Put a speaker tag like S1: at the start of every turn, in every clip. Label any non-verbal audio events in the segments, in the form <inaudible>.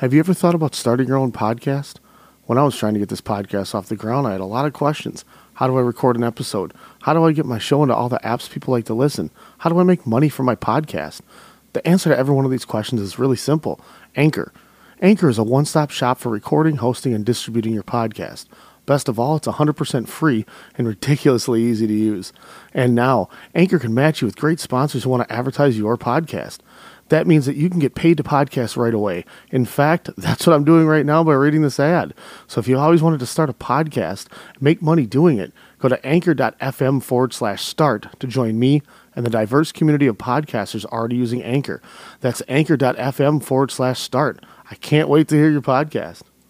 S1: Have you ever thought about starting your own podcast? When I was trying to get this podcast off the ground, I had a lot of questions. How do I record an episode? How do I get my show into all the apps people like to listen? How do I make money from my podcast? The answer to every one of these questions is really simple Anchor. Anchor is a one stop shop for recording, hosting, and distributing your podcast. Best of all, it's 100% free and <laughs> ridiculously easy to use. And now, Anchor can match you with great sponsors who want to advertise your podcast. That means that you can get paid to podcast right away. In fact, <laughs> that's what I'm doing right now by reading this ad. So if you always wanted to start a podcast, make money doing it, go to anchor.fm forward slash start to join me and the diverse community of podcasters already using Anchor. That's anchor.fm forward slash start. I can't wait to hear your podcast.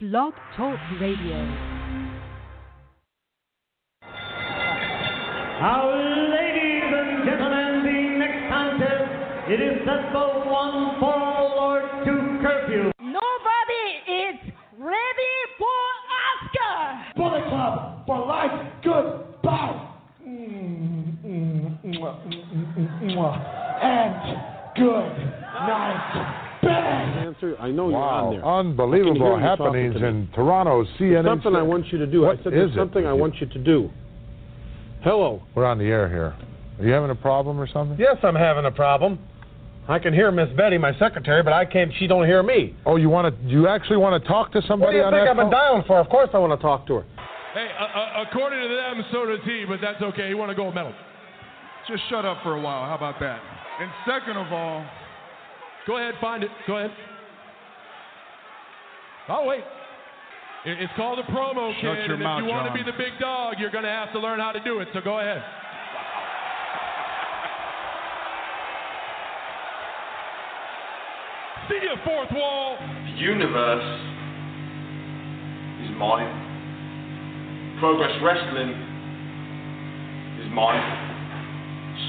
S2: Blog Talk Radio.
S3: Now, ladies and gentlemen, the next contest, it is set for one fall or two curfew.
S4: Nobody is ready for Oscar.
S3: Bullet Club for life, goodbye. Mm, mm, mwah, mm, mm, mwah. And good night. Bang!
S5: Answer. I know
S6: wow.
S5: you're on there.
S6: Unbelievable happenings in Toronto. CNN.
S5: Something I want you to do.
S6: What
S5: I said there's something? I want you to do. Hello.
S6: We're on the air here. Are you having a problem or something?
S5: Yes, I'm having a problem. I can hear Miss Betty, my secretary, but I can't. She don't hear me.
S6: Oh, you want to? You actually want to talk to somebody?
S5: What do
S6: somebody
S5: you
S6: on
S5: think
S6: that
S5: I've been
S6: phone?
S5: dialing for? Of course I want to talk to her.
S7: Hey, uh, uh, according to them, so does he, but that's okay. He won a gold medal.
S8: Just shut up for a while. How about that? And second of all,
S7: Go ahead, find it. Go ahead. Oh, wait. It's called a promo,
S8: Shut
S7: kid.
S8: your
S7: and
S8: mouth,
S7: if you want to be the big dog, you're going to have to learn how to do it. So go ahead. See you, fourth wall.
S9: The universe is mine. Progress Wrestling is mine.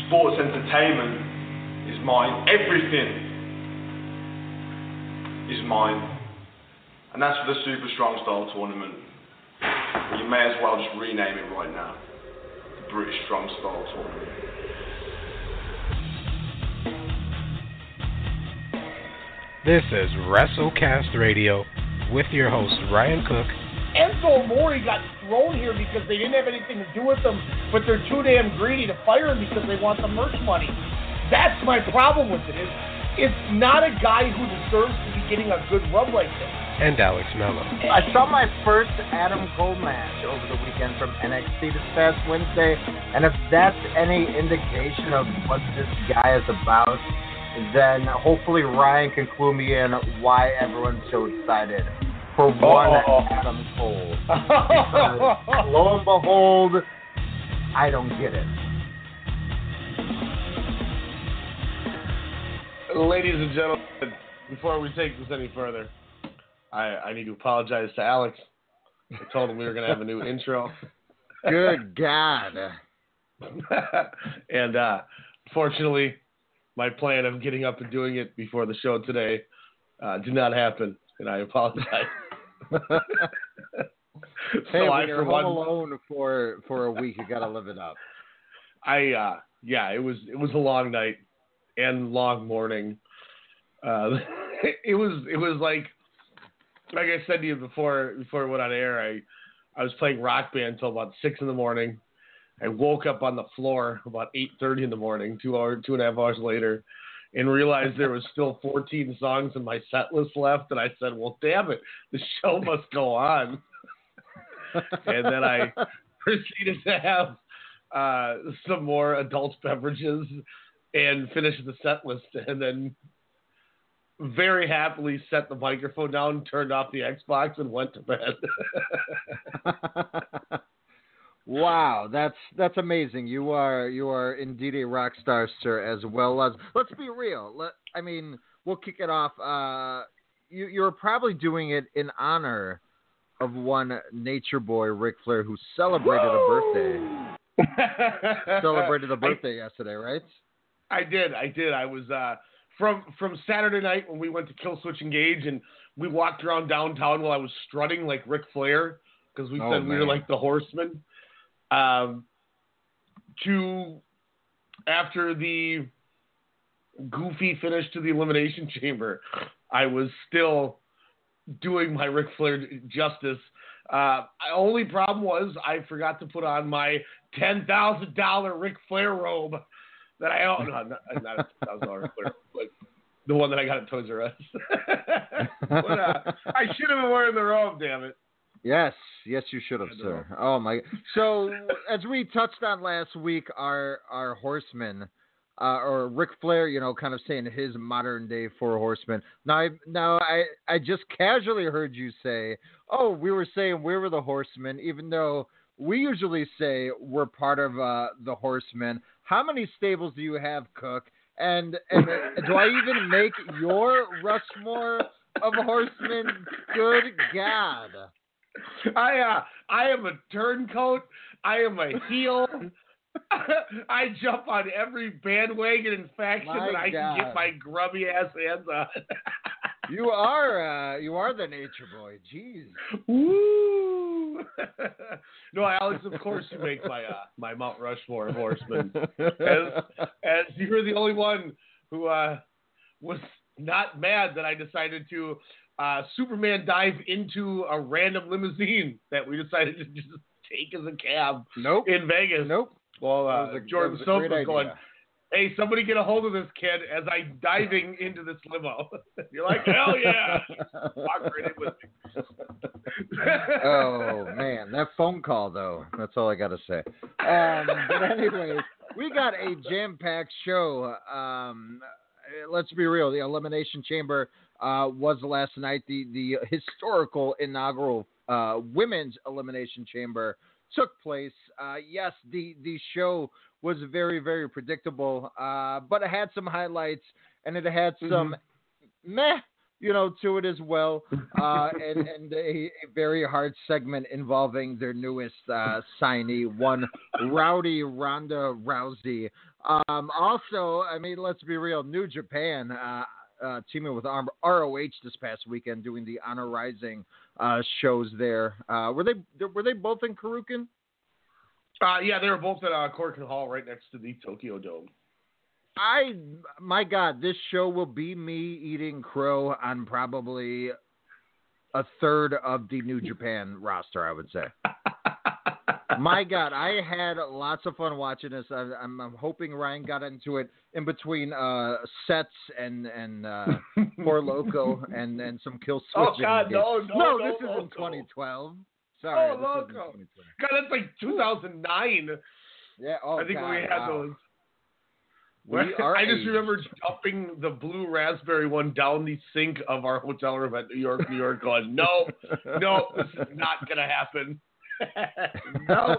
S9: Sports entertainment is mine. Everything is mine. And that's for the Super Strong Style Tournament. You may as well just rename it right now. The British Strong Style Tournament.
S10: This is WrestleCast Radio with your host Ryan Cook.
S11: Enzo Amore got thrown here because they didn't have anything to do with him, but they're too damn greedy to fire him because they want the merch money. That's my problem with it. It's, it's not a guy who deserves to be getting a good rub like this.
S10: And Alex Mello.
S12: I saw my first Adam Cole match over the weekend from NXT this past Wednesday, and if that's any indication of what this guy is about, then hopefully Ryan can clue me in why everyone's so excited for one
S11: Oh.
S12: Adam Cole. <laughs> Because lo and behold, I don't get it.
S5: Ladies and gentlemen, before we take this any further, I, I need to apologize to Alex. I told him we were going to have a new intro. <laughs>
S12: Good God. <laughs>
S5: and uh, fortunately, my plan of getting up and doing it before the show today uh, did not happen, and I apologize. <laughs>
S12: Hey,
S5: so
S12: when
S5: I,
S12: you're
S5: for
S12: home
S5: one,
S12: alone for for a week, you gotta live it up.
S5: I uh, yeah, it was it was a long night and long morning. Uh, <laughs> it was it was like like I said to you before before we went on air. I I was playing rock band until about six in the morning. I woke up on the floor about eight thirty in the morning, two hour two and a half hours later, and realized there was still fourteen songs in my set list left. And I said, "Well, damn it, the show <laughs> must go on." and then I <laughs> proceeded to have uh, some more adult beverages and finish the set list, <laughs> and then very happily set the microphone down, turned off the Xbox, and went to bed. <laughs>
S12: Wow, that's that's amazing. You are you are indeed a rock star, sir. As well as let's be real. Let, I mean, we'll kick it off. Uh, you you were probably doing it in honor of one Nature Boy Ric Flair who celebrated a birthday. <laughs> celebrated a birthday yesterday, right?
S5: I did. I did. I was uh, from from Saturday night when we went to Killswitch Engage and we walked around downtown while I was strutting like Ric Flair because we
S12: Oh,
S5: said we were like the Horsemen. Um, to after the goofy finish to the Elimination Chamber, I was still doing my Ric Flair justice. Uh, only problem was I forgot to put on my ten thousand dollar Ric Flair robe that I own. No, not, not a thousand dollar Flair, but the one that I got at Toys R Us. <laughs> but, uh, I should have been wearing the robe. Damn it.
S12: Yes, yes, you should have, sir. Oh my! So as we touched on last week, our our horseman, uh, or Ric Flair, you know, kind of saying his modern day four horsemen. Now, I, now I I just casually heard you say, oh, we were saying we were the horsemen, even though we usually say we're part of uh, the horsemen. How many stables do you have, Cook? And and do I even make your Rushmore of horsemen? Good God!
S5: I uh, I am a turncoat. I am a heel. <laughs> I jump on every bandwagon and faction
S12: My
S5: that I can get my grubby ass hands on. <laughs>
S12: You are uh, you are the nature boy. Jeez.
S5: Woo! <laughs> no, Alex, of course you make my uh, my Mount Rushmore of horsemen. As, as you're the only one who uh, was not mad that I decided to uh, Superman dive into a random limousine that we decided to just take as a cab
S12: nope.
S5: in Vegas.
S12: Nope.
S5: Well, uh,
S12: a-
S5: Jordan
S12: that was a
S5: Soap was going,
S12: idea.
S5: Hey, somebody get a hold of this kid as I'm diving into this limo. <laughs> You're like, hell yeah. <laughs> Walk right in with me. <laughs>
S12: oh man, that phone call though. That's all I gotta say. Um, but anyways, we got a jam-packed show. Um, let's be real. The Elimination Chamber uh, was last night. The the historical inaugural uh, women's Elimination Chamber took place. Uh, yes, the the show was very very predictable, uh, but it had some highlights and it had some meh you know, to it as well, <laughs> uh, and and a, a very hard segment involving their newest uh, signee, one Rowdy Ronda Rousey. Um, also, I mean, let's be real, New Japan uh, uh, teaming with ROH this past weekend, doing the Honor Rising uh, shows there. Uh, were they were they both in Korakuen?
S5: Uh, yeah, they were both at uh, Korakuen Hall right next to the Tokyo Dome.
S12: I, my God, this show will be me eating crow on probably a third of the New <laughs> Japan roster, I would say. my God, I had lots of fun watching this. I, I'm, I'm hoping Ryan got into it in between uh, sets and and uh, <laughs> Four Loco and and some Killswitch.
S5: Oh, God, no, no, no,
S12: this
S5: no,
S12: isn't
S5: no.
S12: 2012. Sorry,
S5: oh, loco. God, that's like 2009.
S12: Yeah, oh,
S5: I think
S12: God,
S5: we had
S12: wow.
S5: those.
S12: We <laughs> are
S5: I just
S12: aged.
S5: remember dumping the blue raspberry one down the sink of our hotel room at New York, New York, going, no, <laughs> no, this is not going to happen. <laughs> no.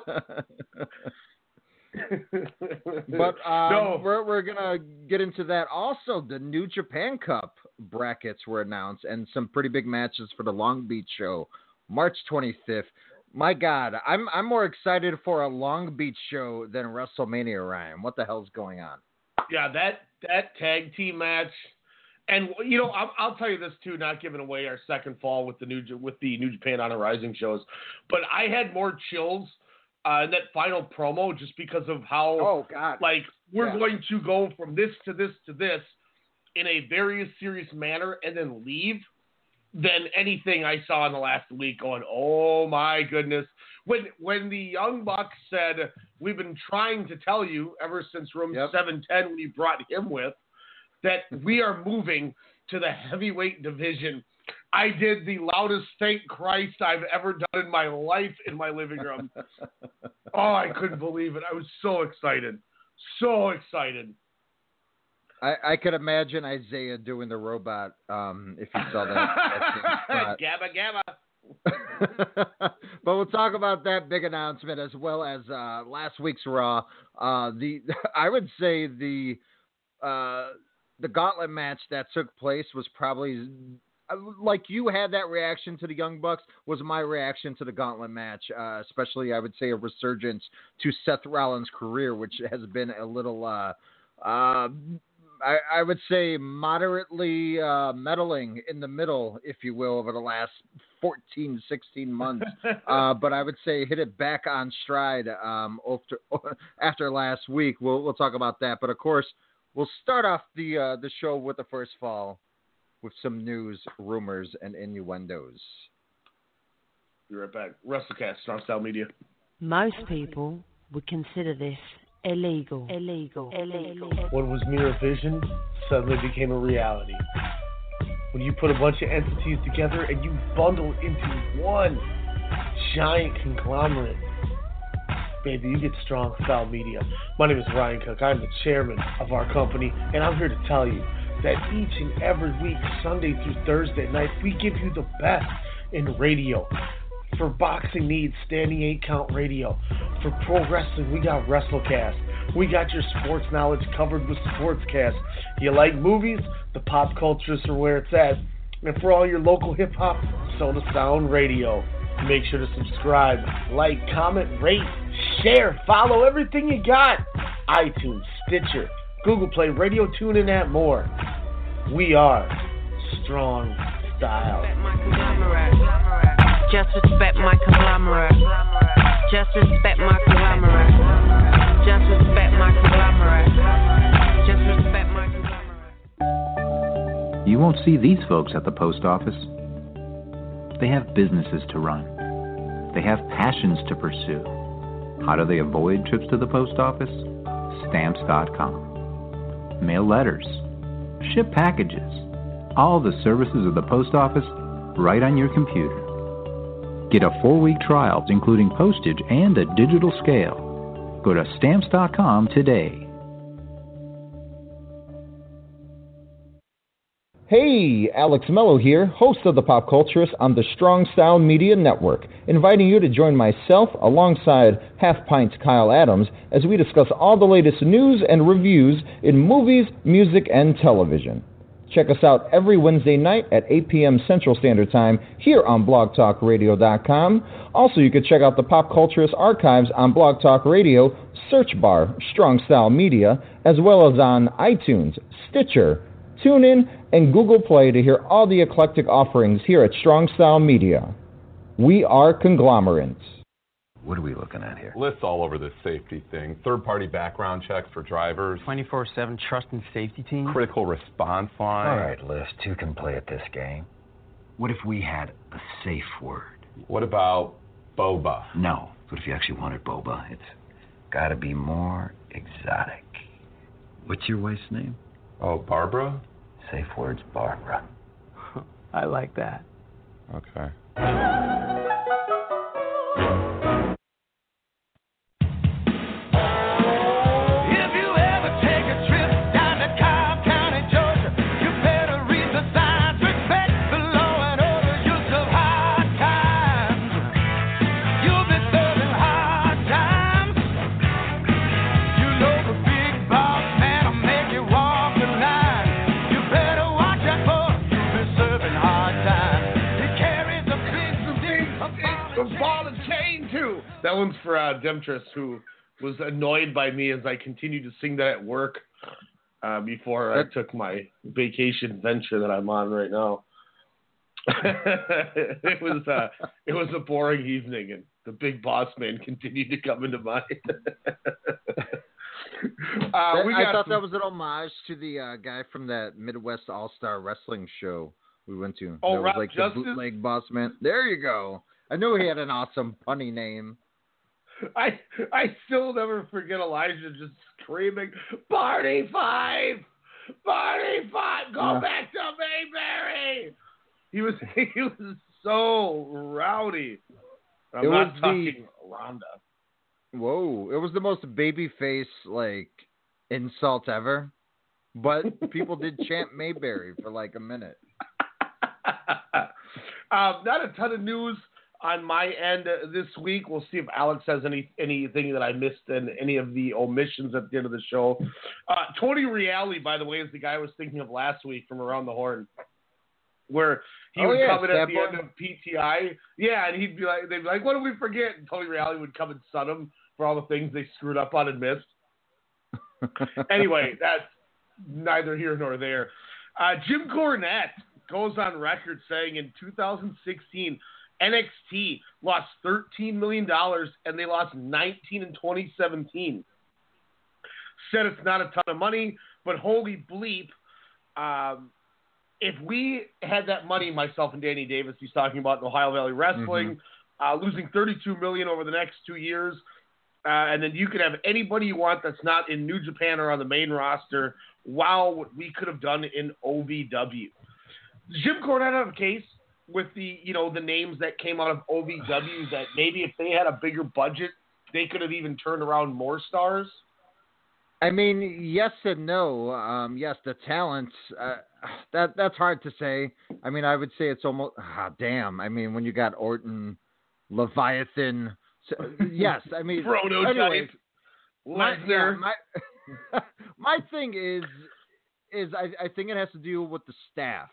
S12: But um,
S5: No.
S12: we're we're gonna get into that. Also, the New Japan Cup brackets were announced, and some pretty big matches for the Long Beach show, March 25th. My God, I'm I'm more excited for a Long Beach show than WrestleMania. Ryan, what the hell's going on?
S5: yeah, that that tag team match, and you know, I'll, I'll tell you this too, not giving away our second fall with the new with the New Japan Honor Rising shows, but I had more chills uh, in that final promo just because of how
S12: Oh God,
S5: like we're
S12: Yeah.
S5: going to go from this to this to this in a very serious manner and then leave than anything I saw in the last week going, oh my goodness. When when the Young Bucks said, We've been trying to tell you ever since room
S12: Yep.
S5: seven ten when you brought him with that we are moving to the heavyweight division. I did the loudest thank Christ I've ever done in my life in my living room. <laughs> oh, I couldn't believe it. I was so excited. So excited.
S12: I, I could imagine Isaiah doing the robot. Um, if you saw that. <laughs>
S5: Gabba gabba. <laughs>
S12: but we'll talk about that big announcement as well as uh, last week's Raw. Uh, the <laughs> I would say the uh, the gauntlet match that took place was probably uh, like you had that reaction to the Young Bucks was my reaction to the Gauntlet match, uh, especially I would say a resurgence to Seth Rollins' career, which has been a little, uh, uh, I, I, would say, moderately uh, meddling in the middle, if you will, over the last 14, 16 months. <laughs> Uh, but I would say hit it back on stride um, after, <laughs> after last week. We'll, we'll talk about that. But of course, we'll start off the uh, the show with the first fall with some news, rumors, and innuendos.
S5: Be right back. WrestleCast, Strong Style Media.
S13: Most people would consider this illegal. Illegal. Illegal.
S5: What was mere vision suddenly became a reality. When you put a bunch of entities together and you bundle into one giant conglomerate, baby, you get Strong Style Media. My name is Ryan Cook. I'm the chairman of our company, and I'm here to tell you that each and every week, Sunday through Thursday night, we give you the best in radio. For boxing needs, standing eight count radio. For pro wrestling, we got WrestleCast. We got your sports knowledge covered with Sportscast. You like movies? The pop cultures are where it's at. And for all your local hip hop, Soda Sound Radio. Make sure to subscribe, like, comment, rate, share, follow everything you got. iTunes, Stitcher, Google Play, Radio Tune, and that more. We are Strong Style.
S14: Just respect my conglomerate. Just respect my conglomerate. Just respect my conglomerate. Just respect my conglomerate.
S15: You won't see these folks at the post office. They have businesses to run. They have passions to pursue. How do they avoid trips to the post office? Stamps.com mail letters, ship packages, all the services of the post office right on your computer. Get a four week trial, including postage and a digital scale. Go to stamps.com today.
S16: Hey, Alex Mello here, host of The Pop Culturist on the Strong Style Media Network, inviting you to join myself alongside Half Pint's Kyle Adams as we discuss all the latest news and reviews in movies, music, and television. Check us out every Wednesday night at 8 p.m. Central Standard Time here on blogtalkradio.com. Also, you can check out the Pop Culturist archives on Blog Talk Radio, search bar Strong Style Media, as well as on iTunes, Stitcher, TuneIn, and Google Play to hear all the eclectic offerings here at Strong Style Media. We are conglomerates.
S17: What are we looking at here?
S18: Lyft's all over this safety thing. Third party background checks for drivers.
S19: 24 7 trust and safety team.
S18: Critical response line.
S17: All right, Lyft, two can play at this game. What if we had a safe word?
S18: What about boba?
S17: No. What if you actually wanted boba? It's gotta be more exotic. What's your wife's name?
S18: Oh, Barbara?
S17: Safe words, Barbara. <laughs>
S19: I like that.
S18: Okay.
S5: That one's for uh, Demetris, who was annoyed by me as I continued to sing that at work uh, before I took my vacation venture that I'm on right now. <laughs> it was uh, it was a boring evening, and the big boss man <laughs> continued to come into mind. <laughs>
S12: uh, I thought some... that was an homage to the uh, guy from that Midwest All Star Wrestling show we went to.
S5: Oh,
S12: that
S5: Rob
S12: was like
S5: Justice?
S12: the bootleg boss man. There you go. I knew he had an awesome punny name.
S5: I I still never forget Elijah just screaming, "Barney Fife, Barney Fife, go
S12: Yeah.
S5: back to Mayberry." He was <laughs> he was so rowdy. I'm
S12: It
S5: not
S12: was the-
S5: talking Rhonda.
S12: Whoa! It was the most babyface like insult ever, but people did <laughs> chant Mayberry for like a minute. <laughs>
S5: Um, not a ton of news on my end uh, this week. We'll see if Alex has any anything that I missed and any of the omissions at the end of the show. Uh, Tony Reali, by the way, is the guy I was thinking of last week from Around the Horn. where he
S12: Oh,
S5: would
S12: yeah,
S5: come in at the end of PTI. Yeah, and he'd be like, they'd be like, "What did we forget?" And Tony Reali would come and sun him for all the things they screwed up on and missed. <laughs> anyway, that's neither here nor there. Uh, Jim Cornette goes on record saying in 2016 NXT lost 13 million dollars and they lost 19 in 2017. Said it's not a ton of money, but holy bleep, um, if we had that money, myself and Danny Davis, he's talking about in Ohio Valley Wrestling, uh, losing 32 million over the next two years, uh, and then you could have anybody you want that's not in New Japan or on the main roster. Wow, what we could have done in OVW. Jim Cornette have a case with the you know the names that came out of OVW that maybe if they had a bigger budget, they could have even turned around more stars.
S12: I mean, yes and no. Um, yes, the talent. Uh, that that's hard to say. I mean, I would say it's almost. Ah, damn. I mean, when you got Orton, Leviathan. So, yes, I mean. <laughs>
S5: Prototype.
S12: anyways, my, yeah,
S5: Lesnar.
S12: my <laughs> my thing is is I, I think it has to do with the staff.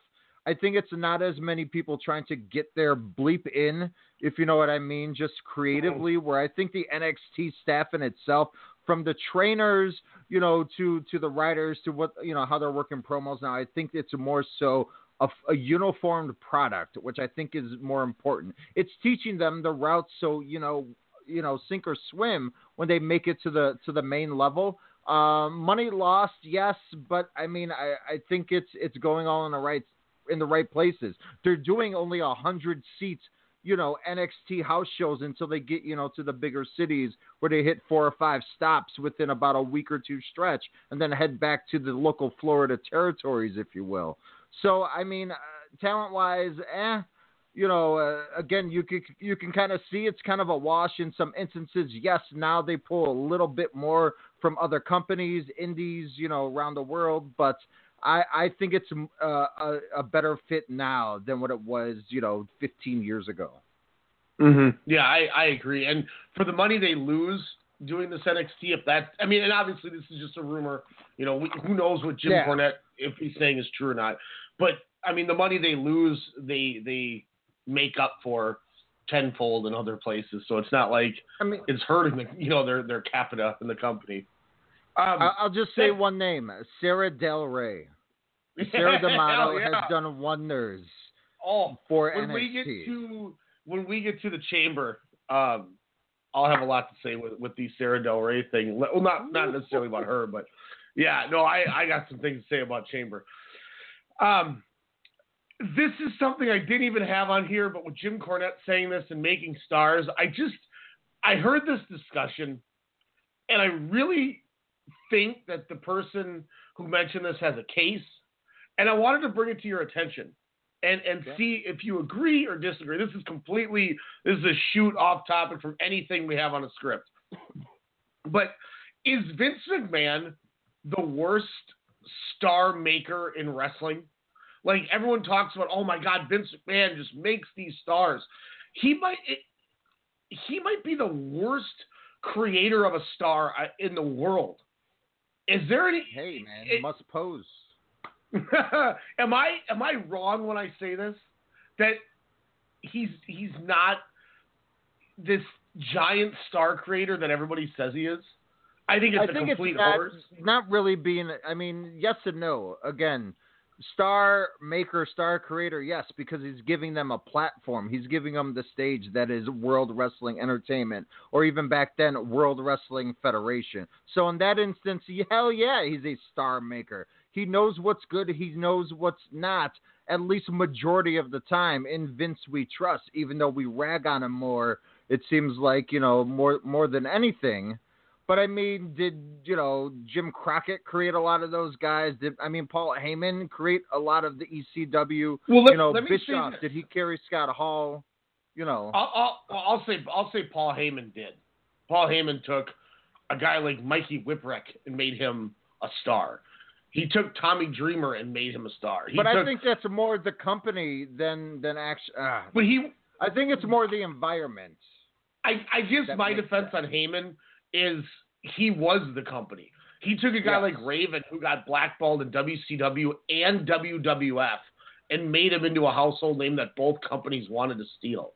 S12: I think it's not as many people trying to get their bleep in, if you know what I mean, just creatively. Where I think the NXT staff in itself, from the trainers, you know, to to the writers, to what you know how they're working promos now, I think it's more so a, a uniformed product, which I think is more important. It's teaching them the routes, so you know, you know, sink or swim when they make it to the to the main level. Um, money lost, yes, but I mean, I, I think it's it's going all in the right in the right places. They're doing only a hundred seats, you know, NXT house shows until they get you know to the bigger cities where they hit four or five stops within about a week or two stretch, and then head back to the local Florida territories, if you will. So I mean, uh, talent wise, eh you know, uh, again, you can you can kind of see it's kind of a wash in some instances. Yes, now they pull a little bit more from other companies, indies, you know, around the world, but I I think it's uh, a, a better fit now than what it was, you know, 15 years ago.
S5: Mm-hmm. Yeah, I, I agree. And for the money they lose doing this NXT, if that, I mean, and obviously this is just a rumor. You know, we, who knows what Jim
S12: Yeah.
S5: Cornette if he's saying is true or not. But I mean, the money they lose, they they make up for tenfold in other places. So it's not like
S12: I mean,
S5: it's hurting the you know their their capita in the company. Um,
S12: I'll just say one name: Sarah Del Rey. <laughs> Sarah D'Amato
S5: yeah.
S12: has done wonders
S5: Oh,
S12: for
S5: when
S12: NXT.
S5: we get to when we get to the chamber, um, I'll have a lot to say with with the Sarah Del Rey thing. Well, not not necessarily about her, but yeah, no, I I got some things to say about chamber. Um, this is something I didn't even have on here, but with Jim Cornette saying this and making stars, I just I heard this discussion, and I really think that the person who mentioned this has a case, and I wanted to bring it to your attention and and see if you agree or disagree. This is completely this is a shoot off topic from anything we have on a script. But is Vince McMahon the worst star maker in wrestling? Like everyone talks about, oh my God, Vince McMahon just makes these stars. He might it, he might be the worst creator of a star uh, in the world. Is there any?
S12: Hey man,
S5: it-
S12: must pose. <laughs>
S5: am I am I wrong when I say this? That he's he's not this giant star creator that everybody says he is. I think it's
S12: I
S5: a
S12: think
S5: complete
S12: it's not,
S5: horse.
S12: not really being. I mean, yes and no. Again, star maker, star creator, yes, because he's giving them a platform. He's giving them the stage that is World Wrestling Entertainment, or even back then, World Wrestling Federation. So in that instance, <laughs> hell yeah, he's a star maker. He knows what's good. He knows what's not. At least majority of the time, in Vince we trust. Even though we rag on him more, it seems like you know more more than anything. But I mean, did you know Jim Crockett create a lot of those guys? Did I mean Paul Heyman create a lot of the ECW?
S5: Well, let-
S12: you know
S5: let
S12: Bischoff. Did he carry Scott Hall? You know,
S5: I'll, I'll, I'll say I'll say Paul Heyman did. Paul Heyman took a guy like Mikey Whipwreck and made him a star. He took Tommy Dreamer and made him a star. He
S12: but I think that's more the company than than actually. Uh,
S5: But he,
S12: I think it's more the environment.
S5: I, I guess my defense on Heyman is he was the company. He took a guy
S12: Yes.
S5: like Raven who got blackballed in WCW and WWF and made him into a household name that both companies wanted to steal.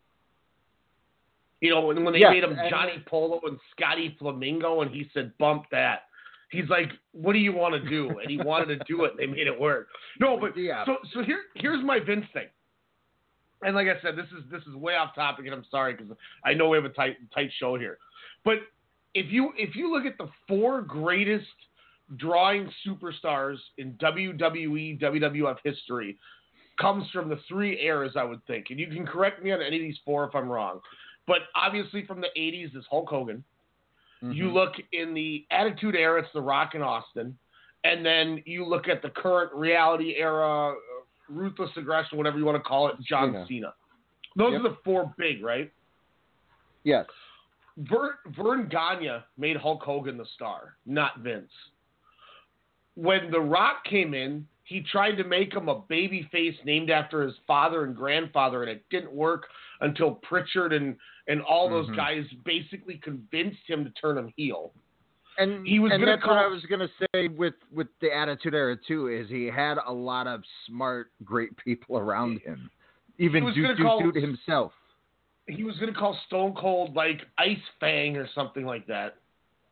S5: You know, when, when they
S12: Yes,
S5: made him
S12: and-
S5: Johnny Polo and Scotty Flamingo, and he said, "Bump that." He's like, "What do you want to do?" And he wanted to do it. And they made it work. No, but
S12: Yeah.
S5: so so here here's my Vince thing. And like I said, this is this is way off topic, and I'm sorry because I know we have a tight tight show here. But if you if you look at the four greatest drawing superstars in WWE WWF history, comes from the three eras, I would think. And you can correct me on any of these four if I'm wrong. But obviously, from the 80s is Hulk Hogan. You look in the Attitude Era, it's The Rock and Austin. And then you look at the current reality era, uh, ruthless aggression, whatever you want to call it, John
S12: Cena.
S5: Cena. Those
S12: Yep.
S5: are the four big, right?
S12: Yes.
S5: Vern, Verne Gagne made Hulk Hogan the star, not Vince. When The Rock came in, he tried to make him a baby face named after his father and grandfather, and it didn't work until Pritchard and, and all those
S12: Mhm.
S5: guys basically convinced him to turn him heel.
S12: And
S5: He was
S12: and
S5: gonna
S12: that's what I was gonna say with with the Attitude Era too. Is he had a lot of smart, great people around him, even
S5: was
S12: Duke Duke
S5: call-
S12: Duke himself.
S5: He was going to call Stone Cold like Ice Fang or something like that.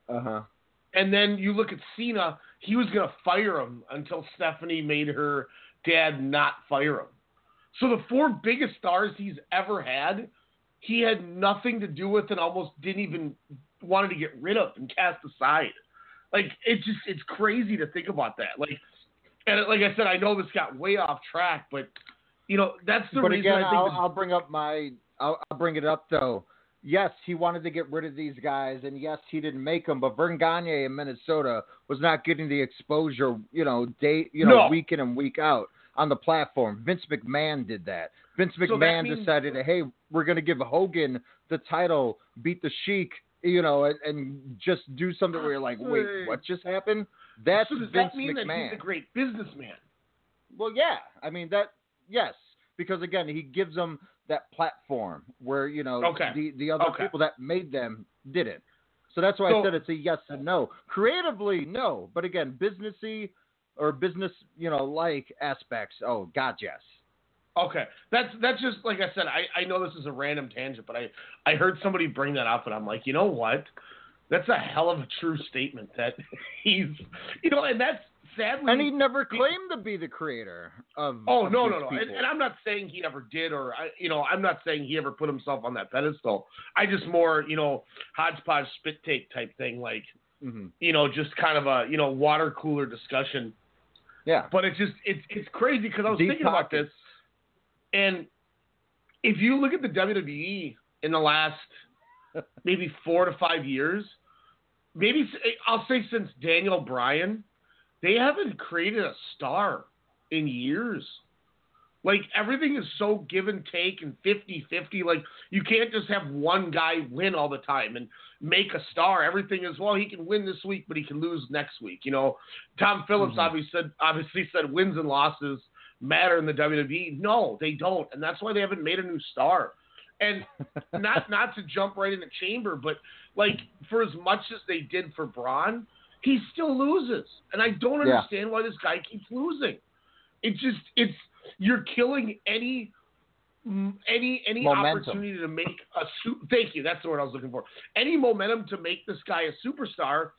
S12: Uh huh.
S5: And then you look at Cena, he was going to fire him until Stephanie made her dad not fire him. So the four biggest stars he's ever had, he had nothing to do with and almost didn't even wanted to get rid of and cast aside. Like it's just it's crazy to think about that. Like and like I said, I know this got way off track, but you know that's the
S12: but
S5: reason
S12: again,
S5: I think
S12: I'll,
S5: this-
S12: I'll bring up my I'll, I'll bring it up though. Yes, he wanted to get rid of these guys, and yes, he didn't make them. But Verne Gagne in Minnesota was not getting the exposure, you know, day, you know,
S5: No.
S12: week in and week out on the platform. Vince McMahon did that. Vince
S5: So that
S12: McMahon
S5: means-
S12: decided, hey, we're going to give Hogan the title, beat the Sheik, you know, and, and just do something where you're like, wait, what just happened? That's
S5: so does
S12: Vince
S5: that mean that
S12: McMahon.
S5: he's a great businessman?
S12: Well, yeah. I mean that. Yes, because again, he gives them that platform where you know
S5: Okay.
S12: the the other
S5: Okay.
S12: people that made them didn't. So that's why I said it's a yes and no. Creatively, no. But again, businessy or business, you know, like aspects. Oh, God, yes.
S5: Okay, that's that's just like I said. I, I know this is a random tangent, but I I heard somebody bring that up, and I'm like, you know what? That's a hell of a true statement. That <laughs> he's, you know, and that's sadly.
S12: And he never claimed to be the creator of.
S5: Oh
S12: of
S5: no no no! And, and I'm not saying he ever did, or I, you know, I'm not saying he ever put himself on that pedestal. I just more, you know, hodgepodge spit take type thing, like
S12: Mhm.
S5: you know, just kind of a you know water cooler discussion.
S12: Yeah.
S5: But it's just it's it's crazy because I was
S12: Deep
S5: thinking about this, and if you look at the WWE in the last <laughs> maybe four to five years, maybe I'll say since Daniel Bryan, they haven't created a star in years. Like everything is so give and take and 50-50. Like you can't just have one guy win all the time and make a star. Everything is well, he can win this week, but he can lose next week. You know, Tom Phillips
S12: Mhm.
S5: obviously said obviously said wins and losses matter in the WWE. No, they don't, and that's why they haven't made a new star. And <laughs> not not to jump right in the chamber, but like for as much as they did for Braun, he still loses, and I don't
S12: Yeah.
S5: understand why this guy keeps losing. It just it's you're killing any any any
S12: Momentum.
S5: opportunity to make a su- thank you that's the word I was looking for any momentum to make this guy a superstar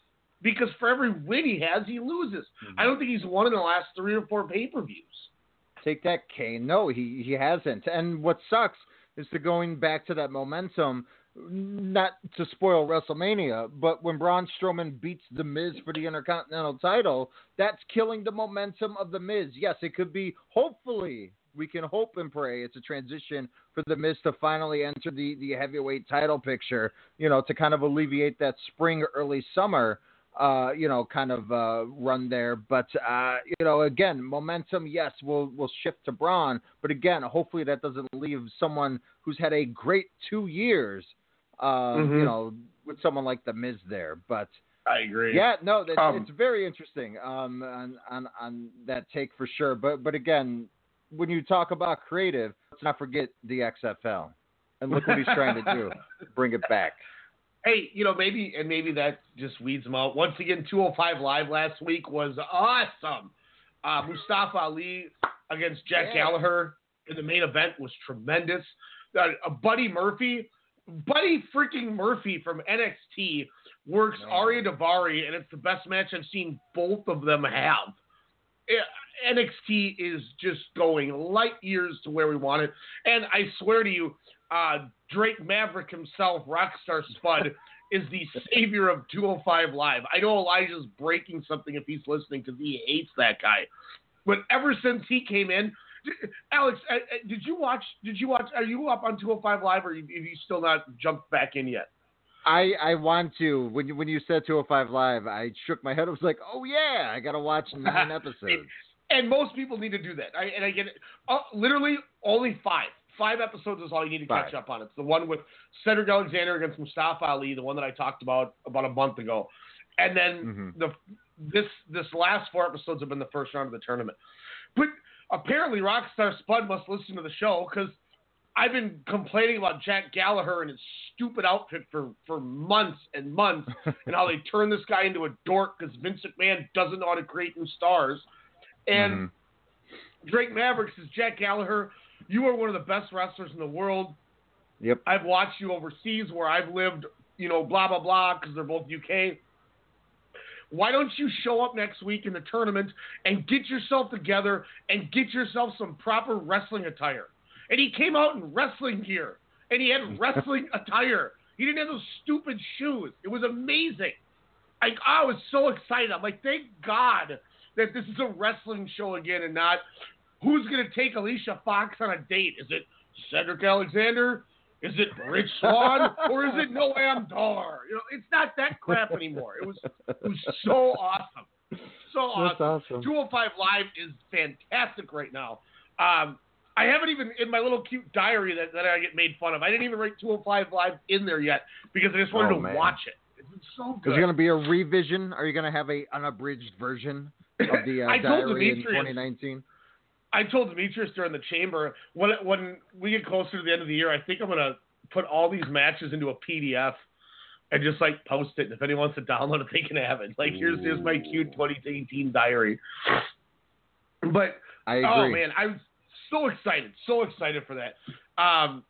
S5: because for every win he has he loses.
S12: Mm-hmm.
S5: I don't think he's won in the last three or four pay per views.
S12: Take that, Kane. No, he he hasn't. And what sucks is to going back to that momentum. Not to spoil WrestleMania, but when Braun Strowman beats The Miz for the Intercontinental title, that's killing the momentum of The Miz. Yes, it could be. Hopefully, we can hope and pray it's a transition for The Miz to finally enter the the heavyweight title picture. You know, to kind of alleviate that spring, early summer uh, you know, kind of uh, run there. But uh, you know, again, momentum, yes, will will shift to Braun. But again, hopefully that doesn't leave someone who's had a great two years, uh,
S5: Mhm.
S12: you know, with someone like the Miz there. But
S5: I agree.
S12: yeah, no, that,
S5: Um,
S12: it's very interesting um, on, on on that take for sure. But but again, when you talk about creative, let's not forget the XFL. And look what he's trying to do, <laughs> bring it back.
S5: Hey, you know, maybe and maybe that just weeds them out. Once again, 205 Live last week was awesome. Uh, Mustafa Ali against Jack
S12: Yeah.
S5: Gallagher in the main event was tremendous. Uh, uh, Buddy Murphy, Buddy freaking Murphy from NXT works Ariya Daivari, and it's the best match I've seen both of them have. NXT is just going light years to where we want it, and I swear to you, uh, Drake Maverick himself, Rockstar Spud, <laughs> is the savior of 205 Live. I know Elijah's breaking something if he's listening because he hates that guy, but ever since he came in, Alex, uh, uh, did you watch? Did you watch? Are you up on 205 Live, or have you still not jumped back in yet?
S12: I I want to. When you when you said 205 Live, I shook my head. I was like, oh yeah, I got to watch nine <laughs> episodes.
S5: And most people need to do that. I, and I get it. Uh, literally only five. Five episodes is all you need to catch up on. It's the one with Cedric Alexander against Mustafa Ali, the one that I talked about about a month ago, and then
S12: Mhm.
S5: the this this last four episodes have been the first round of the tournament. But apparently, Rockstar Spud must listen to the show because I've been complaining about Jack Gallagher and his stupid outfit for, for months and months, <laughs> and how they turn this guy into a dork because Vince McMahon doesn't know how to create new stars. And
S12: Mhm.
S5: Drake Maverick says, Jack Gallagher, you are one of the best wrestlers in the world.
S12: Yep.
S5: I've watched you overseas where I've lived, you know, blah, blah, blah, because they're both UK. Why don't you show up next week in the tournament and get yourself together and get yourself some proper wrestling attire? And he came out in wrestling gear and he had <laughs> wrestling attire. He didn't have those stupid shoes. It was amazing. I, I was so excited. I'm like, thank God that this is a wrestling show again and not who's going to take Alicia Fox on a date. Is it Cedric Alexander? Is it Rich Swann? or is it Noam Dar? You know, it's not that crap anymore. It was it was so awesome. So awesome.
S12: awesome.
S5: 205 Live is fantastic right now. Um, I haven't even in my little cute diary that, that I get made fun of. I didn't even write 205 Live in there yet because I just wanted
S12: Oh,
S5: to
S12: man.
S5: watch it. It's so good.
S12: Is there going to be a revision? Are you going to have a unabridged version of the uh,
S5: I told
S12: diary in 2019?
S5: I told Demetrius during the chamber when when we get closer to the end of the year, I think I'm gonna put all these matches into a PDF and just like post it. And if anyone wants to download it, they can have it. Like here's here's my cute 2018 diary. But
S12: I
S5: oh man, I'm so excited, so excited for that. Um,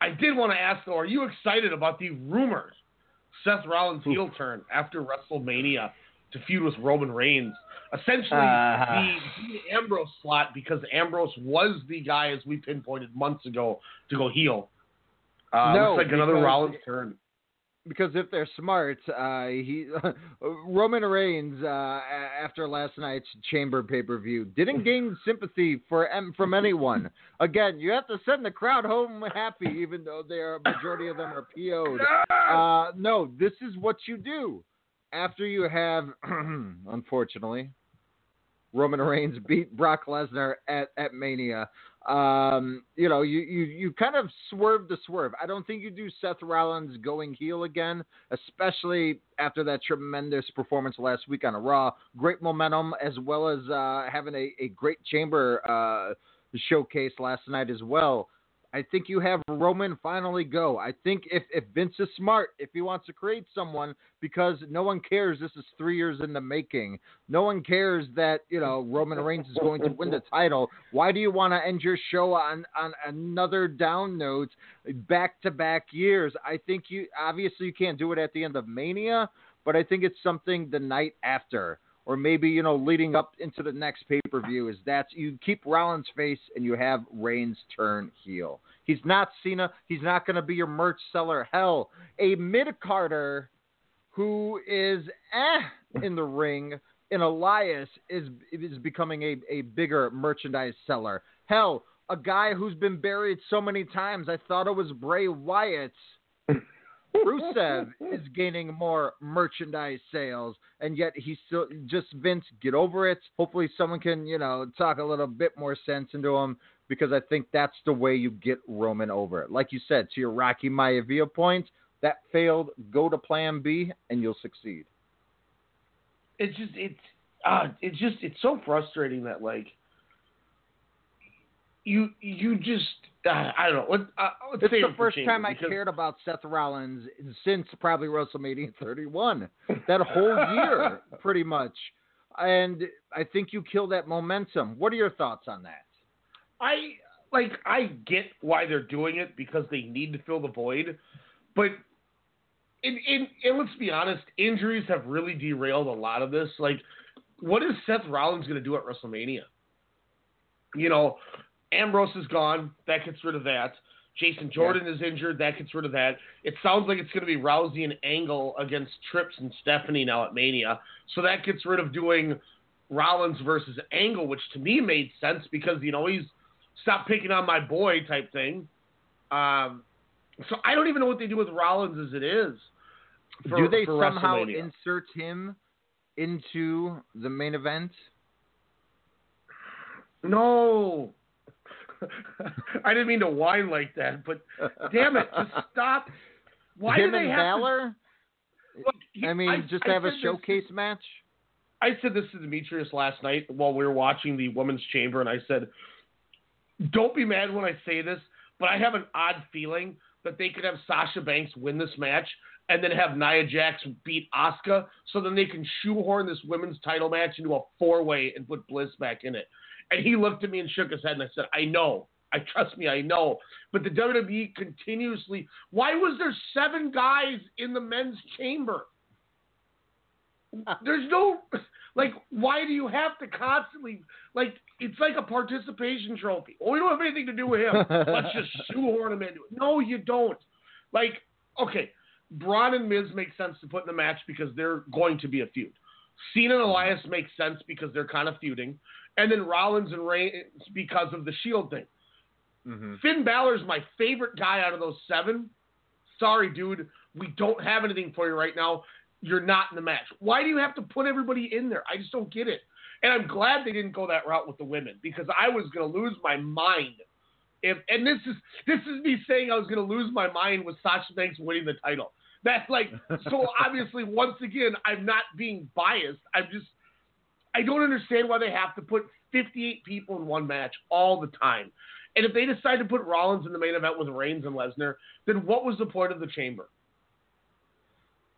S5: I did want to ask though, are you excited about the rumors Seth Rollins heel turn after WrestleMania to feud with Roman Reigns? Essentially,
S19: Uh-huh.
S5: the Dean Ambrose slot because Ambrose was the guy as we pinpointed months ago to go heel. Uh,
S12: No,
S5: looks like another
S12: because-
S5: Rollins turn.
S12: because if they're smart, uh, he <laughs> Roman Reigns uh, after last night's Chamber pay per view didn't <laughs> gain sympathy for from anyone. Again, you have to send the crowd home happy, even though they are majority of them are PO'd. <laughs> Uh, no, this is what you do after you have, <clears throat> unfortunately, Roman Reigns beat Brock Lesnar at, at Mania. Um, you know, you, you, you kind of swerve the swerve. I don't think you do Seth Rollins going heel again, especially after that tremendous performance last week on a Raw. Great momentum, as well as uh, having a, a great chamber uh, showcase last night as well. I think you have Roman finally go. I think if, if Vince is smart, if he wants to create someone, because no one cares this is three years in the making. No one cares that, you know, Roman Reigns is going to win the title. Why do you want to end your show on, on another down note back to back years? I think you obviously you can't do it at the end of Mania, but I think it's something the night after. Or maybe, you know, leading up into the next pay per view is that you keep Rollins face and you have Reigns turn heel. He's not Cena. He's not going to be your merch seller. Hell, a mid carder who is eh in the ring in Elias is is becoming a, a bigger merchandise seller. Hell, a guy who's been buried so many times, I thought it was Bray Wyatt. Rusev is gaining more merchandise sales, and yet he's still just Vince. Get over it. Hopefully, someone can you know talk a little bit more sense into him because I think that's the way you get Roman over. It. Like you said, to your Rocky Maivia point, that failed. Go to Plan B, and you'll succeed.
S5: It's just it's uh, it's just it's so frustrating that like you you just I don't know. Uh, let's
S12: It's the first time I
S5: because-
S12: cared about Seth Rollins since probably WrestleMania 31. That whole year, <laughs> pretty much. And I think you kill that momentum. What are your thoughts on that?
S5: I like I get why they're doing it because they need to fill the void, but in in and let's be honest, injuries have really derailed a lot of this. Like, what is Seth Rollins going to do at WrestleMania? You know, Ambrose is gone. That gets rid of that. Jason Jordan is injured. That gets rid of that. It sounds like it's going to be Rousey and Angle against Trips and Stephanie now at Mania. So that gets rid of doing Rollins versus Angle, which to me made sense because you know he's stop picking on my boy type thing. Um, so I don't even know what they do with Rollins as it is. For,
S12: Do they somehow insert him into the main event?
S5: No. <laughs> I didn't mean to whine like that, but damn it, just stop. Why
S12: Him
S5: do they
S12: and
S5: have
S12: Balor?
S5: to? Look, he-
S12: I mean,
S5: I-
S12: just
S5: I
S12: have a
S5: said this-
S12: showcase match.
S5: I said this to Demetrius last night while we were watching the Women's Chamber, and I said, "Don't be mad when I say this, but I have an odd feeling that they could have Sasha Banks win this match." And then have Nia Jax beat Asuka, so then they can shoehorn this women's title match into a four-way and put Bliss back in it. And he looked at me and shook his head, and I said, "I know, I trust me, I know." But the WWE continuously. Why was there seven guys in the men's chamber? <laughs> There's no like. Why do you have to constantly like? It's like a participation trophy. Well, we don't have anything to do with him. Let's just <laughs> shoehorn him into it. No, you don't. Like, okay, Braun and Miz make sense to put in the match because they're going to be a feud. Cena and Elias make sense because they're kind of feuding, and then Rollins and Reigns because of the Shield thing.
S12: Mm-hmm.
S5: Finn Balor's my favorite guy out of those seven. Sorry, dude. We don't have anything for you right now. You're not in the match. Why do you have to put everybody in there? I just don't get it. And I'm glad they didn't go that route with the women because I was going to lose my mind. If and this is this is me saying I was going to lose my mind with Sasha Banks winning the title. That's like so <laughs> obviously once again I'm not being biased. I'm just I don't understand why they have to put 58 people in one match all the time. And if they decide to put Rollins in the main event with Reigns and Lesnar, then what was the point of the chamber?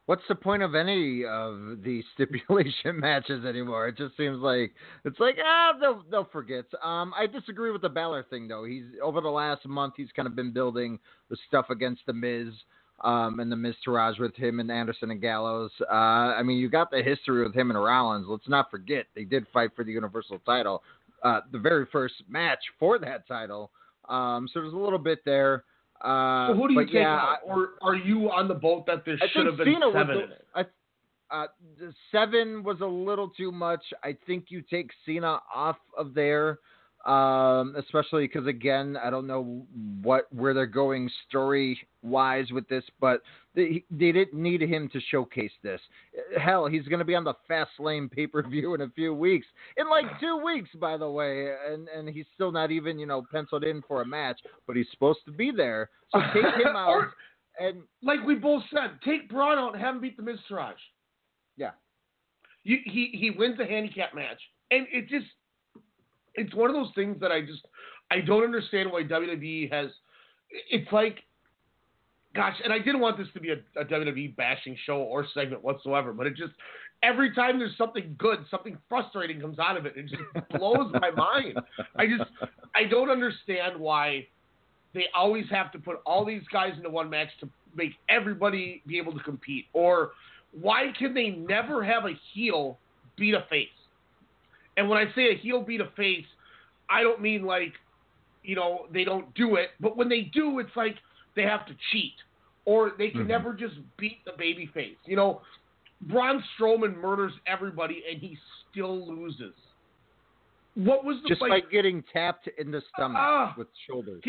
S12: What's the point of any of the <laughs> stipulation matches anymore? It just seems like it's like ah they'll they'll forget. Um, I disagree with the Balor thing though. He's over the last month he's kind of been building the stuff against the Miz. Um, and the Miz with him and Anderson and Gallows. Uh, I mean, you got the history with him and Rollins. Let's not forget they did fight for the Universal title, uh, the very first match for that title. Um, so there's a little bit there. Uh,
S5: so who do you take
S12: yeah,
S5: out? Or are you on the boat that there
S12: I
S5: should have been
S12: Cena
S5: seven
S12: was
S5: in it?
S12: the, I, uh, the seven was a little too much. I think you take Cena off of there, um, especially because again, I don't know what where they're going story wise with this, but they they didn't need him to showcase this. Hell, he's going to be on the Fast Lane pay per view in a few weeks, in like two weeks, by the way, and and he's still not even you know penciled in for a match, but he's supposed to be there. So <laughs> take him out.
S5: Or-
S12: and
S5: like we both said, take Braun out and have him beat the Miz Taraj.
S12: Yeah.
S5: You, he he wins the handicap match, and it just it's one of those things that I just I don't understand why WWE has. It's like, gosh, and I didn't want this to be a, a WWE bashing show or segment whatsoever, but it just every time there's something good, something frustrating comes out of it. It just blows my <laughs> mind. I just I don't understand why they always have to put all these guys into one match to make everybody be able to compete? Or why can they never have a heel beat a face? And when I say a heel beat a face, I don't mean like, you know, they don't do it, but when they do, it's like they have to cheat. Or they can
S12: Mhm.
S5: never just beat the baby face. You know, Braun Strowman murders everybody and he still loses. What was the
S12: just
S5: like,
S12: by getting tapped in the stomach
S5: Ah.
S12: with shoulders.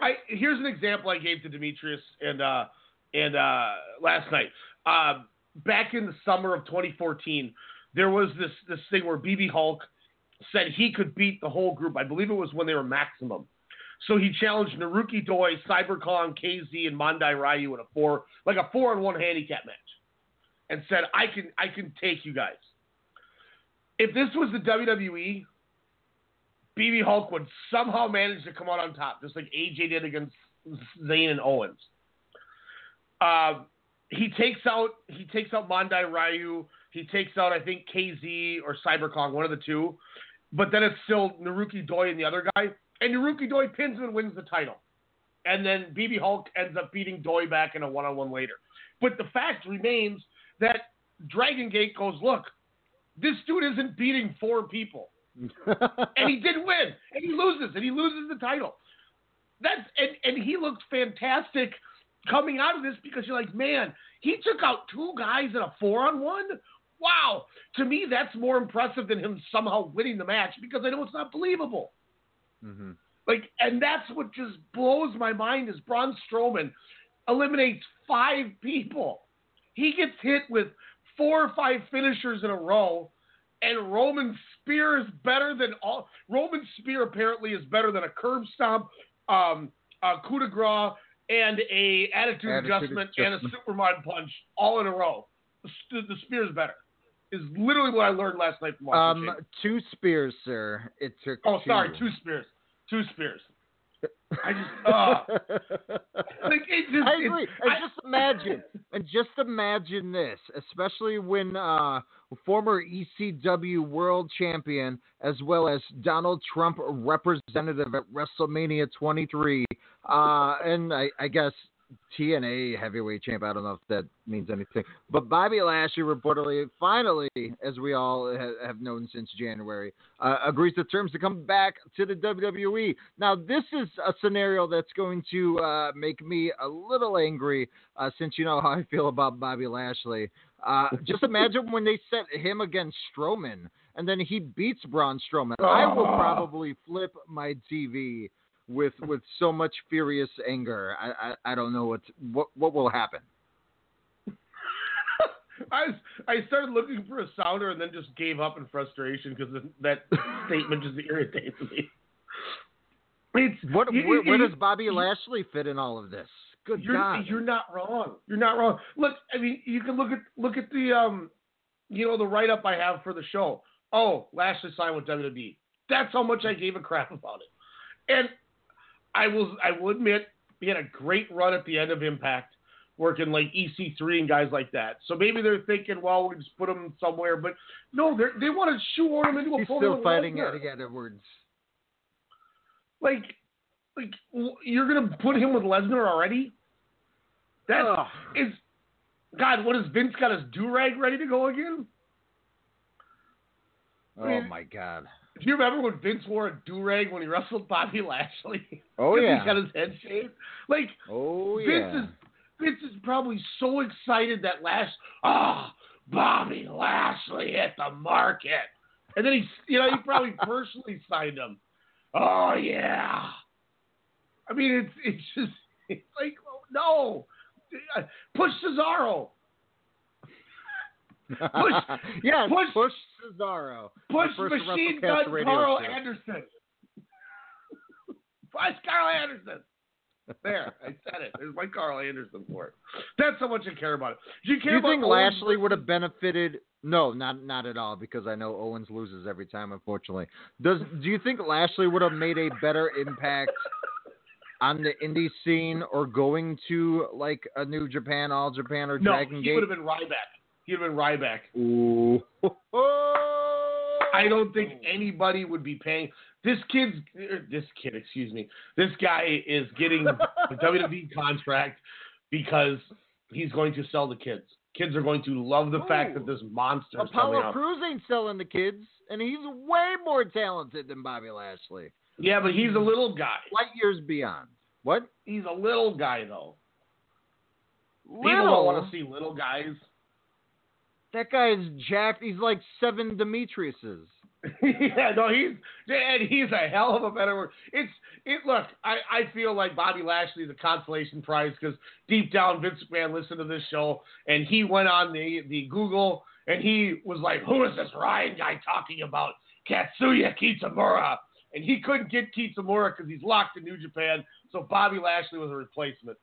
S5: I here's an example I gave to Demetrius and uh, and uh, last night. Uh, back in the summer of 2014, there was this this thing where BB Hulk said he could beat the whole group. I believe it was when they were maximum. So he challenged Naruki Doi, Cyber Kong, KZ, and Mandai Ryu in a four like a four on one handicap match, and said I can I can take you guys. If this was the WWE, BB Hulk would somehow manage to come out on top, just like AJ did against Zayn and Owens. Um, he takes out he takes out Mandai Ryu. He takes out I think KZ or Cyber Kong, one of the two, but then it's still Naruki Doi and the other guy, and Naruki Doi pins him and wins the title, and then BB Hulk ends up beating Doi back in a one-on-one later. But the fact remains that Dragon Gate goes, look, this dude isn't beating four people, <laughs> and he did win, and he loses, and he loses the title. That's and and he looked fantastic coming out of this because you're like, man, he took out two guys in a four on one. Wow, to me that's more impressive than him somehow winning the match because I know it's not believable.
S12: Mm-hmm.
S5: Like, and that's what just blows my mind is Braun Strowman eliminates five people. He gets hit with four or five finishers in a row, and Roman Spear is better than all. Roman Spear apparently is better than a curb stomp, um, a coup de grace, and a attitude,
S12: Attitude
S5: adjustment, and a. Superman punch all in a row. The, the Spear is better. Is literally what I learned last night from watching.
S12: Um, two spears, sir. It took.
S5: Oh, sorry,
S12: two.
S5: two spears. Two spears. <laughs> I just, uh, like it just.
S12: I
S5: it-
S12: agree. And
S5: I-
S12: just imagine, and just imagine this, especially when uh, former ECW World Champion as well as Donald Trump representative at WrestleMania 23, uh, and I, I guess TNA heavyweight champ. I don't know if that means anything, but Bobby Lashley reportedly, finally, as we all ha- have known since January, uh, agrees to terms to come back to the WWE. Now, this is a scenario that's going to uh, make me a little angry, uh, since you know how I feel about Bobby Lashley. Uh, just imagine when they set him against Strowman, and then he beats Braun Strowman. I will <laughs> probably flip my TV with with so much furious anger. I I, I don't know what what what will happen. <laughs>
S5: I was- I started looking for a sounder and then just gave up in frustration because that <laughs> statement just irritates me. It's
S12: What where, where does Bobby Lashley fit in all of this? Good
S5: you're,
S12: God!
S5: You're not wrong. You're not wrong. Look, I mean, you can look at look at the um, you know, the write up I have for the show. Oh, Lashley signed with WWE. That's how much I gave a crap about it. And I will I will admit he had a great run at the end of Impact, working like EC3 and guys like that. So maybe they're thinking, well, we just put him somewhere. But no, they they want to shoehorn him into a
S12: He's still fighting. Eddie Edwards.
S5: Like, like you're gonna put him with Lesnar already? That is, God. What has Vince got his do rag ready to go again?
S12: Oh
S5: mean-
S12: my God!
S5: Do you remember when Vince wore a do rag when he wrestled Bobby Lashley?
S12: Oh <laughs> yeah.
S5: He got his head shaved. Like
S12: Oh
S5: Vince
S12: yeah.
S5: is Vince is probably so excited that Lash ah Bobby Lashley hit the market, and then he you know he probably <laughs> personally signed him. Oh yeah. I mean it's it's just it's like oh, no, push Cesaro. Push- <laughs>
S12: yes,
S5: push-
S12: push Cesaro.
S5: Push machine gun Karl
S12: show.
S5: Anderson. <laughs> Push Karl Anderson. There, I said it. There's my Karl Anderson for it. That's how much I care about it. Do you
S12: Do
S5: care
S12: you
S5: about
S12: think
S5: Owens
S12: Lashley would have benefited? No, not not at all, because I know Owens loses every time, unfortunately. Does do you think Lashley would have made a better impact on the indie scene, or going to like a New Japan, All Japan, or
S5: No,
S12: Dragon
S5: he
S12: Gate?
S5: would have been Ryback. He would have been Ryback.
S12: Ooh.
S5: I don't think anybody would be paying. This kid's er, this kid, excuse me. This guy is getting a <laughs> WWE contract because he's going to sell the kids. Kids are going to love the fact that this monster is coming
S12: Apollo. Crews ain't selling the kids, and he's way more talented than Bobby Lashley.
S5: Yeah, but he's a little guy.
S12: Light years beyond. What?
S5: He's a little guy though. People don't want to see little guys.
S12: That guy is jacked. He's like seven Demetriuses. <laughs>
S5: yeah, no, he's and he's a hell of a better word. It's it. Look, I I feel like Bobby Lashley is a consolation prize because deep down Vince McMahon listened to this show and he went on the the Google and he was like, who is this Ryan guy talking about? Katsuya Kitamura. And he couldn't get Kitamura because he's locked in New Japan. So Bobby Lashley was a replacement.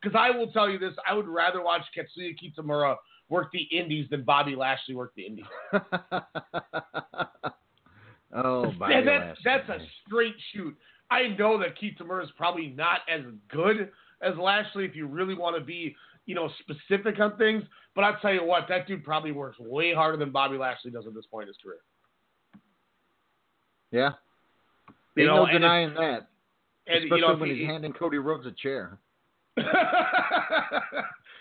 S5: Because I will tell you this, I would rather watch Katsuya Kitamura work the Indies than Bobby Lashley worked the Indies. <laughs>
S12: Oh, Bobby
S5: and that,
S12: Lashley.
S5: that's a straight shoot. I know that Kitamura is probably not as good as Lashley if you really want to be, you know, specific on things. But I'll tell you what, that dude probably works way harder than Bobby Lashley does at this point in his career.
S12: Yeah.
S5: You know,
S12: no denying that.
S5: and,
S12: Especially
S5: you know,
S12: when
S5: he-
S12: he's handing Cody Rhodes a chair. <laughs>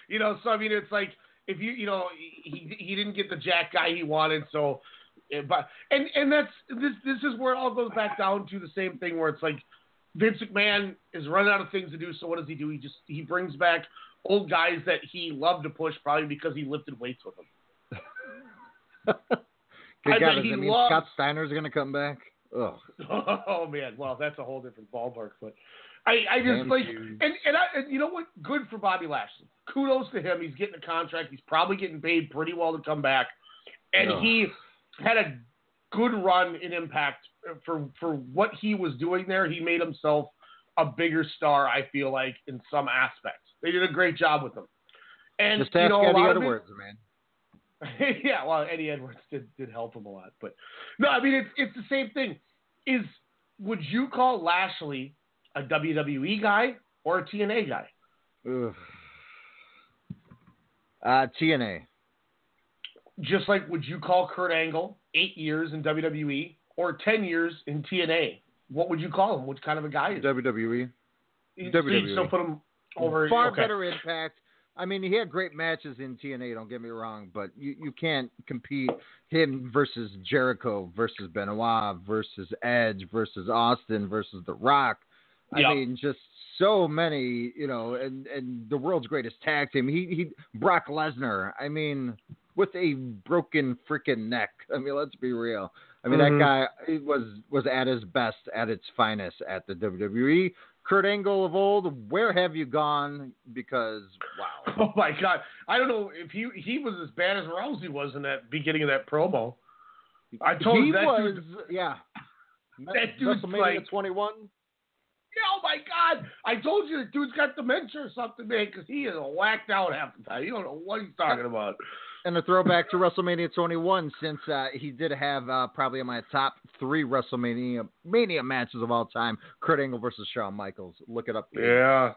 S5: you know, so I mean, it's like if you, you know, he he didn't get the Jack guy he wanted, so, eh, but and and that's this this is where it all goes back down to the same thing where it's like Vince McMahon is running out of things to do, so what does he do? He just he brings back old guys that he loved to push, probably because he lifted weights with them. <laughs>
S12: Good
S5: I
S12: God, does
S5: he
S12: that mean Scott Steiner's going to come back? Ugh. <laughs>
S5: Oh man, well that's a whole different ballpark. But I, I just
S12: Man,
S5: like,
S12: dude.
S5: and and, I, and you know what? Good for Bobby Lashley. Kudos to him. He's getting a contract. He's probably getting paid pretty well to come back, and
S12: Ugh.
S5: he had a good run in Impact for for what he was doing there. He made himself a bigger star. I feel like in some aspects, they did a great job with him. And
S12: Just
S5: you know,
S12: Eddie
S5: of it-
S12: man. <laughs>
S5: yeah, well, Eddie Edwards did, did help him a lot, but no, I mean it's it's the same thing. Is would you call Lashley a WWE guy or a TNA guy?
S12: Uh, TNA.
S5: Just like would you call Kurt Angle eight years in WWE or ten years in TNA? What would you call him? What kind of a guy is he?
S12: WWE.
S5: You- so you still
S12: WWE.
S5: put him over
S12: Far
S5: okay.
S12: better impact. I mean, he had great matches in TNA. Don't get me wrong, but you, you can't compete him versus Jericho versus Benoit versus Edge versus Austin versus The Rock. I
S5: Yep.
S12: mean, just so many, you know, and and the world's greatest tag team. He he Brock Lesnar. I mean, with a broken freaking neck. I mean, let's be real. I mean,
S5: Mhm.
S12: that guy he was was at his best, at its finest at the WWE. Kurt Angle of old, where have you gone? Because wow, <laughs>
S5: Oh my God, I don't know if he he was as bad as Rousey was in that beginning of that promo. I told
S12: he
S5: you that
S12: was
S5: dude,
S12: yeah. <laughs>
S5: That dude's
S12: WrestleMania
S5: like-
S12: 21.
S5: Oh my God! I told you the dude's got dementia or something, man, because he is whacked out half the time. You don't know what he's talking about.
S12: And a throwback to WrestleMania 21, since uh, he did have uh, probably in my top three WrestleMania Mania matches of all time: Kurt Angle versus Shawn Michaels. Look it up.
S5: Yeah.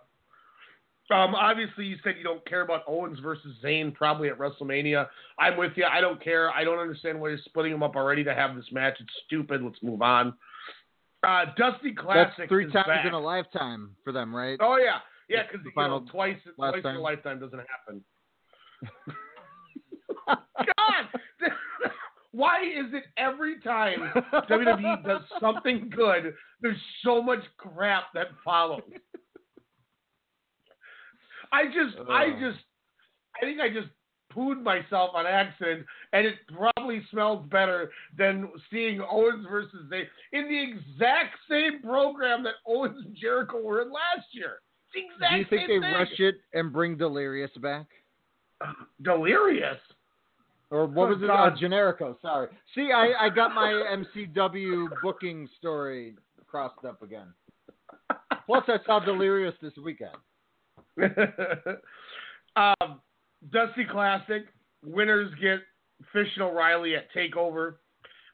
S5: Um, obviously, you said you don't care about Owens versus Zayn probably at WrestleMania. I'm with you. I don't care. I don't understand why you're splitting them up already to have this match. It's stupid. Let's move on. Uh, Dusty Classic
S12: That's three times
S5: back.
S12: in a lifetime for them, right?
S5: Oh yeah, yeah, because
S12: the
S5: you know,
S12: final
S5: twice twice in a lifetime doesn't happen. <laughs> God, <laughs> why is it every time WWE does something good, there's so much crap that follows? I just, I just, I think I just pooed myself on accident, and it probably smells better than seeing Owens versus Zayn in the exact same program that Owens and Jericho were in last year. The exact
S12: Do you think they
S5: thing.
S12: rush it and bring Delirious back? <sighs>
S5: Delirious.
S12: Or what
S5: Oh,
S12: was it? Uh. Generico. Sorry. See, I, I got my <laughs> MCW booking story crossed up again. Plus, I saw Delirious this weekend. <laughs>
S5: um, Dusty Classic winners get Fish and O'Reilly at Takeover.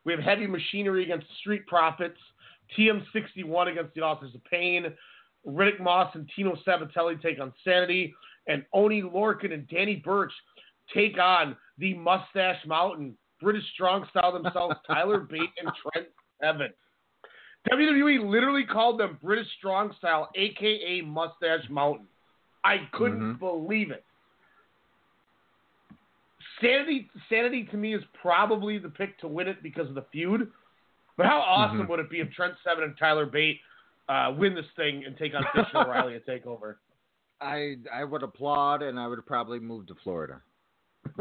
S5: We have Heavy Machinery against Street Profits. TM61 against the Authors of Pain. Riddick Moss and Tino Sabbatelli take on Sanity. And Oni Lorcan and Danny Burch take on the Mustache Mountain. British Strong Style themselves, <laughs> Tyler Bate and Trent Seven. WWE literally called them British Strong Style, aka Mustache Mountain. I couldn't mm-hmm. believe it. Sanity, Sanity to me is probably the pick to win it because of the feud. But how awesome
S12: Mhm.
S5: would it be if Trent Seven and Tyler Bate uh, win this thing and take on Fish and <laughs> O'Reilly and take over?
S12: I I would applaud, and I would probably move to Florida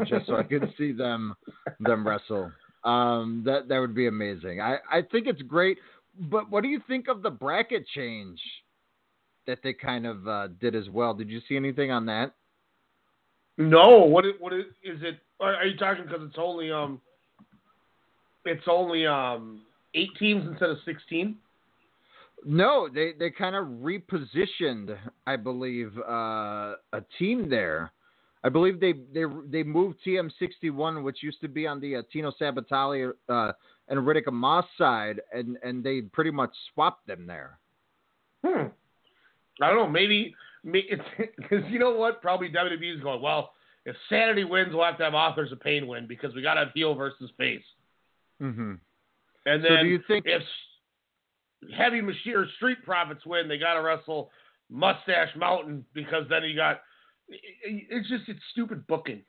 S12: just so I could see them them wrestle. Um, that that would be amazing. I I think it's great. But what do you think of the bracket change that they kind of uh, did as well? Did you see anything on that?
S5: No, what it, what it, is it? Are, are you talking because it's only um, it's only um eight teams instead of sixteen?
S12: No, they they kind of repositioned, I believe, uh, a team there. I believe they they they moved TM61, which used to be on the uh, Tino Sabbatelli uh, and Riddick Moss side, and and they pretty much swapped them there.
S5: Hmm. I don't know. Maybe, because <laughs> you know what? Probably WWE is going. Well, if Sanity wins, we'll have to have Authors of Pain win because we got to have heel versus face.
S12: Mm-hmm.
S5: And
S12: So
S5: then
S12: do you think-
S5: if Heavy Machine or Street Profits win, they got to wrestle Mustache Mountain because then you got. It's just it's stupid booking.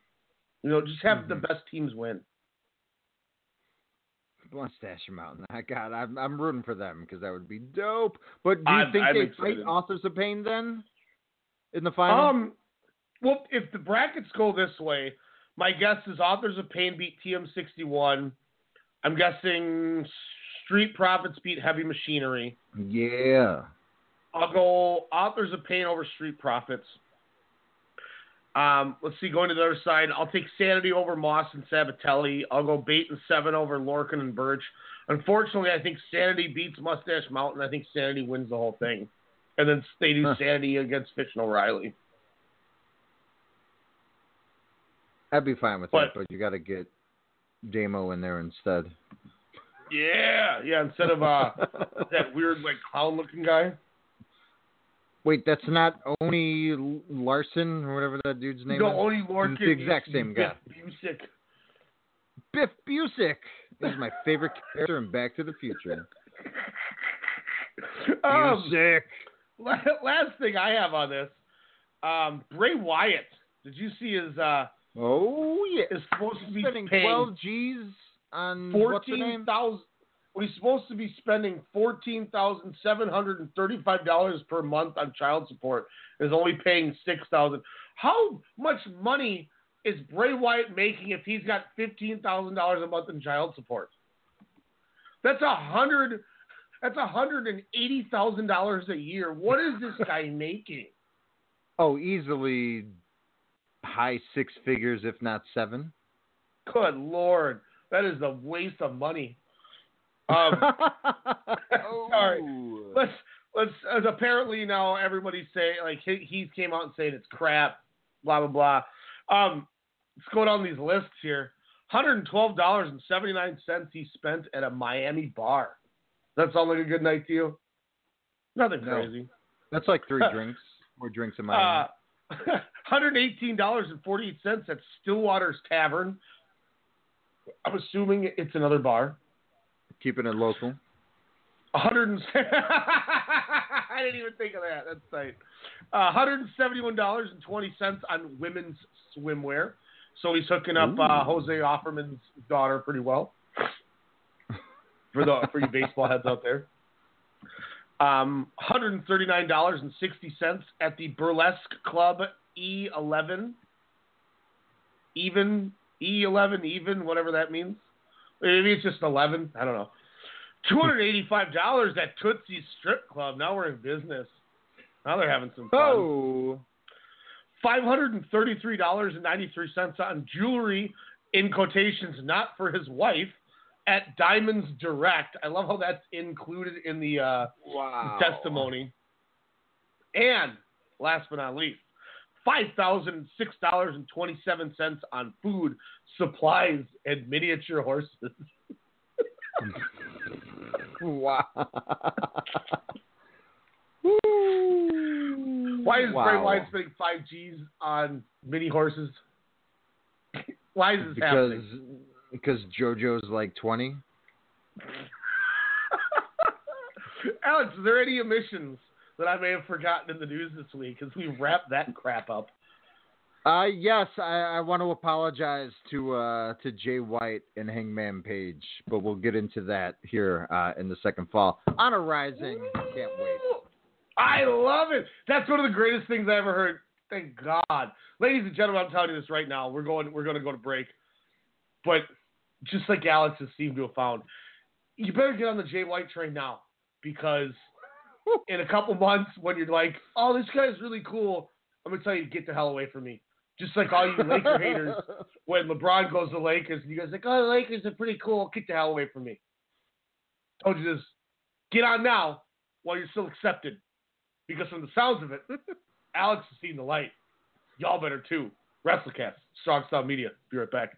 S5: You know, just have the best teams win.
S12: Mustache Mountain. I got. I'm, I'm rooting for them because that would be dope. But do you
S5: I'm-
S12: think
S5: I'm
S12: they
S5: excited.
S12: fight Authors of Pain then in the final?
S5: Um, well, if the brackets go this way, my guess is Authors of Pain beat TM61. I'm guessing Street Profits beat Heavy Machinery.
S12: yeah.
S5: I'll go Authors of Pain over Street Profits. Um, let's see, going to the other side, I'll take Sanity over Moss and Sabbatelli. I'll go Bate and Seven over Lorcan and Burch. Unfortunately, I think Sanity beats Mustache Mountain. I think Sanity wins the whole thing. And then they do
S12: Huh.
S5: Sanity against and O'Reilly.
S12: I'd be fine with
S5: But-
S12: that, but you got to get Damo in there instead.
S5: Yeah, yeah, instead of uh, <laughs> that weird, like, clown looking guy.
S12: Wait, that's not Oni Lorcan or whatever that dude's name
S5: No,
S12: is.
S5: Oni Lorcan.
S12: It's the exact same
S5: be
S12: guy.
S5: Biff Busick.
S12: Biff Busick is my favorite character in Back to the Future. <laughs>
S5: Um,
S12: Busick.
S5: La- <laughs> Last thing I have on this, um, Bray Wyatt. Did you see his? Uh,
S12: oh yeah,
S5: is supposed to be
S12: Spending 12 G's on
S5: fourteen
S12: name?
S5: Well, he's supposed to be spending fourteen thousand seven hundred and thirty-five dollars per month on child support. Is only paying six thousand. How much money is Bray Wyatt making if he's got fifteen thousand dollars a month in child support? That's a hundred. That's a hundred and eighty thousand dollars a year. What is this <laughs> guy making?
S12: Oh, easily high six figures, if not seven.
S5: Good lord, that is a waste of money. Um, <laughs> <laughs> sorry. Let's let's. As apparently now everybody's saying like he, he came out and saying it's crap, blah blah blah. Um, let's go down these lists here. Hundred and twelve dollars and seventy nine cents he spent at a Miami bar. That sound like a good night to you? Nothing
S12: No.
S5: crazy.
S12: That's like three <laughs> drinks. More drinks in my.
S5: Uh, <laughs> hundred eighteen dollars and forty eight cents at Stillwater's Tavern. I'm assuming it's another bar.
S12: Keeping it local.
S5: Hundred and <laughs> I didn't even think of that. That's tight. Uh, hundred and seventy-one dollars and twenty cents on women's swimwear. So he's hooking up uh, Jose Offerman's daughter pretty well. For the for you baseball heads out there. Um, hundred and thirty-nine dollars and sixty cents at the Burlesque Club E11. Even E11, even whatever that means. Maybe it's just eleven. I don't know. Two hundred eighty-five dollars at Tootsie's Strip Club. Now we're in business. Now they're having some fun.
S12: Oh.
S5: Five hundred and thirty-three dollars and ninety-three cents on jewelry in quotations, not for his wife, at Diamonds Direct. I love how that's included in the uh,
S12: Wow.
S5: testimony. And last but not least, five thousand six dollars and twenty-seven cents on food, supplies, and miniature horses. <laughs>
S12: Wow. <laughs>
S5: Why is Bray
S12: Wow.
S5: Wyatt spending five G's on mini horses? <laughs> Why is this
S12: because
S5: happening?
S12: Because JoJo's like twenty. <laughs>
S5: Alex, is there any omissions that I may have forgotten in the news this week as we wrap that crap up?
S12: Uh yes, I, I want to apologize to uh to Jay White and Hangman Page, but we'll get into that here uh in the second fall. Honor Rising, can't wait.
S5: I love it. That's one of the greatest things I ever heard. Thank God, ladies and gentlemen, I'm telling you this right now. We're going. We're going to go to break. But just like Alex has seemed to have found, you better get on the Jay White train now because in a couple months, when you're like, "Oh, this guy's really cool," I'm gonna tell you to get the hell away from me. Just like all you Laker haters, <laughs> when LeBron goes to Lakers, and you guys are like, "Oh, the Lakers are pretty cool." Get the hell away from me. Told you this. Get on now while you're still accepted. Because from the sounds of it, <laughs> Alex has seen the light. Y'all better too. WrestleCast, Strong Style Media. Be right back.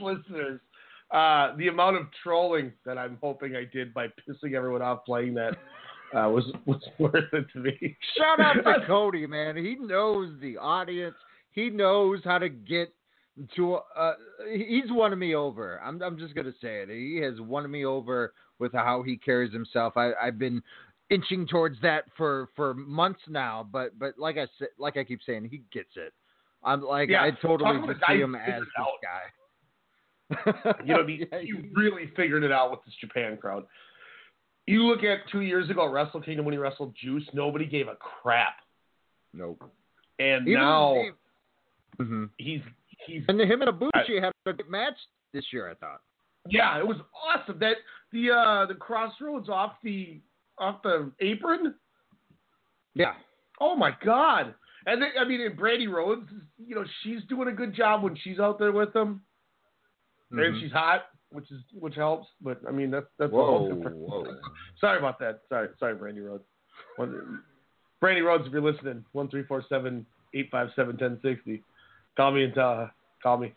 S5: Lost listeners. Uh, the amount of trolling that I'm hoping I did by pissing everyone off playing that uh, was was <laughs> worth it to me.
S12: Shout out to <laughs> Cody, man. He knows the audience. He knows how to get to. Uh, he's won me over. I'm I'm just gonna say it. He has won me over with how he carries himself. I, I've been inching towards that for for months now. But but like I said, like I keep saying, he gets it. I'm like
S5: Yeah,
S12: I totally
S5: about
S12: just
S5: the guy
S12: see him as this guy. <laughs>
S5: You know, he, he really figured it out with this Japan crowd. You look at two years ago at Wrestle Kingdom when he wrestled Juice, nobody gave a crap.
S12: Nope.
S5: And
S12: Even-
S5: now
S12: Mhm.
S5: he's he's
S12: And him and Ibushi had a good match this year. I thought.
S5: yeah, it was awesome. That the uh the crossroads off the off the apron.
S12: Yeah.
S5: Oh my god. And then, I mean, and Brandi Rhodes, you know, she's doing a good job when she's out there with them. And
S12: Mhm.
S5: she's hot, which is which helps. But I mean, that's that's
S12: Whoa,
S5: all different.
S12: whoa.
S5: Sorry about that. Sorry, sorry, Brandi Rhodes. One, Brandi Rhodes, if you're listening, one three four seven eight five seven ten sixty. Call me and tell call me.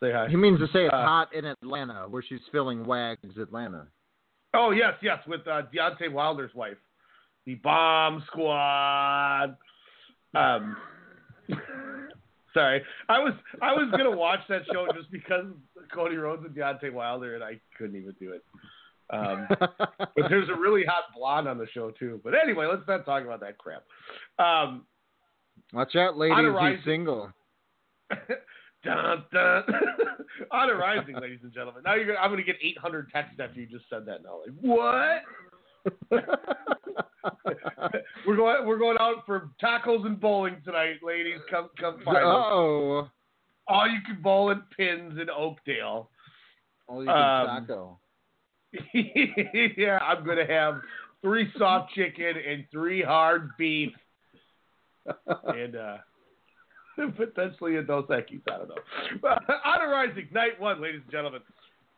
S5: Say hi.
S12: He means to say it's
S5: Uh,
S12: hot in Atlanta, where she's filling Wags Atlanta.
S5: Oh yes, yes, with uh, Deontay Wilder's wife, the Bomb Squad. Um, <laughs> sorry, I was I was gonna watch that show just because Cody Rhodes and Deontay Wilder, and I couldn't even do it. Um, but there's a really hot blonde on the show too. But anyway, let's not talk about that crap. Um,
S12: Watch out, ladies.
S5: On a
S12: He's single. <laughs>
S5: dun, dun. <laughs> Honor Rising, ladies and gentlemen. Now you're gonna, I'm gonna get 800 texts after you just said that. Now, like what? <laughs> we're going we're going out for tacos and bowling tonight, ladies. Come come find us.
S12: Oh.
S5: all you can bowl and pins in Oakdale.
S12: All you can
S5: Um,
S12: taco. <laughs>
S5: yeah, I'm gonna have three soft <laughs> chicken and three hard beef, and uh, <laughs> potentially a Dos Equis. I don't know. Honor Rising, night one, ladies and gentlemen.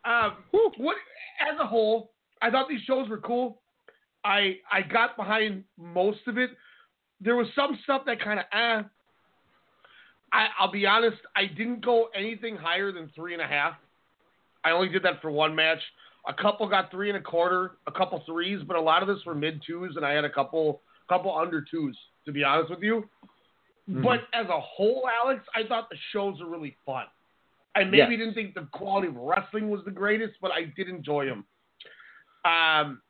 S5: Um, what as a whole, I thought these shows were cool. I I got behind most of it. There was some stuff that kind of eh. I, I'll be honest, I didn't go anything higher than three and a half. I only did that for one match. A couple got three and a quarter, a couple threes, but a lot of this were mid twos, and I had a couple couple under twos. To be honest with you,
S12: Mm-hmm.
S5: but as a whole, Alex, I thought the shows were really fun. I maybe
S12: Yes.
S5: didn't think the quality of wrestling was the greatest, but I did enjoy them. Um,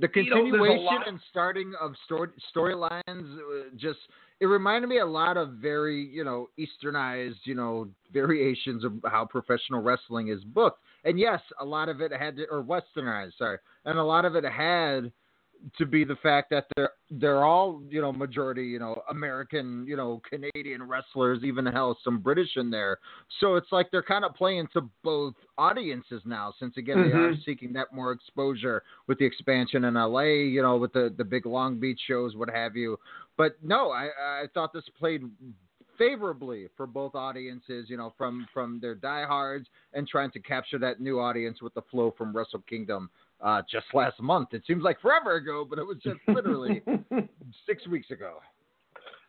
S12: The continuation and starting of story storylines uh, just it reminded me a lot of very you know easternized you know variations of how professional wrestling is booked. And yes a lot of it had to or westernized sorry. And a lot of it had to be the fact that they're they're all you know majority you know American you know Canadian wrestlers even hell some British in there. So it's like they're kind of playing to both audiences now since again they are
S5: Mhm.
S12: seeking that more exposure with the expansion in LA you know with the the big Long Beach shows what have you. But no I I thought this played favorably for both audiences you know from from their diehards and trying to capture that new audience with the flow from Wrestle Kingdom uh, just <laughs> last month. It seems like forever ago, but it was just literally <laughs> six weeks ago.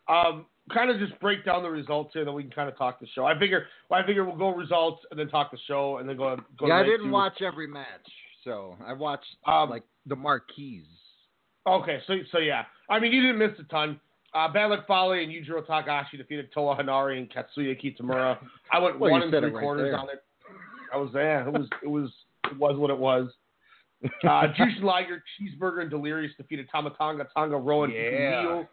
S5: um, kind of just break down the results here, then we can kind of talk the show. I figure, well, I figure we'll go results and then talk the show and then go. go
S12: yeah, I didn't
S5: two.
S12: watch every match, so I watched
S5: Um,
S12: like the marquees.
S5: Okay, so so yeah, I mean you didn't miss a ton. Uh, Bad Luck Fale and Yujiro Takahashi defeated Toa Henare and Katsuya Kitamura. I went
S12: Well,
S5: one and three quarters on it. I was there. It was it was it was what it was. Uh, <laughs> Jushin Liger, Cheeseburger, and Delirious defeated Tamatanga, Tonga, Rowan,
S12: Yeah.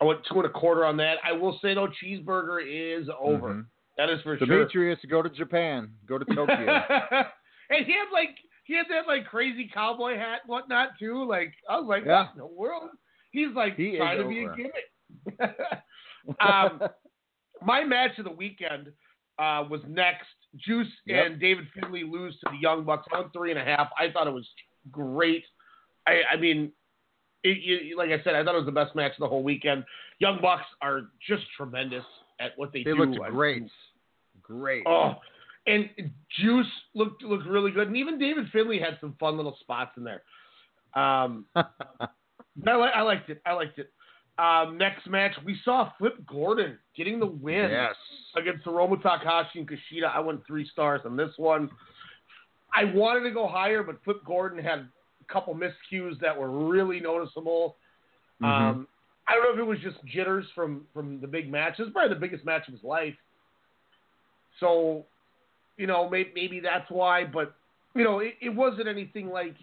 S5: I went two and a quarter on that. I will say though, Cheeseburger is over.
S12: Mhm.
S5: That is for sure.
S12: Demetrius, go to Japan, go to Tokyo. <laughs>
S5: and he had like he had that like crazy cowboy hat and whatnot too. Like I was like,
S12: Yeah.
S5: what in the world? He's like
S12: He
S5: trying to be a gimmick. <laughs> um, my match of the weekend uh, was next. Juice
S12: Yep.
S5: and David Finlay lose to the Young Bucks on three and a half. I thought it was great. I, I mean, it, you, like I said, I thought it was the best match of the whole weekend. Young Bucks are just tremendous at what they,
S12: they
S5: do.
S12: looked great, great.
S5: Oh, and Juice looked looked really good, and even David Finlay had some fun little spots in there. Um, <laughs> I, li- I liked it. I liked it. Um, next match, we saw Flip Gordon getting the win
S12: yes,
S5: against Hiromu Takahashi and Kushida. I went three stars on this one. I wanted to go higher, but Flip Gordon had a couple miscues that were really noticeable.
S12: Mhm.
S5: Um, I don't know if it was just jitters from from the big match. This is probably the biggest match of his life. So, you know, maybe, maybe that's why. But you know, it, it wasn't anything like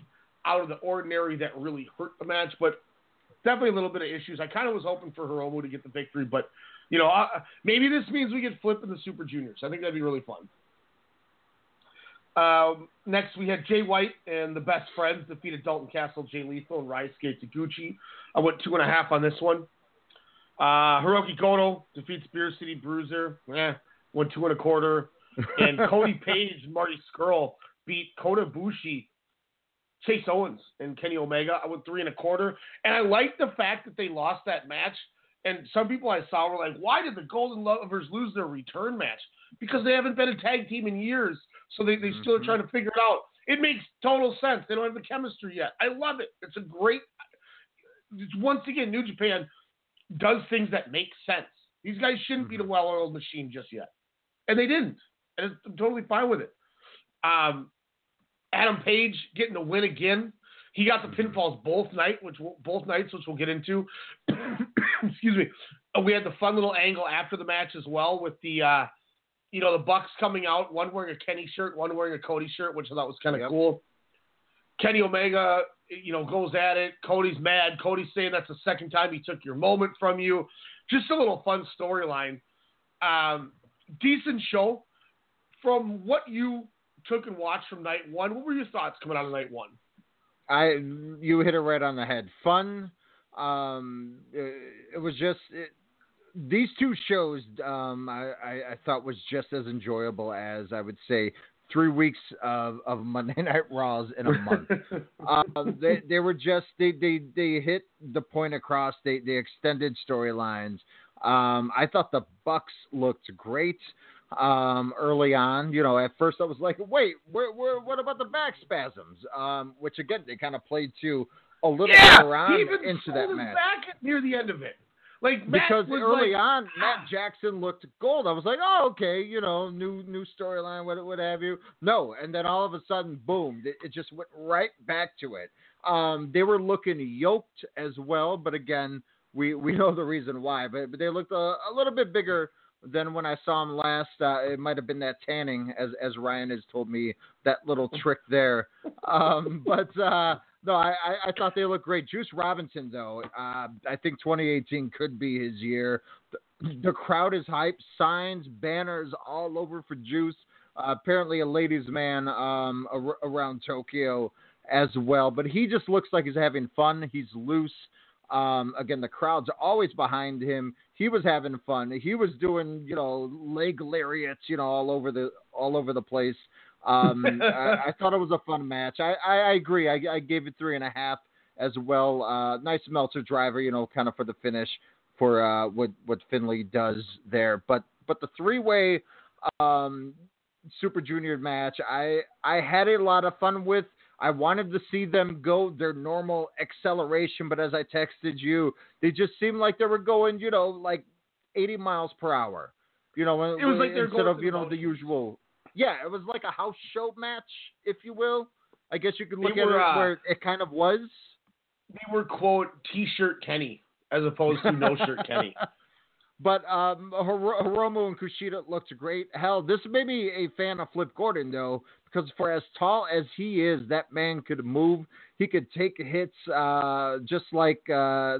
S5: out of the ordinary that really hurt the match. But definitely a little bit of issues. I kind of was hoping for Hiromu to get the victory, but you know, uh, maybe this means we get Flip in the Super Juniors. I think that'd be really fun. Um, next, we had Jay White and the Best Friends defeated Dalton Castle, Jay Lethal, and Ryusuke Taguchi. I went two and a half on this one. Uh, Hiroki Goto defeats Beer City Bruiser. Eh, went two and a quarter. And <laughs> Cody Page and Marty Scurll beat Kota Ibushi, Chase Owens, and Kenny Omega. I went three and a quarter. And I like the fact that they lost that match. And some people I saw were like, why did the Golden Lovers lose their return match? Because they haven't been a tag team in years. So they, they still are trying to figure it out. It makes total sense. They don't have the chemistry yet. I love it. It's a great. It's, once again, New Japan does things that make sense. These guys shouldn't be the well-oiled machine just yet, and they didn't. And I'm totally fine with it. Um, Adam Page getting the win again. He got the pinfalls both night, which we'll, both nights, which we'll get into. <coughs> Excuse me. Uh, We had the fun little angle after the match as well with the, uh, you know, the Bucks coming out, one wearing a Kenny shirt, one wearing a Cody shirt, which I thought was kind of cool. Kenny Omega, you know, goes at it. Cody's mad. Cody's saying that's the second time he took your moment from you. Just a little fun storyline. Um, decent show. From what you took and watched from night one, what were your thoughts coming out of night one?
S12: I you hit it right on the head. Fun. Um, it, it was just it, these two shows um, I, I, I thought was just as enjoyable as I would say three weeks of, of Monday <laughs> Night Raws in a month. <laughs> um, they they were just they, they they hit the point across. They they extended storylines. Um, I thought the Bucks looked great um, early on. You know, at first I was like, wait, where, where, what about the back spasms? Um, which again they kind of played to a little
S5: yeah, he even
S12: into that match.
S5: back near the end of it. Like Matt
S12: because early
S5: like,
S12: on Matt Jackson looked gold. I was like, oh okay, you know, new new storyline, what what have you. No, and then all of a sudden, boom, it, it just went right back to it. Um, they were looking yoked as well, but again, we we <laughs> know the reason why. But but they looked a, a little bit bigger than when I saw him last. Uh, it might have been that tanning, as as Ryan has told me that little <laughs> trick there. Um, but uh, no, I, I, I thought they looked great. Juice Robinson, though, uh, I think 2018 could be his year. The, the crowd is hyped, signs, banners all over for Juice. Uh, apparently, a ladies' man um, ar- around Tokyo as well. But he just looks like he's having fun. He's loose. Um, again, the crowd's always behind him. He was having fun. He was doing, you know, leg lariats, you know, all over the all over the place. Um, <laughs> I, I thought it was a fun match. I, I, I agree. I, I gave it three and a half as well. Uh, nice Meltzer driver, you know, kind of for the finish for uh, what what Finlay does there. But but the three way um, Super Junior match, I I had a lot of fun with. I wanted to see them go their normal acceleration, but as I texted you, they just seemed like they were going, you know, like 80 miles per hour. You know,
S5: It was like
S12: instead of you know the usual. Yeah, it was like a house show match, if you will. I guess you could look at it
S5: uh,
S12: where it kind of was.
S5: they were quote T-shirt Kenny as opposed to no shirt Kenny. <laughs>
S12: But um, Hiromu and Kushida looked great. Hell, this made me a fan of Flip Gordon though, because for as tall as he is, that man could move. He could take hits uh, just like uh,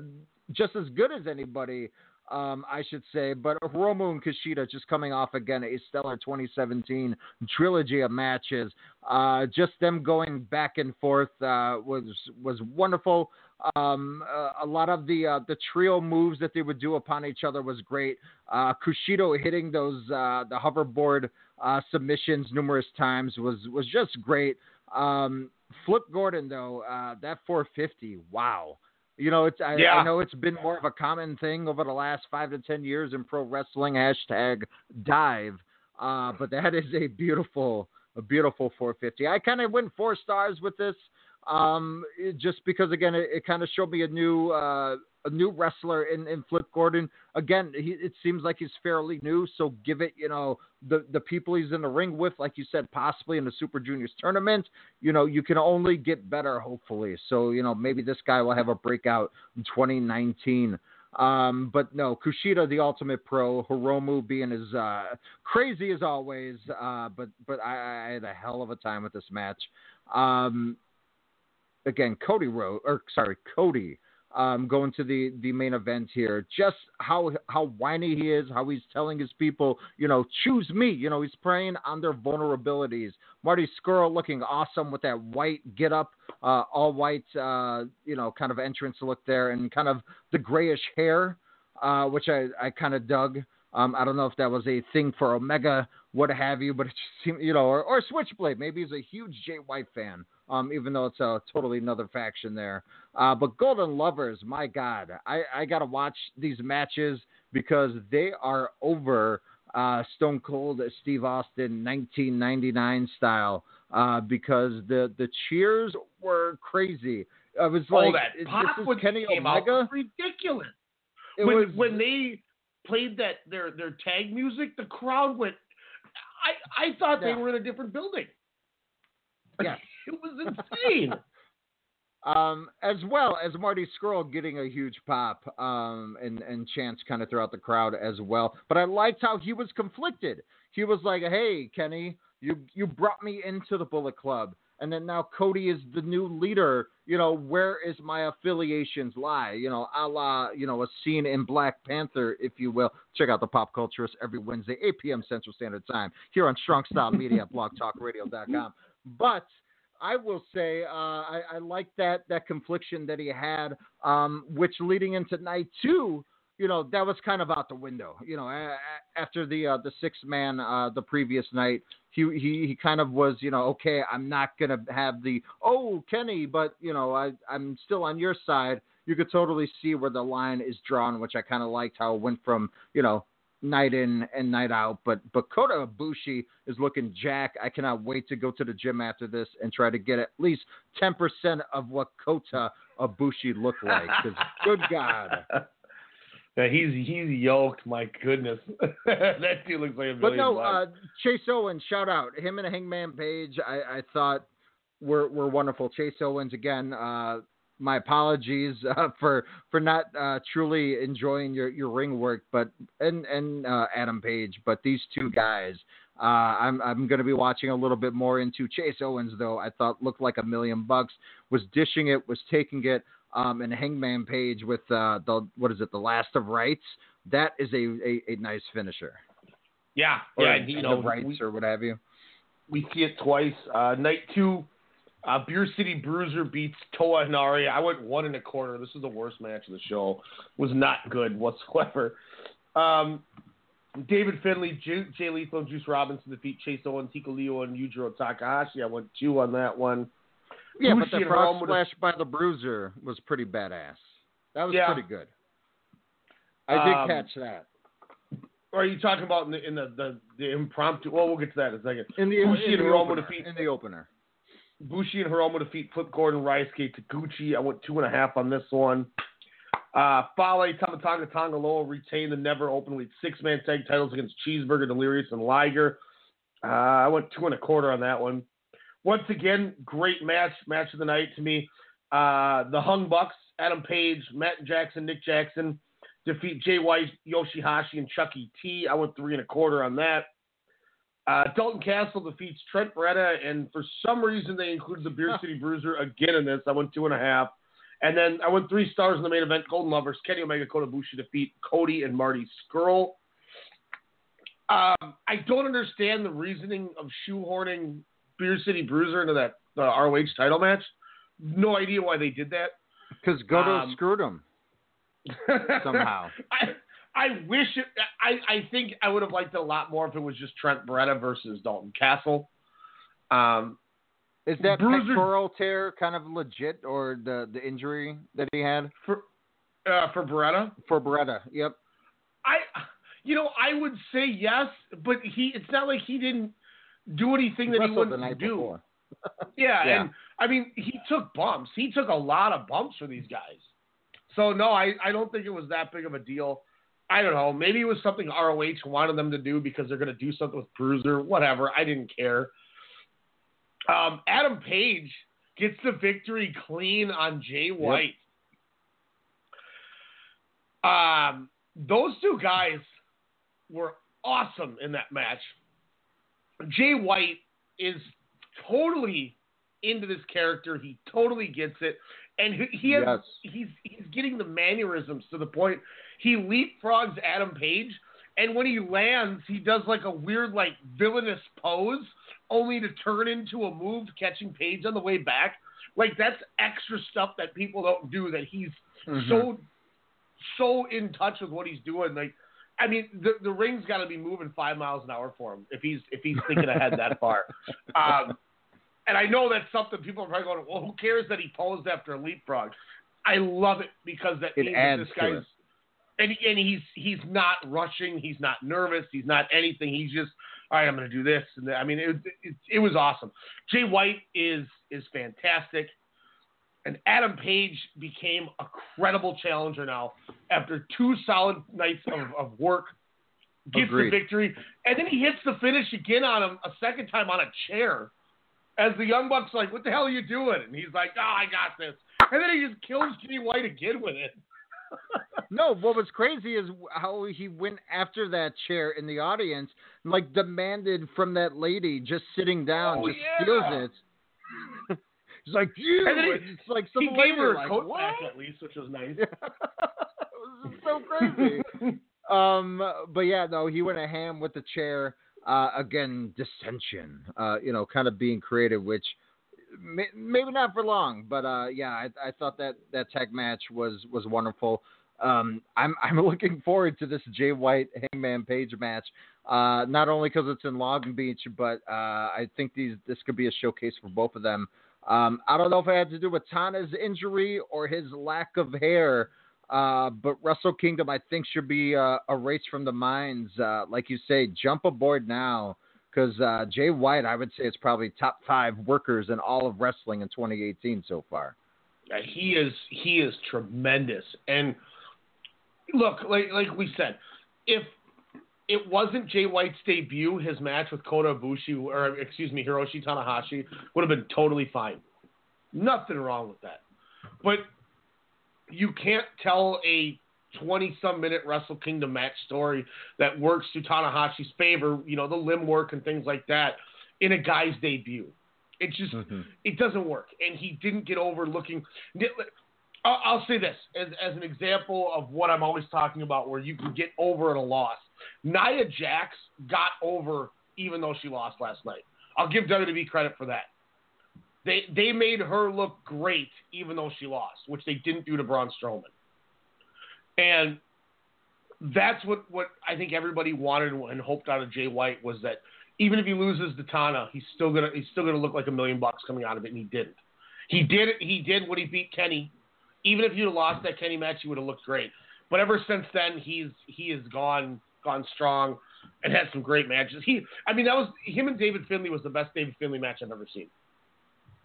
S12: just as good as anybody. Um, I should say, but Hiromu and Kushida just coming off again a stellar 2017 trilogy of matches. Uh, just them going back and forth uh, was was wonderful. Um, uh, a lot of the uh, the trio moves that they would do upon each other was great. Uh, Kushida hitting those uh, the hoverboard uh, submissions numerous times was was just great. Um, Flip Gordon though, uh, that 450, wow. You know, it's I,
S5: Yeah.
S12: I know it's been more of a common thing over the last five to ten years in pro wrestling. Hashtag dive, uh, but that is a beautiful, a beautiful 450. I kind of went four stars with this, um, just because again, it, it kind of showed me a new, uh, a new wrestler in, in Flip Gordon. Again, he, it seems like he's fairly new, so give it, you know, the the people he's in the ring with, like you said, possibly in the Super Juniors tournament. You know, you can only get better, hopefully. So you know, maybe this guy will have a breakout in 2019. Um, but no, Kushida, the ultimate pro, Hiromu being as uh, crazy as always. Uh, but but I, I had a hell of a time with this match. Um, again, Cody Rowe, or sorry, Cody, um, going to the, the main event here. Just how how whiny he is, how he's telling his people, you know, choose me. You know, he's preying on their vulnerabilities. Marty Scurll looking awesome with that white get up, uh, all white, uh, you know, kind of entrance look there, and kind of the grayish hair, uh, which I, I kind of dug. Um, I don't know if that was a thing for Omega, what have you, but it just seemed, you know, or, or Switchblade. Maybe he's a huge Jay White fan, um, even though it's a totally another faction there. Uh, but Golden Lovers, my God, I, I got to watch these matches because they are over uh, Stone Cold Steve Austin 1999 style uh, because the, the cheers were crazy. I was like,
S5: that
S12: this
S5: pop
S12: is Kenny
S5: came
S12: Omega.
S5: was ridiculous.
S12: It
S5: when
S12: was-
S5: when they played that their their tag music, the crowd went. I I thought
S12: Yeah.
S5: they were in a different building. <laughs>
S12: Yeah.
S5: it was insane. <laughs>
S12: Um, as well as Marty Scurll getting a huge pop um, and, and chants kind of throughout the crowd as well. But I liked how he was conflicted. He was like, hey, Kenny, you, you brought me into the Bullet Club. And then now Cody is the new leader. You know, where is my affiliations lie? You know, a la, you know, a scene in Black Panther, if you will. Check out the Pop Culturist every Wednesday, 8 p.m. Central Standard Time here on Strong Style Media <laughs> blogtalkradio.com. But I will say uh, I, I like that that confliction that he had, um, which leading into night two, you know that was kind of out the window. You know, after the uh, the six man uh, the previous night, he, he he kind of was you know okay, I'm not gonna have the oh Kenny, but you know I I'm still on your side. You could totally see where the line is drawn, which I kind of liked how it went from you know night in and night out. But but Kota Ibushi is looking jack. I cannot wait to go to the gym after this and try to get at least ten percent of what Kota Ibushi looked like. 'Cause good God. <laughs>
S5: Yeah, he's he's yoked. My goodness, <laughs> that dude looks like a million
S12: But no, uh, Chase Owens, shout out him and Hangman Page. I, I thought were were wonderful. Chase Owens again. Uh, my apologies uh, <laughs> for for not uh, truly enjoying your, your ring work, but and and uh, Adam Page. But these two guys, uh, I'm I'm going to be watching a little bit more into Chase Owens. Though I thought looked like a million bucks. Was dishing it. Was taking it. Um, and Hangman Page with uh, the what is it? The Last of Rights. That is a, a, a nice finisher.
S5: yeah,
S12: Or
S5: yeah, you know,
S12: rights
S5: we,
S12: or what have you.
S5: we see it twice. Uh, night two, uh, Beer City Bruiser beats Toa Henare. I went one and a quarter. This is the worst match of the show. Was not good whatsoever. Um, David Finlay, Jay, Jay Lethal, and Juice Robinson defeat Chase Owens, Hikuleo, and Yujiro Takahashi. I went two on that one.
S12: Yeah, but the frog splash by the Bruiser was pretty badass. That was
S5: Yeah.
S12: pretty good. I did
S5: Um,
S12: catch that.
S5: Are you talking about in the in the, the, the impromptu? Well, we'll get to that in a second.
S12: In the,
S5: Bushi
S12: in
S5: and
S12: the
S5: Hiromu
S12: opener,
S5: defeat
S12: in the opener.
S5: Bushi and Hiromu defeat Flip Gordon, Rice, Ryusuke Taguchi. I went two and a half on this one. Uh, Fale, Tama Tonga, Tangaloa retain the never open openly six man tag titles against Cheeseburger, Delirious, and Liger. Uh, I went two and a quarter on that one. Once again, great match, match of the night to me. Uh, the Hung Bucks, Adam Page, Matt Jackson, Nick Jackson defeat Jay White, Yoshihashi, and Chucky T. I went three and a quarter on that. Uh, Dalton Castle defeats Trent Beretta, and for some reason they included the Beer City Bruiser again in this. I went two and a half. And then I went three stars in the main event. Golden Lovers, Kenny Omega, Kota Ibushi defeat Cody and Marty Scurll. Um, I don't understand the reasoning of shoehorning Beer City Bruiser into that uh, ROH title match. No idea why they did that.
S12: Because Goto
S5: Um,
S12: screwed him <laughs> somehow.
S5: I I wish it. I I think I would have liked it a lot more if it was just Trent Beretta versus Dalton Castle. Um,
S12: Is that
S5: Bruiser-
S12: pectoral tear kind of legit, or the the injury that he had
S5: for uh, for Beretta?
S12: for Beretta? Yep.
S5: I, you know, I would say yes, but he. It's not like he didn't do anything that he wouldn't do. <laughs> Yeah,
S12: Yeah.
S5: and I mean, he took bumps. He took a lot of bumps for these guys. So no, I I don't think it was that big of a deal. I don't know. Maybe it was something ROH wanted them to do because they're going to do something with Bruiser. Whatever. I didn't care. Um, Adam Page gets the victory clean on Jay White. Um, those two guys were awesome in that match. Jay White is totally into this character. He totally gets it, and he, he has
S12: Yes.
S5: he's he's getting the mannerisms to the point he leapfrogs Adam Page, and when he lands, he does like a weird like villainous pose, only to turn into a move catching Page on the way back. Like that's extra stuff that people don't do. That he's
S12: Mhm.
S5: so so in touch with what he's doing. Like, I mean, the the ring's got to be moving five miles an hour for him if he's if he's thinking ahead that <laughs> far. Um, and I know that's something people are probably going, well, who cares that he posed after a leapfrog? I love it because that
S12: It
S5: means that this guy's and and he's he's not rushing, he's not nervous, he's not anything. He's just all right. I'm going to do this, and I mean, it, it it was awesome. Jay White is is fantastic, and Adam Page became a credible challenger now after two solid nights of, of work. Gets
S12: Agreed.
S5: the victory, and then he hits the finish again on him a second time on a chair. As the Young Bucks like, what the hell are you doing? And he's like, oh, I got this. And then he just kills Jay White again with it. <laughs>
S12: No, what was crazy is how he went after that chair in the audience, and, like demanded from that lady just sitting down,
S5: Oh,
S12: just
S5: yeah.
S12: steals it. <laughs> He's like, <laughs> you.
S5: And then he-
S12: it's like some
S5: he gave her a
S12: like,
S5: coat
S12: what?
S5: back at least, which was <laughs> nice.
S12: it was <laughs> so crazy. um, but yeah, no, he went a ham with the chair. Uh, again, dissension. Uh, you know, kind of being creative, which may, maybe not for long, but uh, yeah, I, I thought that that tag match was was wonderful. um, I'm I'm looking forward to this Jay White Hangman Page match. Uh, not only because it's in Long Beach, but uh, I think these this could be a showcase for both of them. Um, I don't know if it had to do with Tana's injury or his lack of hair, uh, but Wrestle Kingdom I think should be uh, a race from the mines. Uh, like you say, jump aboard now because uh, Jay White I would say is probably top five workers in all of wrestling in 2018 so far.
S5: Uh, he is he is tremendous. And look, like like we said, if it wasn't Jay White's debut, his match with Kota Ibushi or excuse me Hiroshi Tanahashi would have been totally fine. Nothing wrong with that. But you can't tell a 20 some minute Wrestle Kingdom match story that works to Tanahashi's favor, you know, the limb work and things like that in a guy's debut. It just
S12: Mm-hmm.
S5: it doesn't work, and he didn't get over looking. I'll, I'll say this as as an example of what I'm always talking about, where you can get over at a loss. Nia Jax got over even though she lost last night. I'll give WWE credit for that. They they made her look great even though she lost, which they didn't do to Braun Strowman. And that's what, what I think everybody wanted and hoped out of Jay White was that even if he loses to Tana, he's still gonna he's still gonna look like a million bucks coming out of it, and he didn't. He did. He did when he beat Kenny. Even if you'd lost that Kenny match, he would have looked great. But ever since then, he's he has gone gone strong and had some great matches. He, I mean, that was him and David Finlay was the best David Finlay match I've ever seen,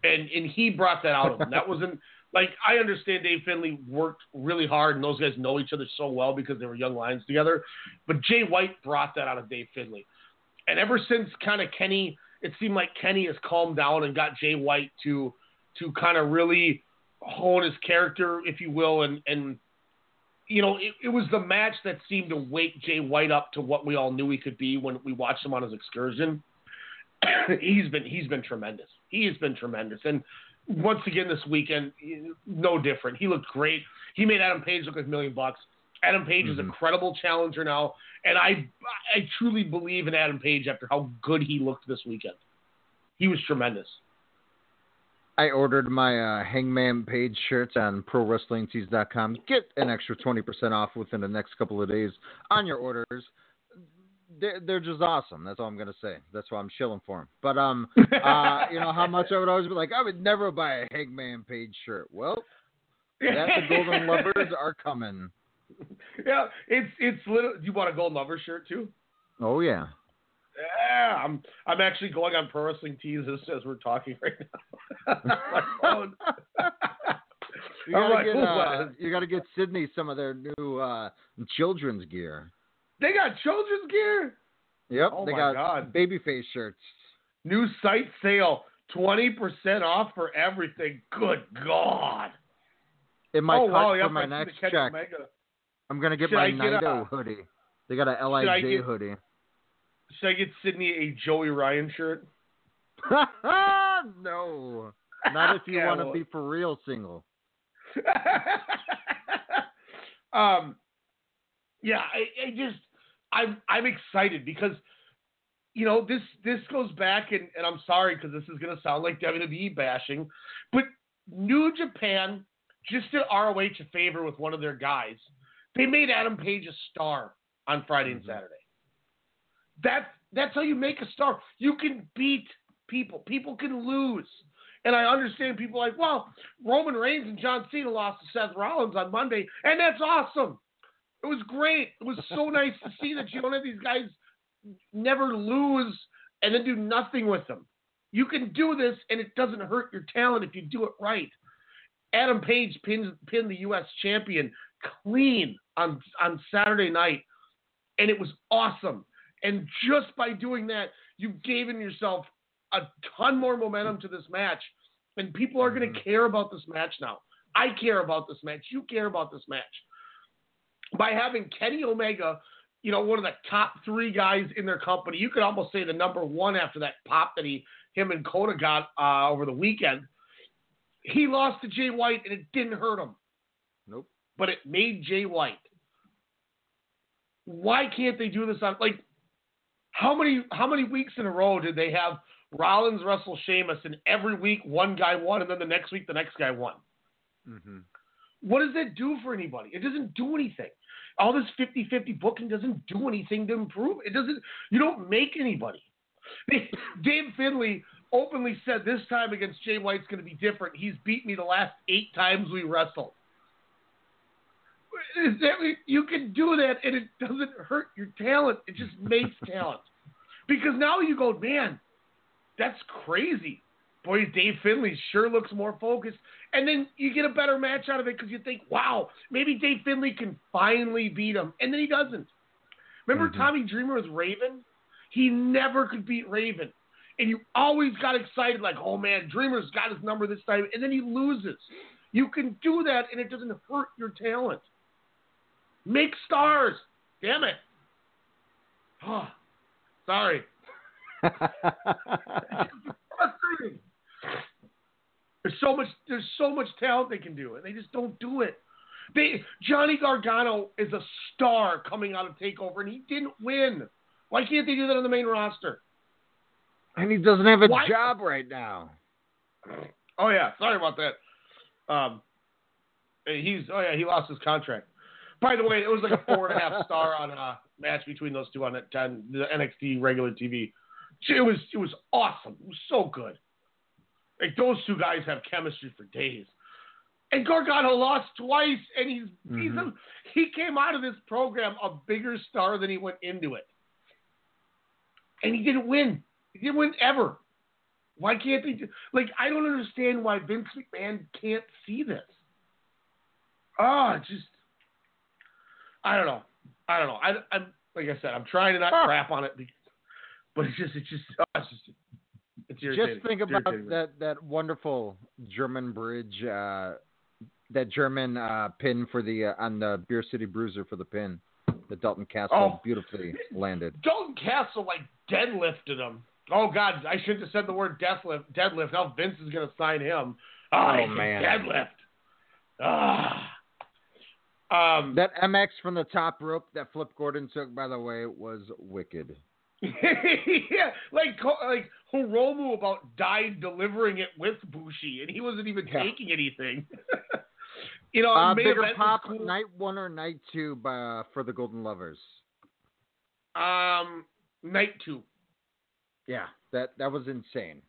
S5: and and he brought that out of him. That wasn't <laughs> like I understand Dave Finlay worked really hard, and those guys know each other so well because they were young lions together. But Jay White brought that out of Dave Finlay, and ever since kind of Kenny, it seemed like Kenny has calmed down and got Jay White to to kind of really hone his character, if you will, and and you know, it, it was the match that seemed to wake Jay White up to what we all knew he could be when we watched him on his excursion. <coughs> he's been he's been tremendous. He has been tremendous, and once again this weekend, no different. He looked great. He made Adam Page look like a million bucks. Adam Page is a mm-hmm. credible challenger now, and I I truly believe in Adam Page after how good he looked this weekend. He was tremendous.
S12: I ordered my uh, Hangman Page shirts on ProWrestlingTees.com. Get an extra 20% off within the next couple of days on your orders. They're, they're just awesome. That's all I'm gonna say. That's why I'm chilling for them. But um, uh, you know how much I would always be like, I would never buy a Hangman Page shirt. Well, that the Golden <laughs> Lovers are coming.
S5: Yeah, it's it's little. Do you want a Golden Lover shirt too?
S12: Oh yeah.
S5: Yeah, I'm I'm actually going on Pro Wrestling Tees as, as we're talking right now. <laughs> Phone.
S12: You gotta,
S5: like,
S12: get,
S5: "Ooh,
S12: uh, you gotta get Sydney some of their new uh, children's gear.
S5: They got children's gear.
S12: Yep,
S5: Oh
S12: they
S5: my
S12: got
S5: God.
S12: babyface shirts.
S5: New site sale, twenty percent off for everything. Good God!
S12: It might
S5: oh
S12: cut
S5: wow,
S12: for my
S5: I see the
S12: next check,
S5: Omega.
S12: I'm gonna get
S5: Should
S12: my
S5: I get a-
S12: hoodie. They got a Lij hoodie.
S5: Should I get Sydney a Joey Ryan shirt? <laughs>
S12: no, not if you
S5: Yeah,
S12: want to
S5: well-
S12: be for real single. <laughs>
S5: um, yeah, I, I just I'm I'm excited because you know this this goes back and, and I'm sorry because this is gonna sound like WWE bashing, but New Japan just did ROH a favor with one of their guys. They made Adam Page a star on Friday and Saturday. That's that's how you make a star. You can beat people. People can lose. And I understand people like, well, Roman Reigns and John Cena lost to Seth Rollins on Monday, and that's awesome. It was great. It was so <laughs> nice to see that you don't have these guys never lose and then do nothing with them. You can do this, and it doesn't hurt your talent if you do it right. Adam Page pinned, pinned the U.S. champion clean on on Saturday night, and it was awesome. And just by doing that, you've given yourself a ton more momentum to this match, and people are going to care about this match now. I care about this match. You care about this match. By having Kenny Omega, you know, one of the top three guys in their company, you could almost say the number one after that pop that he, him and Kota got uh, over the weekend. He lost to Jay White, and it didn't hurt him.
S12: Nope.
S5: But it made Jay White. Why can't they do this on like? How many how many weeks in a row did they have Rollins wrestle Sheamus, and every week one guy won, and then the next week the next guy won?
S12: Mm-hmm.
S5: What does that do for anybody? It doesn't do anything. All this 50-50 booking doesn't do anything to improve. It doesn't. You don't make anybody. <laughs> Dave Finlay openly said this time against Jay White's going to be different. He's beat me the last eight times we wrestled. You can do that and it doesn't hurt your talent. It just makes <laughs> talent. Because now you go, man, that's crazy. Boy, Dave Finlay sure looks more focused. And then you get a better match out of it because you think, wow, maybe Dave Finlay can finally beat him. And then he doesn't. Remember
S12: Mm-hmm.
S5: Tommy Dreamer was Raven? He never could beat Raven. And you always got excited, like, oh man, Dreamer's got his number this time. And then he loses. You can do that and it doesn't hurt your talent. Make stars. Damn it. <sighs> Sorry. frustrating. There's so much. There's so much talent they can do, and they just don't do it. They Johnny Gargano is a star coming out of Takeover, and he didn't win. Why can't they do that on the main roster?
S12: And he doesn't have a
S5: Why-
S12: job right now.
S5: Oh yeah, sorry about that. Um, he's oh yeah, he lost his contract. By the way, it was like a <laughs> four and a half star on a match between those two on that on the NXT regular TV. It was it was awesome. It was so good. Like those two guys have chemistry for days. And Gargano lost twice, and he's, he's mm-hmm. a, he came out of this program a bigger star than he went into it. And he didn't win. He didn't win ever. Why can't they? Do, like I don't understand why Vince McMahon can't see this. Oh, just I don't know. I don't know. I, I'm like I said, I'm trying to not crap on it, because, but it's just it's just oh, it's just it's irritating.
S12: Just think
S5: It's
S12: about that that wonderful German bridge, uh, that German uh, pin for the uh, on the Beer City Bruiser for the pin, the Dalton Castle
S5: Oh.
S12: beautifully landed. <laughs>
S5: Dalton Castle like deadlifted him. Oh God, I shouldn't have said the word deadlift. Deadlift. Now Vince is gonna sign him. Oh,
S12: Oh, man.
S5: deadlift. Ah. Um,
S12: That MX from the top rope that Flip Gordon took, by the way, was wicked. <laughs>
S5: yeah, like like Hiromu about died delivering it with Bushi, and he wasn't even
S12: Yeah.
S5: taking anything. <laughs> you know,
S12: Uh, bigger pop,
S5: cool.
S12: night one or night two by, uh, for the Golden Lovers.
S5: Um, night two.
S12: Yeah, that that was insane.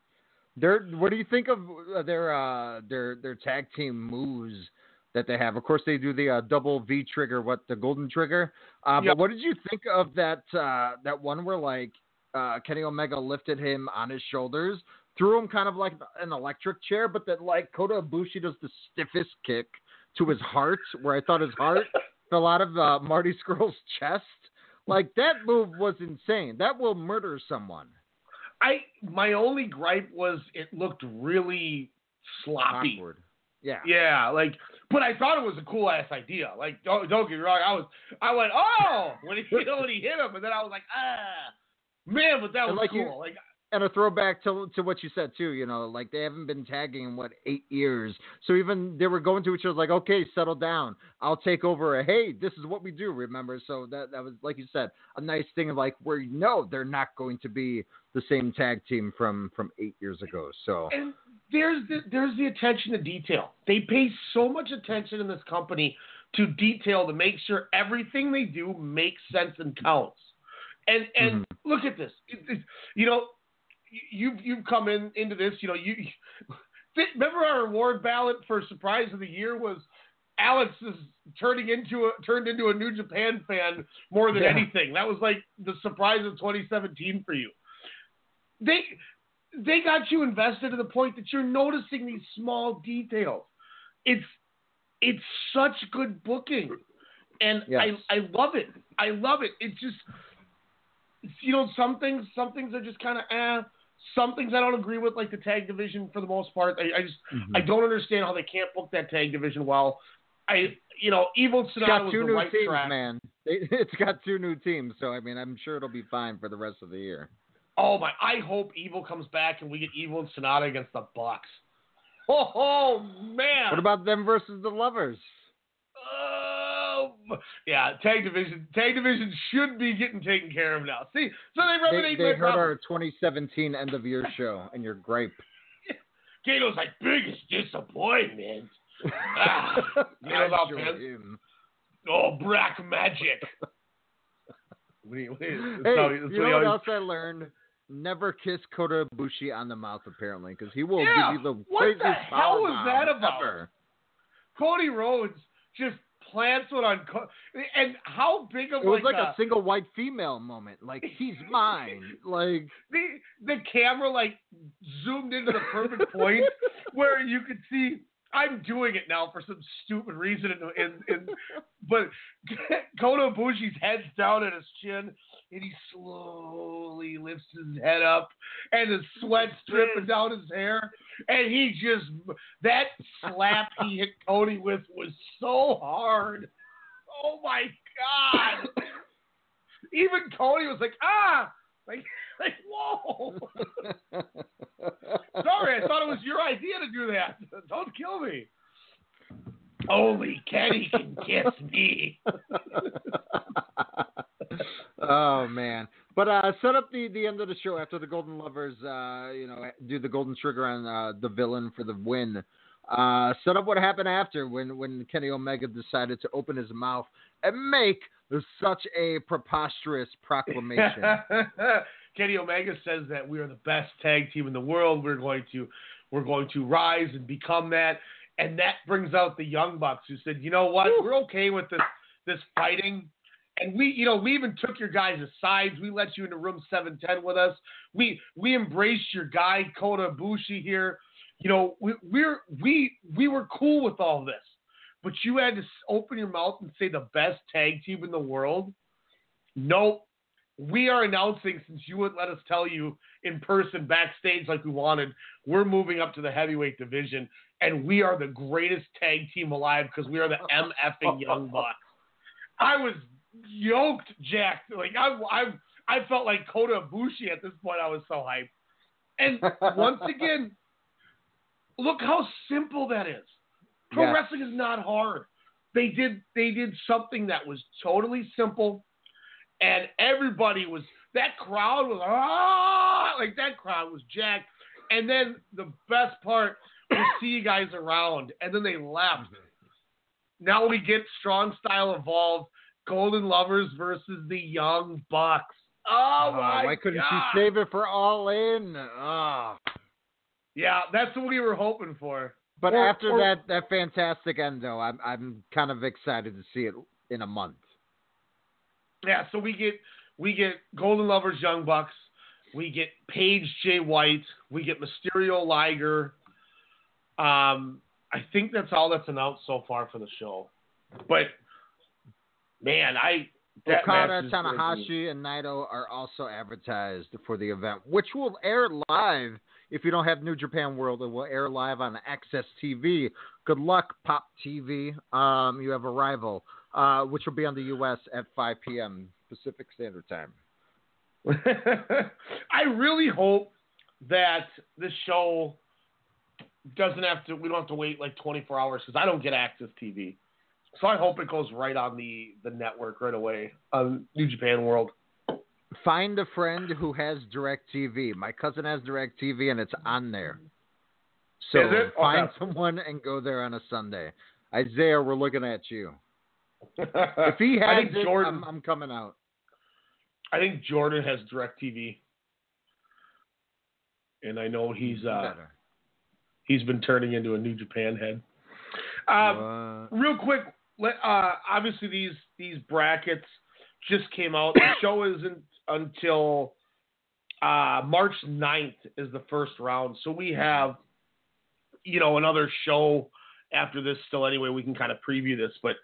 S12: Their what do you think of uh, their uh, their their tag team moves that they have? Of course, they do the uh, double V trigger, what the golden trigger. Uh,
S5: Yep.
S12: But what did you think of that uh, that one where like uh, Kenny Omega lifted him on his shoulders, threw him kind of like an electric chair, but then like Kota Ibushi does the stiffest kick to his heart, where I thought his heart <laughs> fell out of uh, Marty Scurll's chest. Like that move was insane. That will murder someone.
S5: I my only gripe was it looked really sloppy.
S12: Awkward. Yeah.
S5: Yeah, like, but I thought it was a cool ass idea. Like, don't, don't get me wrong, I was, I went, oh, <laughs> when he, when he hit him, and then I was like, ah, man, but that was
S12: like
S5: cool.
S12: you-
S5: like,
S12: And a throwback to to what you said too, you know, like they haven't been tagging in what eight years. So even they were going to each other like, okay, settle down. I'll take over. Hey, this is what we do. Remember? So that that was like you said, a nice thing of like where you know they're not going to be the same tag team from from eight years ago. So
S5: and there's the, there's the attention to detail. They pay so much attention in this company to detail to make sure everything they do makes sense and counts. And and mm-hmm. look at this, It- it- you know, you you've come in into this, you know, you <laughs> remember our award ballot for surprise of the year was Alex is turning into a turned into a New Japan fan more than
S12: Yeah.
S5: anything. That was like the surprise of 2017 for you. They they got you invested to the point that you're noticing these small details. It's it's such good booking, and
S12: Yes.
S5: I I love it. I love it. It's just you know some things some things are just kind of eh. Some things I don't agree with, like the tag division for the most part. I, I just
S12: Mm-hmm.
S5: I don't understand how they can't book that tag division well. I you know Evil Sanada
S12: got
S5: was the
S12: new
S5: right
S12: teams,
S5: track.
S12: man. <laughs> It's got two new teams. So I mean, I'm sure it'll be fine for the rest of the year.
S5: Oh my! I hope Evil comes back and we get Evil and Sanada against the Bucks. Oh, <laughs> oh man!
S12: What about them versus the Lovers?
S5: Oh, yeah, tag division. Tag division should be getting taken care of now. See, so they rub
S12: They, they
S5: my
S12: heard
S5: problem.
S12: our 2017 end of year show and your gripe. <laughs>
S5: Goto's like biggest disappointment. ah, <laughs> you know, without
S12: show
S5: pins?
S12: him.
S5: Oh, black magic. <laughs> Wait, wait, that's
S12: Hey,
S5: how-
S12: you
S5: what
S12: know what
S5: always-
S12: else I learned? Never kiss Kota Ibushi on the mouth, apparently, because he will
S5: Yeah,
S12: give you the
S5: what the hell
S12: power
S5: was that about?
S12: ever.
S5: Cody Rhodes just plants one on, Co- and how big of
S12: It was
S5: like,
S12: like a single white female moment. Like he's mine. <laughs> Like
S5: the the camera like zoomed into the perfect point <laughs> where you could see I'm doing it now for some stupid reason and, in, in but <laughs> Kota Ibushi's head's down at his chin and he slowly lifts his head up and the sweat's dripping down his hair and he just that slap he <laughs> hit Cody with was so hard. Oh my god. Even Cody was like, ah like <laughs> like whoa <laughs> Sorry, I thought it was your idea to do that. Don't kill me. Only Kenny can kiss me.
S12: Oh man. But uh, set up the, the end of the show after the Golden Lovers, uh, you know, do the Golden Trigger on uh, the villain for the win. Uh, set up what happened after when, when Kenny Omega decided to open his mouth and make such a preposterous proclamation. <laughs>
S5: Kenny Omega says that we are the best tag team in the world. We're going to we're going to rise and become that. And that brings out the Young Bucks who said, you know what, we're okay with this this fighting. And we, you know, we even took your guys' sides. We let you into room 710 with us. We we embraced your guy Kota Ibushi here. You know, we, we're we we were cool with all this, but you had to open your mouth and say the best tag team in the world. Nope. We are announcing since you wouldn't let us tell you in person backstage like we wanted. We're moving up to the heavyweight division, and we are the greatest tag team alive because we are the <laughs> MFing Young Bucks. I was yoked, Jack. Like I, I, I felt like Kota Ibushi at this point. I was so hyped. And <laughs> once again, look how simple that is. Pro
S12: Yes.
S5: wrestling is not hard. They did, they did something that was totally simple, and everybody was. That crowd was ah, like that crowd was jacked. And then the best part was <coughs> see you guys around, and then they left. Now we get strong style evolved. Golden Lovers versus the Young Bucks. Oh, my
S12: why couldn't
S5: God.
S12: you save it for All In? Ah.
S5: Yeah, that's what we were hoping for.
S12: But
S5: Or-
S12: after
S5: or-
S12: that that fantastic end though, I'm I'm kind of excited to see it in a month.
S5: Yeah, so we get we get Golden Lovers Young Bucks, we get Page Jay White, we get Mysterio Liger. Um, I think that's all that's announced so far for the show. But man, I that
S12: Okada,
S5: match is gonna be-
S12: Tanahashi, and Naito are also advertised for the event, which will air live. If you don't have New Japan World, it will air live on AXS TV. Good luck, Pop TV. Um, you have a rival, uh, which will be on the U.S. at 5 p.m. Pacific Standard Time. <laughs>
S5: I really hope that this show doesn't have to. We don't have to wait like 24 hours because I don't get AXS TV. So I hope it goes right on the the network right away on New Japan World.
S12: Find a friend who has Direct TV. My cousin has Direct TV, and it's on there. So
S5: Is it?
S12: find someone and go there on a Sunday. Isaiah, we're looking at you. <laughs> If he has it,
S5: Jordan.
S12: I'm, I'm coming out.
S5: I think Jordan has Direct TV, and I know he's uh he's been turning into a New Japan head. Um, real quick, let, uh, obviously these these brackets just came out. The show isn't until uh, March 9th is the first round, so we have you know another show after this still. Anyway, we can kind of preview this, but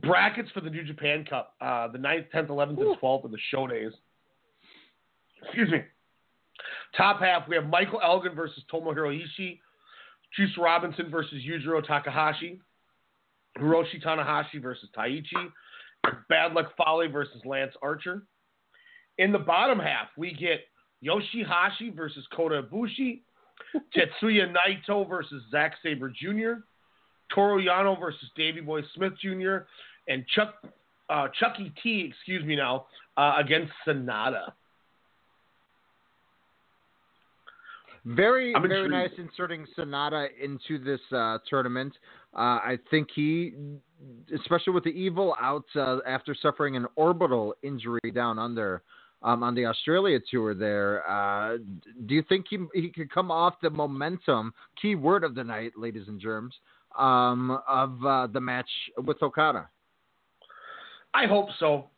S5: brackets for the New Japan Cup, uh, the 9th, 10th, 11th, and 12th are the show days. Excuse me. Top half, we have Michael Elgin versus Tomohiro Ishii. Juice Robinson versus Yujiro Takahashi. Hiroshi Tanahashi versus Taichi. Bad Luck Fale versus Lance Archer. In the bottom half, we get Yoshihashi versus Kota Ibushi. <laughs> Tetsuya Naito versus Zack Sabre Jr. Toru Yano versus Davey Boy Smith Jr. And Chuck uh, Chucky T, excuse me now, uh, against Sanada.
S12: Very, very nice inserting Sanada into this uh, tournament. Uh, I think he, especially with the evil out uh, after suffering an orbital injury down under um, on the Australia tour, there. Uh, do you think he he could come off the momentum? Key word of the night, ladies and germs, um, of uh, the match with Okada.
S5: I hope so.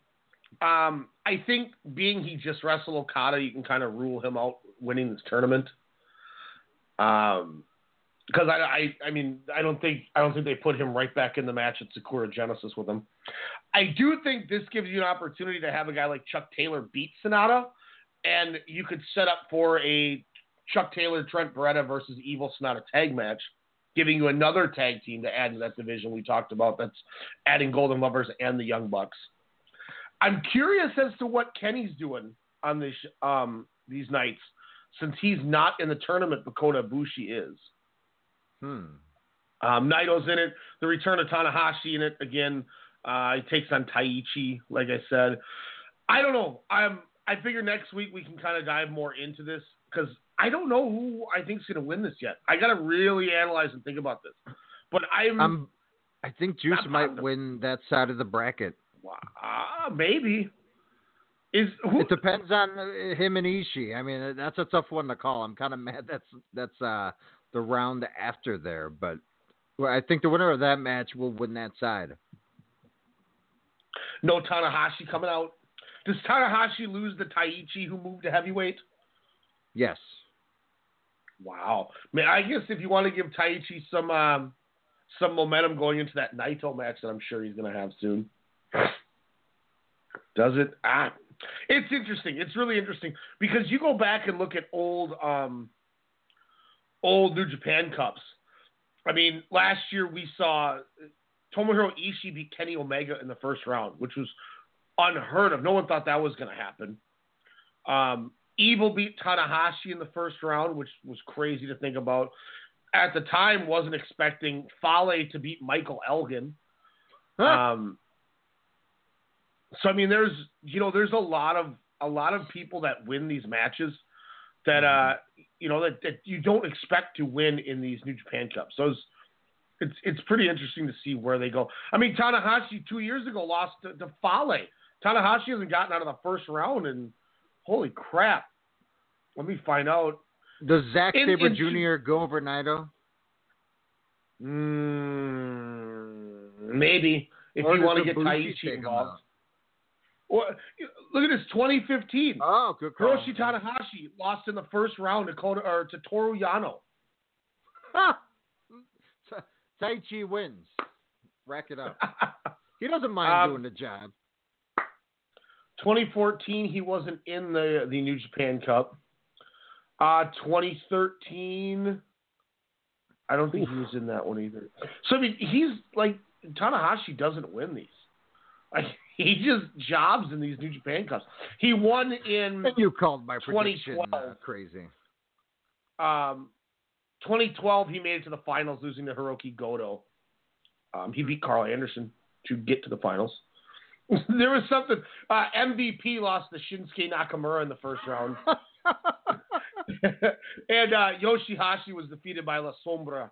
S5: Um, I think being he just wrestled Okada, you can kind of rule him out winning this tournament. Um, because I, I, I mean, I don't think I don't think they put him right back in the match at Sakura Genesis with him. I do think this gives you an opportunity to have a guy like Chuck Taylor beat Sanada, and you could set up for a Chuck Taylor Trent Beretta versus Evil Sanada tag match, giving you another tag team to add to that division we talked about. That's adding Golden Lovers and the Young Bucks. I'm curious as to what Kenny's doing on this um, these nights, since he's not in the tournament, but Kota Ibushi is.
S12: Hmm.
S5: Um, Naito's in it. The return of Tanahashi in it again. Uh, he takes on Taichi, like I said. I don't know. I'm. I figure next week we can kind of dive more into this because I don't know who I think is going to win this yet. I got to really analyze and think about this. But I'm.
S12: Um, I think Juice might win that side of the bracket.
S5: uh, maybe. Is who,
S12: It depends on uh, him and Ishii. I mean, that's a tough one to call. I'm kind of <laughs> mad that's that's uh, the round after there, but well, I think the winner of that match will win that side.
S5: no Tanahashi coming out. Does Tanahashi lose the Taichi who moved to heavyweight?
S12: Yes.
S5: Wow. Man, I guess if you want to give Taichi some um, some momentum going into that Naito match that I'm sure he's going to have soon. Does it? Ah, it's interesting. It's really interesting because you go back and look at old um, old New Japan Cups. I mean, last year we saw Tomohiro Ishii beat Kenny Omega in the first round, which was unheard of. No one thought that was going to happen. Um, Evil beat Tanahashi in the first round, which was crazy to think about. At the time, wasn't expecting Fale to beat Michael Elgin. Um, so I mean, there's you know, there's a lot of a lot of people that win these matches that uh you know that, that you don't expect to win in these New Japan Cups. So it's it's, it's pretty interesting to see where they go. I mean, Tanahashi two years ago lost to, to Fale. Tanahashi hasn't gotten out of the first round, and holy crap! Let me find out.
S12: Does Zack
S5: In- in-
S12: Jr. go over Naito?
S5: Mm, maybe if
S12: Or
S5: you want to get Taichi involved. Look at this, 2015.
S12: Oh, good call.
S5: Hiroshi Tanahashi lost in the first round to Kota, or to Toru Yano.
S12: Ha! Tai Chi wins. Rack it up. <laughs> He doesn't mind
S5: Um,
S12: doing the job.
S5: 2014, he wasn't in the the New Japan Cup. Uh, 2013, I don't think he was in that one either. So I mean, he's like Tanahashi doesn't win these. Like <laughs> he just jobs in these New Japan Cups. He won in
S12: And you called my prediction uh, crazy.
S5: um, 2012, he made it to the finals, losing to Hiroki Goto. Um, he beat Karl Anderson to get to the finals. <laughs> there was something. Uh, MVP lost to Shinsuke Nakamura in the first round, <laughs> and uh, Yoshihashi was defeated by La Sombra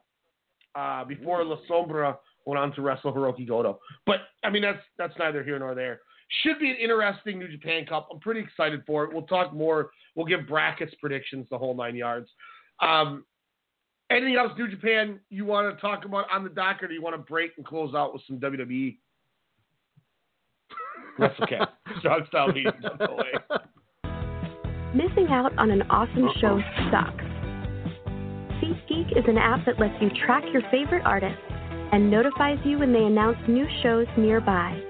S5: uh, before La Sombra went on to wrestle Hiroki Goto. But I mean, that's that's neither here nor there. Should be an interesting New Japan Cup. I'm pretty excited for it. We'll talk more. We'll give brackets, predictions, the whole nine yards. Um, anything else, New Japan, you want to talk about on the docket, or do you want to break and close out with some WWE? <laughs> That's okay. Strong style meeting. Don't.
S20: Missing out on an awesome show sucks. SeatGeek is an app that lets you track your favorite artists and notifies you when they announce new shows nearby.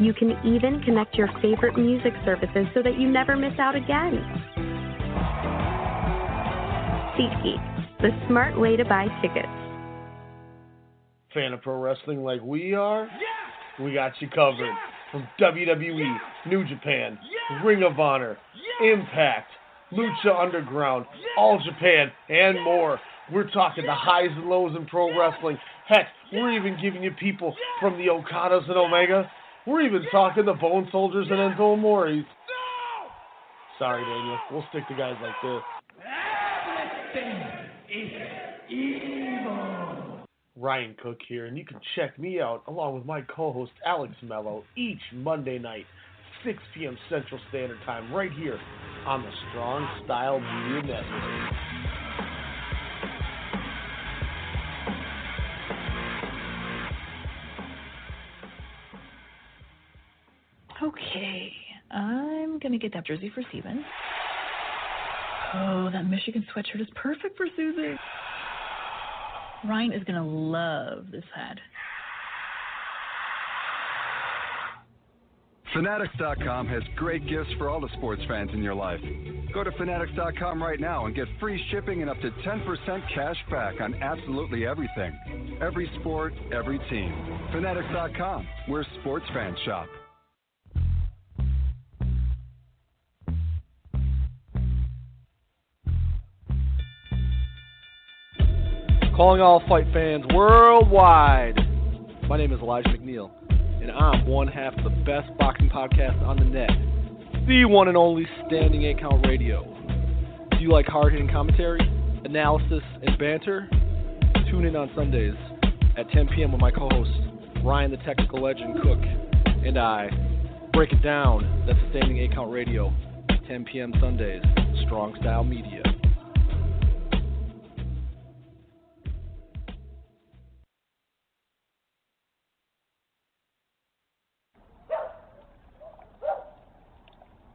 S20: You can even connect your favorite music services so that you never miss out again. SeatGeek, the smart way to buy tickets.
S5: Fan of pro wrestling like we are? We got you covered. From WWE, New Japan, Ring of Honor, Impact, Lucha Underground, All Japan, and more. We're talking the highs and lows in pro wrestling. Heck, we're even giving you people from the Okadas and Omega. We're even talking the Bone Soldiers and Enzo Amores. Sorry, Daniel. We'll stick to guys like this. Ryan Cook here, and you can check me out along with my co-host Alex Mello each Monday night, 6 p.m. Central Standard Time, right here on the Strong Style Media Network.
S21: Okay, I'm gonna get that jersey for Steven. Oh, that Michigan sweatshirt is perfect for Susie. Ryan is gonna love this hat.
S22: Fanatics.com has great gifts for all the sports fans in your life. Go to Fanatics.com right now and get free shipping and up to 10% cash back on absolutely everything. Every sport, every team. Fanatics.com, where sports fans shop.
S23: Calling all fight fans worldwide. My name is Elijah McNeil, and I'm one half of the best boxing podcast on the net, the one and only Standing 8 Count Radio. Do you like hard hitting commentary, analysis, and banter? Tune in on Sundays at 10 p.m. with my co host, Ryan the Technical Legend Cook, and I. Break it down. That's the Standing 8 Count Radio, 10 p.m. Sundays, Strong Style Media.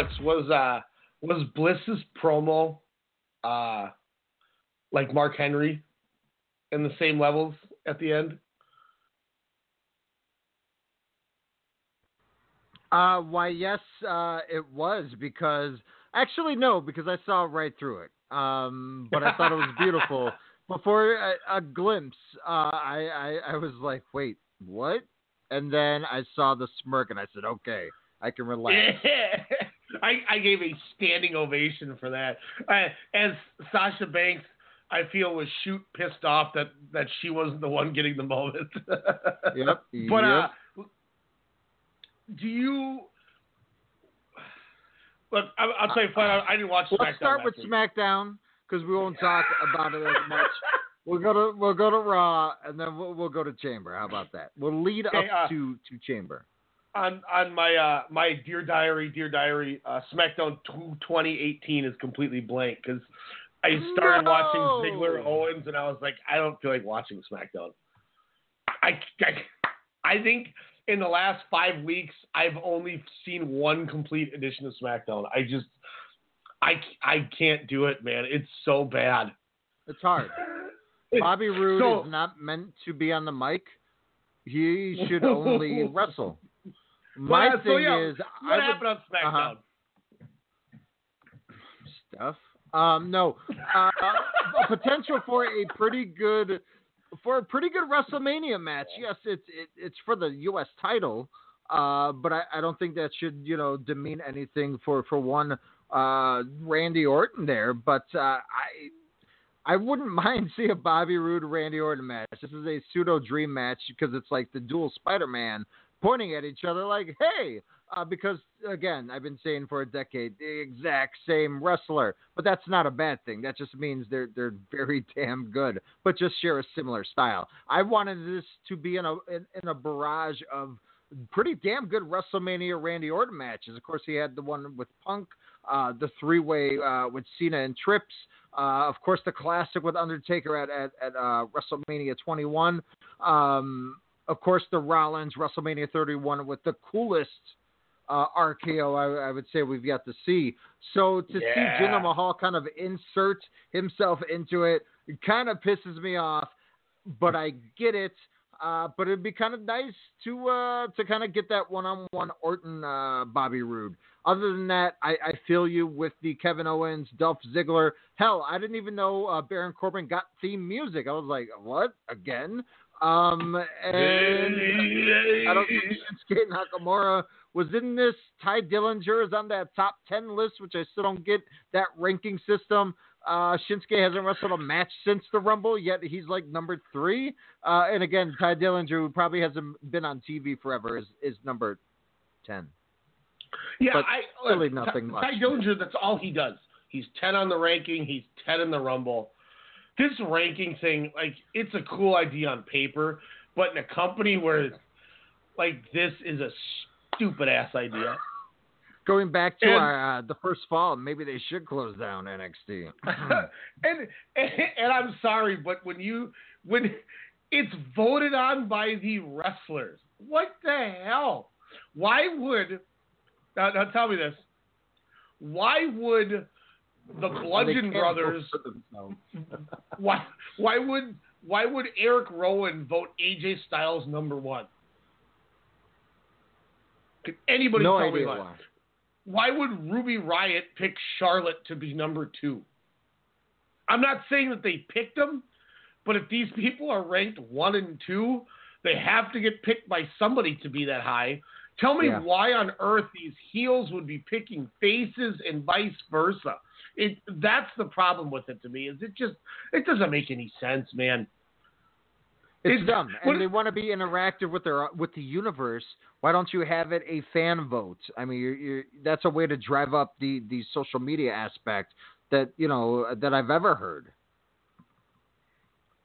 S5: Alex was uh was Bliss's promo uh like Mark Henry in the same levels at the end?
S12: Uh, why, yes, uh, it was because actually no, because I saw right through it. Um, but I thought it was beautiful. <laughs> Before a, a glimpse, uh, I, I I was like, wait, what? And then I saw the smirk, and I said, okay, I can relax. <laughs>
S5: I, I gave a standing ovation for that. Uh, as Sasha Banks, I feel was shoot pissed off that that she wasn't the one getting the moment. <laughs>
S12: Yep.
S5: But uh, do you? Look, I, I'll tell you flat out. I didn't watch.
S12: Let's
S5: SmackDown
S12: start with
S5: week.
S12: SmackDown because we won't talk about it as much. We'll go to we'll go to Raw and then we'll, we'll go to Chamber. How about that? We'll lead
S5: Okay,
S12: up
S5: uh,
S12: to to Chamber.
S5: On on my uh my dear diary, dear diary, uh, SmackDown two- 2018 is completely blank because I started
S12: No!
S5: watching Ziggler Owens and I was like, I don't feel like watching SmackDown. I, I I think in the last five weeks I've only seen one complete edition of SmackDown. I just I I can't do it, man. It's so bad.
S12: It's hard. <laughs> Bobby Roode
S5: so-
S12: is not meant to be on the mic. He should only <laughs> wrestle. My
S5: Well, so,
S12: thing
S5: yeah,
S12: is,
S5: what
S12: I would-
S5: happened on SmackDown?
S12: Uh-huh. stuff. Um, no, uh, potential for a pretty good, for a pretty good WrestleMania match. Yes, it's it, it's for the U.S. title, uh, but I, I don't think that should you know demean anything for for one uh, Randy Orton there. But uh, I. I wouldn't <laughs> mind seeing a Bobby Roode Randy Orton match. This is a pseudo dream match because it's like the dual Spider Man pointing at each other, like, "Hey, uh, because again, I've been saying for a decade, the exact same wrestler. But that's not a bad thing. That just means they're they're <laughs> very damn good, but just share a similar style. I wanted this to be in a in, in a barrage of pretty damn good WrestleMania Randy Orton matches. Of course, he had the one with Punk, uh, the three way uh, with Cena and Trips. Uh, of course, the classic with Undertaker at at, at uh, WrestleMania 21. Um, of course, the Rollins WrestleMania 31 with the coolest uh, RKO I, I would say we've got to see. So to
S5: Yeah.
S12: see Jinder Mahal kind of insert himself into it, it kind of pisses me off, but I get it. Uh, but it'd be kind of nice to uh, to kind of get that one-on-one Orton uh, Bobby Roode. Other than that, I, I feel you with the Kevin Owens, Dolph Ziggler. Hell, I didn't even know uh, Baron Corbin got theme music. I was like, what again? Um, and I don't think Shinsuke Nakamura was in this. Tye Dillinger is on that top ten list, which I still don't get that ranking system. Uh, Shinsuke hasn't wrestled a match since the Rumble, yet he's like number three. Uh, and again, Tye Dillinger, who probably hasn't been on TV forever, is, is number ten.
S5: Yeah,
S12: But
S5: I
S12: really
S5: look,
S12: nothing
S5: Ty,
S12: much.
S5: Tye Dillinger, that's all he does. He's ten on the ranking. He's ten in the Rumble. This ranking thing, like, it's a cool idea on paper, but in a company where, like, this is a stupid ass idea.
S12: Going back to
S5: And-
S12: our uh, the first fall, maybe they should close down NXT.
S5: and, <laughs> and and I'm sorry, but when you when it's voted on by the wrestlers, what the hell? Why would now, now tell me this? Why would the Bludgeon Brothers?
S12: vote for themselves. <laughs>
S5: Why why would why would Eric Rowan vote AJ Styles number one? Could anybody
S12: no
S5: tell me why?
S12: why.
S5: why would Ruby Riot pick Charlotte to be number two? I'm not saying that they picked them, but if these people are ranked one and two, they have to get picked by somebody to be that high. Tell me
S12: Yeah.
S5: why on earth these heels would be picking faces and vice versa. It that's the problem with it to me. Is it just it doesn't make any sense, man.
S12: It's,
S5: It's-
S12: dumb, and they want to be interactive with their with the universe. Why don't you have it a fan vote? I mean, you're, you're, that's a way to drive up the the social media aspect that you know that I've ever heard.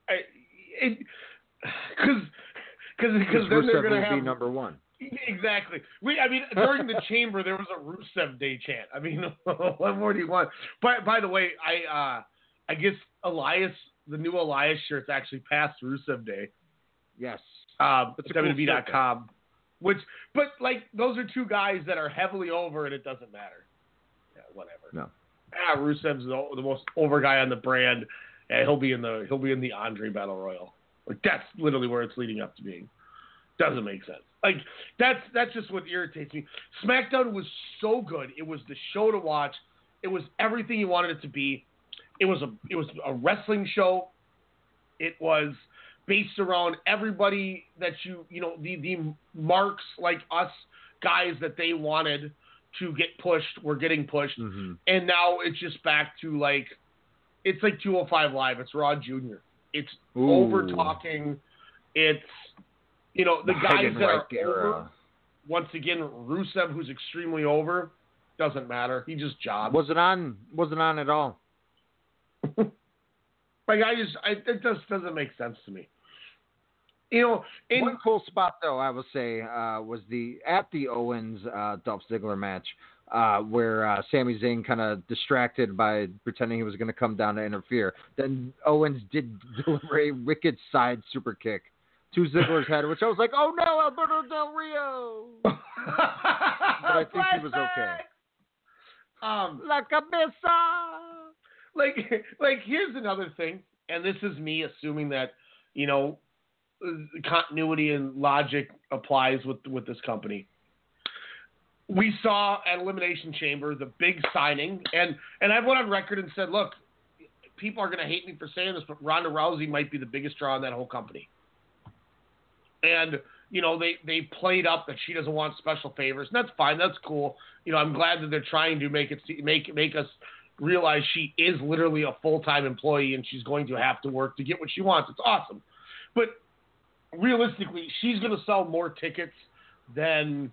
S5: I, it <sighs> because because
S12: Because
S5: then they're gonna have
S12: be number one. <laughs>
S5: Exactly. We, I mean, during the chamber, there was a Rusev Day chant. I mean, <laughs> what more do you want? By, by the way, I, uh, I guess Elias, the new Elias shirt's actually past Rusev Day.
S12: Yes.
S5: Um,
S12: That's a cool
S5: WWE.com. Which, but like, those are two guys that are heavily over, and it doesn't matter. Yeah, whatever.
S12: No.
S5: Ah, Rusev's the, the most over guy on the brand, and he'll be in the he'll be in the Andre Battle Royal. Like that's literally where it's leading up to being. Doesn't make sense. Like that's that's just what irritates me. SmackDown was so good. It was the show to watch. It was everything you wanted it to be. It was a it was a wrestling show. It was based around everybody that you you know the the marks like us guys that they wanted to get pushed were getting pushed,
S12: Mm-hmm.
S5: and now it's just back to like it's like 205 live. It's Raw Junior. It's over talking. It's you know the <laughs> guys that are
S12: era.
S5: over. Once again, Rusev, who's extremely over, doesn't matter. He just jobs.
S12: Wasn't on. Wasn't on at all. <laughs>
S5: Like I just, I, it just doesn't make sense to me. You know, in,
S12: One cool spot though, I will say, uh, was the at the Owens uh, Dolph Ziggler match, uh, where uh, Sami Zayn kind of distracted by pretending he was going to come down to interfere. Then Owens did <laughs> deliver a wicked side super kick to Ziggler's head, which I was like, oh no, Alberto Del Rio. but I think he was okay.
S5: um,
S12: La cabeza.
S5: like like here's another thing and this is me assuming that you know continuity and logic applies with with this company we saw at elimination chamber the big signing and and i went on record and said look people are going to hate me for saying this but ronda rousey might be the biggest draw in that whole company and you know they they played up that she doesn't want special favors and that's fine that's cool. You know i'm glad that they're trying to make it make make us realize she is literally a full-time employee and she's going to have to work to get what she wants. It's awesome. But realistically she's going to sell more tickets than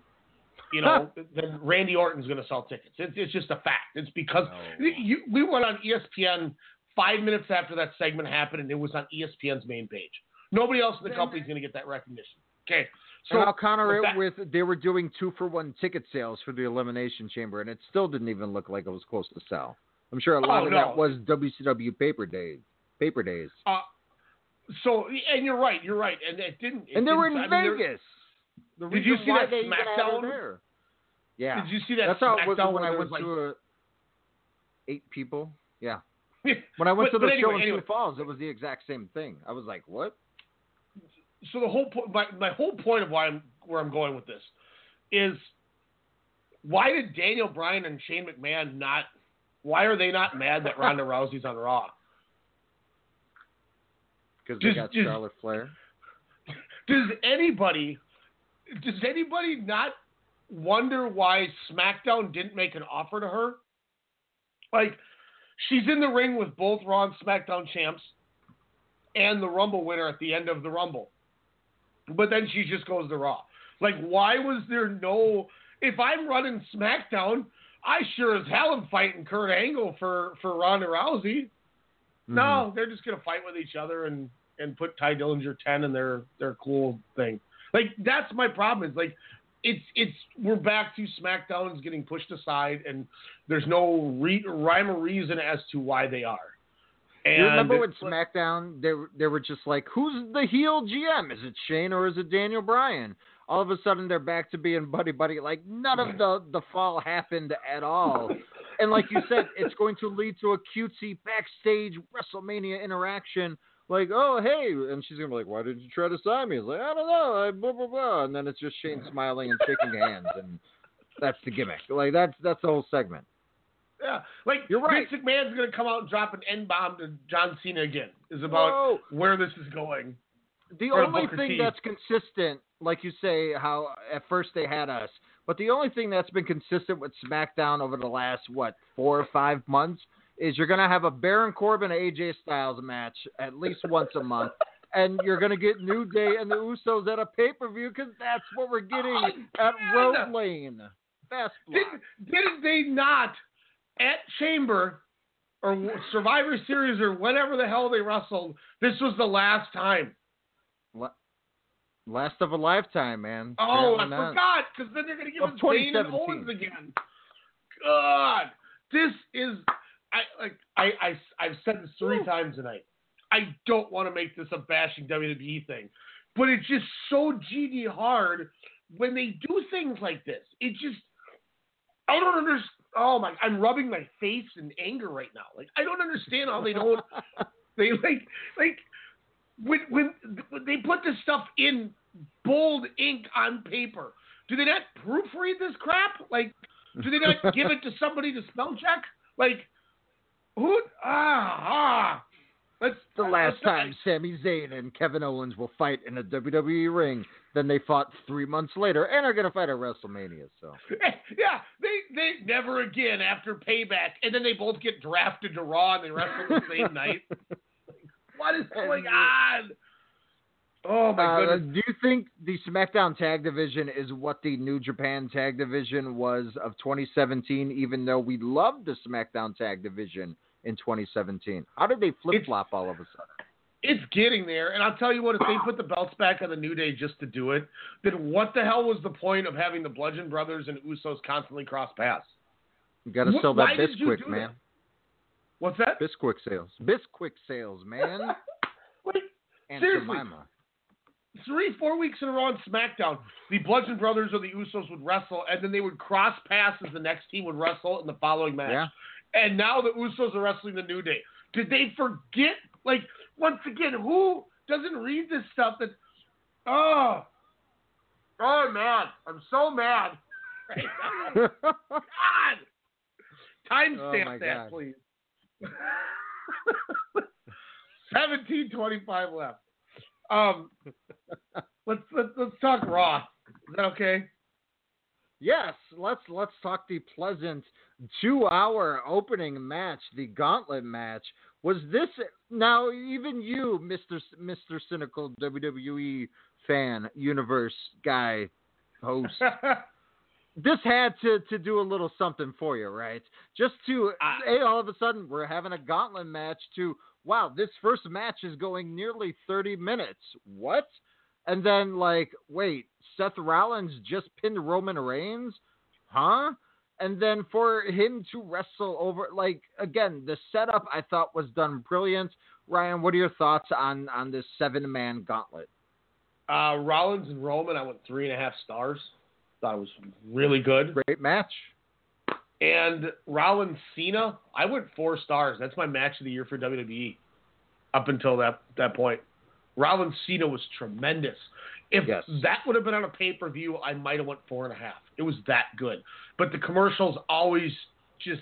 S5: you know than randy orton's going to sell tickets. It's, it's just a fact. It's because you, we went on espn five minutes after that segment happened and it was on espn's main page nobody else in the company is going to get that recognition okay so
S12: and I'll counter
S5: with
S12: it
S5: that-
S12: with they were doing two for one ticket sales for the Elimination Chamber, and it still didn't even look like it was close to sell. I'm sure a lot
S5: Oh,
S12: of
S5: no.
S12: that was WCW paper days. Paper days.
S5: Uh, so, and you're right, you're right, and it didn't. It
S12: and they were in
S5: I mean,
S12: Vegas. The
S5: Did you see that
S12: they even had her
S5: SmackDown?
S12: there. Yeah.
S5: Did you see that
S12: That's how it was when I went
S5: like-
S12: to a, eight people. Yeah. <laughs> When I went
S5: But-
S12: to the
S5: but
S12: show
S5: anyway,
S12: in
S5: anyway.
S12: Sioux Falls, it was the exact same thing. I was like, "What?"
S5: So the whole po- my my whole point of why I'm where I'm going with this is why did Daniel Bryan and Shane McMahon not why are they not mad that <laughs> Ronda Rousey's on Raw?
S12: Because they
S5: Just-
S12: got Charlotte Flair.
S5: Does anybody does anybody not wonder why SmackDown didn't make an offer to her? Like she's in the ring with both Raw and SmackDown champs and the Rumble winner at the end of the Rumble. But then she just goes to Raw. Like why was there no if I'm running SmackDown, I sure as hell am fighting Kurt Angle for for Ronda Rousey. Mm-hmm. No, they're just gonna fight with each other and and put Tye Dillinger ten in their their cool thing. Like that's my problem. Is like it's it's we're back to SmackDown's getting pushed aside, and there's no re- rhyme or reason as to why they are. And
S12: you remember with
S5: it's-
S12: SmackDown, they they were just like, "Who's the heel GM? Is it Shane or is it Daniel Bryan?" All of a sudden, they're back to being buddy buddy. Like none of the the fall happened at all. And like you said, <laughs> it's going to lead to a cutesy backstage WrestleMania interaction. Like, oh hey, and she's gonna be like, "Why did you try to sign me?" It's like, "I don't know," I, blah blah blah. And then it's just Shane smiling and shaking hands, and that's the gimmick. Like that's that's the whole segment.
S5: Yeah, like
S12: You're right.
S5: Vince McMahon's gonna come out and drop an N bomb to John Cena again. Is about
S12: Whoa.
S5: where this is going.
S12: The only thing
S5: T.
S12: that's consistent, like you say, how at first they had us, but the only thing that's been consistent with SmackDown over the last what four or five months is you're gonna have a Baron Corbin AJ Styles match at least once a month, <laughs> and you're gonna get New Day and the Usos at a pay per view because that's what we're getting at Road Lane. Fast block.
S5: Did, didn't they not at Chamber or Survivor Series or whatever the hell they wrestled? This was the last time.
S12: La- Last of a lifetime, man.
S5: Oh, I
S12: not.
S5: forgot because then they're gonna give
S12: Of
S5: us and Owens again. God, this is I like I I I've said this three times tonight. I don't want to make this a bashing WWE thing, but it's just so GD hard when they do things like this. It just I don't understand. Oh my! I'm rubbing my face in anger right now. Like I don't understand how they don't. <laughs> they like like when when they put this stuff in bold ink on paper. Do they not proofread this crap? Like, do they not give it to <laughs> somebody to spell check? Like, who? Ah, ah. Let's
S12: the last time Sami Zayn and Kevin Owens will fight in a WWE ring. Then they fought three months later and are going to fight at WrestleMania. So <laughs>
S5: Yeah, they they never again after payback, and then they both get drafted to Raw and they wrestle the same <laughs> night. What is going on? Oh my
S12: Uh,
S5: goodness!
S12: do you think the SmackDown Tag Division is what the New Japan Tag Division was of 2017? Even though we loved the SmackDown Tag Division in 2017, how did they flip flop all of a sudden?
S5: It's getting there, and I'll tell you what: if they put the belts back on the New Day just to do it, then what the hell was the point of having the Bludgeon Brothers and Usos constantly cross paths?
S12: You got to sell that Bisquick, man.
S5: that? What's that?
S12: Bisquick sales. Bisquick sales, man. <laughs> and
S5: seriously.
S12: Jemima.
S5: three, four weeks in a row on SmackDown, the Bludgeon Brothers or the Usos would wrestle, and then they would cross paths as the next team would wrestle in the following match.
S12: Yeah.
S5: And now the Usos are wrestling the New Day. Did they forget? Like, once again, who doesn't read this stuff that. Oh. Oh, man. I'm so mad. Right. <laughs> God. Timestamp
S12: Oh,
S5: that,
S12: God.
S5: please. <laughs> 1725 left. Um, <laughs> let's, let's let's talk Raw. Is that okay?
S12: Yes, let's let's talk the pleasant two-hour opening match, the Gauntlet match. Was this now even you, Mister Mister Cynical WWE fan, universe guy, host? <laughs> this had to to do a little something for you, right? Just to hey, all of a sudden we're having a Gauntlet match. To wow, this first match is going nearly thirty minutes. What? And then like, wait, Seth Rollins just pinned Roman Reigns, huh? And then for him to wrestle over, like again, the setup I thought was done brilliant. Ryan, what are your thoughts on on this seven man gauntlet?
S5: Uh, Rollins and Roman, I went three and a half stars. Thought it was really good.
S12: Great match.
S5: And Rollins Cena, I went four stars. That's my match of the year for WWE. Up until that that point, Rollins Cena was tremendous. If
S12: Yes.
S5: that would have been on a pay per view, I might have went four and a half. It was that good. But the commercials always just.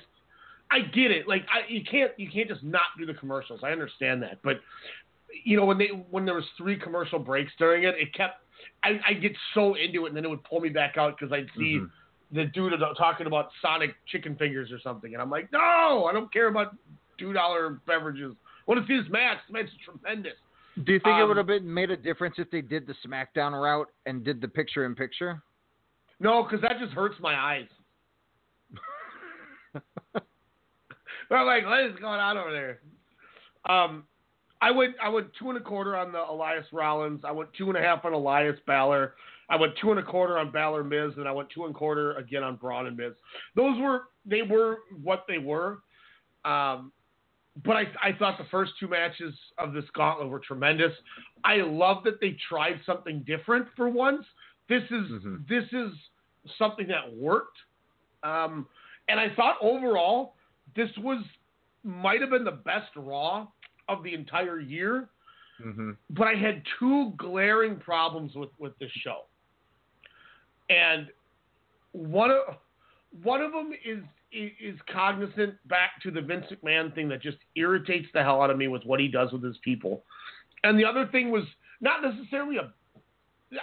S5: I get it. Like I, you can't you can't just not do the commercials. I understand that, but you know when they when there was three commercial breaks during it, it kept. I, I get so into it, and then it would pull me back out because I'd see
S12: Mhm.
S5: the dude talking about Sonic chicken fingers or something, and I'm like, no, I don't care about two dollar beverages. What is this match? This match is tremendous.
S12: Do you think it
S5: Um,
S12: would have been made a difference if they did the SmackDown route and did the picture in picture?
S5: No, because that just hurts my eyes. <laughs> I'm like, what is going on over there? Um, I went I went two and a quarter on the Elias Rollins. I went two and a half on Elias Balor. I went two and a quarter on Balor Miz, and I went two and a quarter again on Braun and Miz. Those were they were what they were. Um, but I, I thought the first two matches of this gauntlet were tremendous. I love that they tried something different for once. This is this is something that worked, um, and I thought overall this was might have been the best Raw of the entire year.
S12: Mm-hmm.
S5: But I had two glaring problems with with this show, and one of one of them is is cognizant back to the Vince McMahon thing that just irritates the hell out of me with what he does with his people, and the other thing was not necessarily a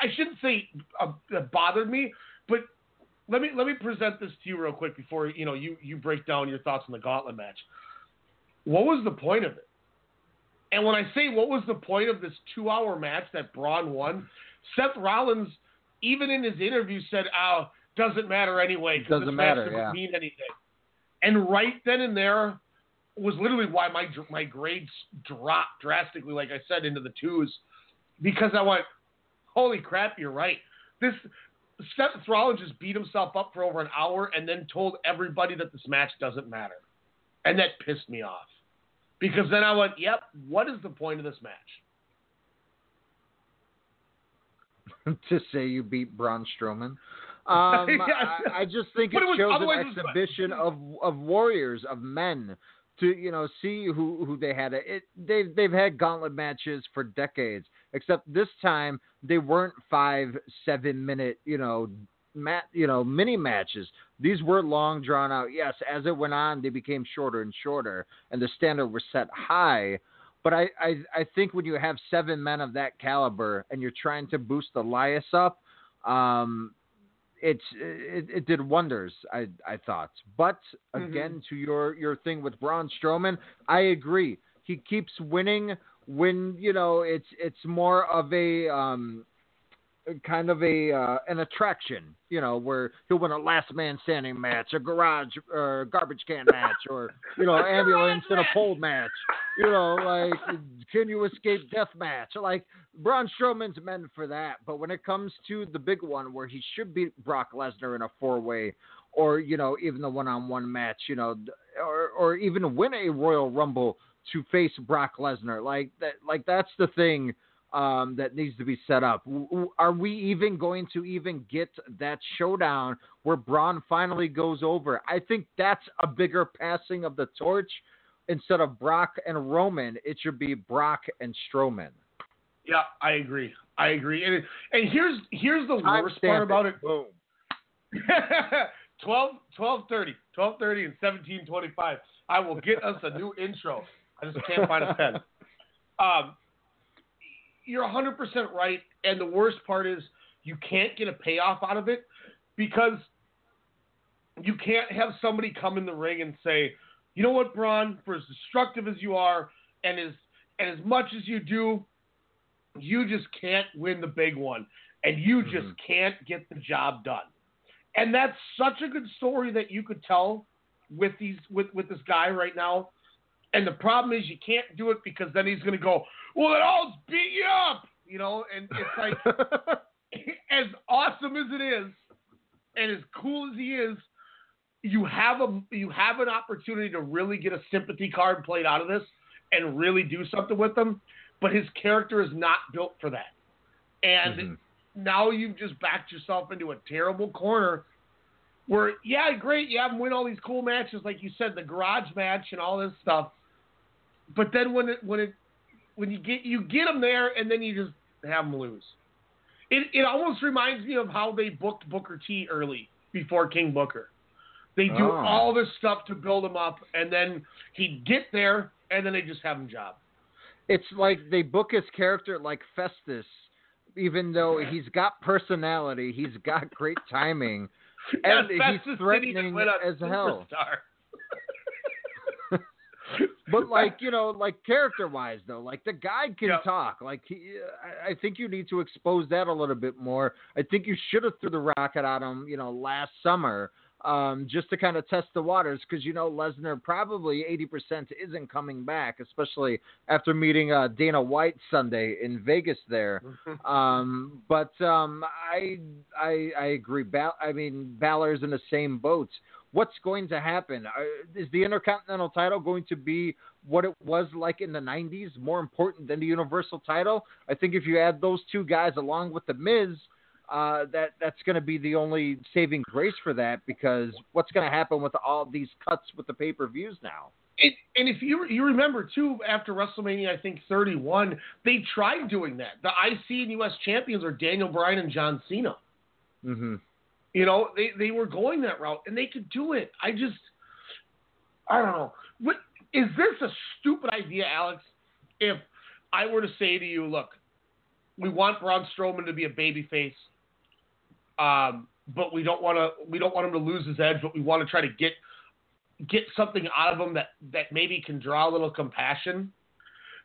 S5: I shouldn't say uh that bothered me, but let me let me present this to you real quick before you know you you break down your thoughts on the Gauntlet match. What was the point of it? And when I say what was the point of this two hour match that Braun won, Seth Rollins, even in his interview, said, "Oh, doesn't matter anyway.
S12: Doesn't
S5: this
S12: matter,
S5: doesn't
S12: yeah.
S5: mean anything." And right then and there was literally why my my grades dropped drastically, like I said, into the twos, because I went, "Holy crap, you're right." This Seth Rollins just beat himself up for over an hour and then told everybody that this match doesn't matter, and that pissed me off. Because then I went, "Yep, what is the point of this match?" <laughs>
S12: to say you beat Braun Strowman. Um, <laughs>
S5: Yeah.
S12: I, I just think it
S5: it
S12: shows an exhibition of of warriors, of men, to you know see who who they had. It they've they've had gauntlet matches for decades, except this time they weren't five seven minute you know mat you know mini matches. These were long drawn out. Yes, as it went on, they became shorter and shorter, and the standard was set high. But I, I, I think when you have seven men of that caliber and you're trying to boost Elias up, um, it's it, it did wonders. I I thought. But again, to your your thing with Braun Strowman, I agree. He keeps winning when you know it's it's more of a um, kind of a uh, an attraction, you know, where he'll win a last man standing match, a garage or garbage can match, or you know, <laughs> ambulance and a pole match. You know, like can you escape death match? Like Braun Strowman's meant for that, but when it comes to the big one where he should beat Brock Lesnar in a four way, or you know, even the one on one match, you know, or or even win a Royal Rumble to face Brock Lesnar, like that, like that's the thing um, that needs to be set up. Are we even going to even get that showdown where Braun finally goes over? I think that's a bigger passing of the torch. Instead of Brock and Roman, it should be Brock and Strowman.
S5: Yeah, I agree. I agree. And and here's here's the
S12: Time
S5: worst part about
S12: it.
S5: it.
S12: Boom. <laughs>
S5: 12, 1230, 1230 and 1725. I will get us a new intro. I just can't find a pen. <laughs> Um, you're 100% right. And the worst part is you can't get a payoff out of it because you can't have somebody come in the ring and say, you know what, Braun, for as destructive as you are and as, and as much as you do, you just can't win the big one. And you mm-hmm. just can't get the job done. And that's such a good story that you could tell with these with, with this guy right now. And the problem is you can't do it because then he's gonna go, Well it all's beat you up you know, and it's like <laughs> as awesome as it is and as cool as he is, you have a you have an opportunity to really get a sympathy card played out of this and really do something with him, but his character is not built for that. And mm-hmm. now you've just backed yourself into a terrible corner where, yeah, great, you have them win all these cool matches, like you said, the garage match and all this stuff. But then when it when it when you get you get them there and then you just have them lose. It it almost reminds me of how they booked Booker T early before King Booker. They do
S12: Oh.
S5: all this stuff to build him up, and then he'd get there, and then they just have him job.
S12: It's like they book his character like Festus, even though he's got personality, he's got great timing, <laughs> and
S5: Festus
S12: he's threatening as hell. But <laughs> like you know, like character wise though, like the guy can
S5: Yeah.
S12: talk. Like he, I- I think you need to expose that a little bit more. I think you should have threw the rocket at him, you know, last summer, um, just to kind of test the waters because you know Lesnar probably eighty percent isn't coming back, especially after meeting uh, Dana White Sunday in Vegas there. <laughs> um, but um, I, I I agree. Bal- I mean, Balor's in the same boat. What's going to happen? Is the Intercontinental title going to be what it was like in the 90s, more important than the Universal title? I think if you add those two guys along with The Miz, uh, that that's going to be the only saving grace for that because what's going to happen with all these cuts with the pay per views now?
S5: And, and if you you remember too, after WrestleMania, I think 31, they tried doing that. The IC and US champions are Daniel Bryan and John Cena.
S12: Mm-hmm.
S5: You know, they they were going that route, and they could do it. I just, I don't know. What is this a stupid idea, Alex? If I were to say to you, look, we want Braun Strowman to be a babyface, um, but we don't want to we don't want him to lose his edge, but we want to try to get get something out of him that that maybe can draw a little compassion.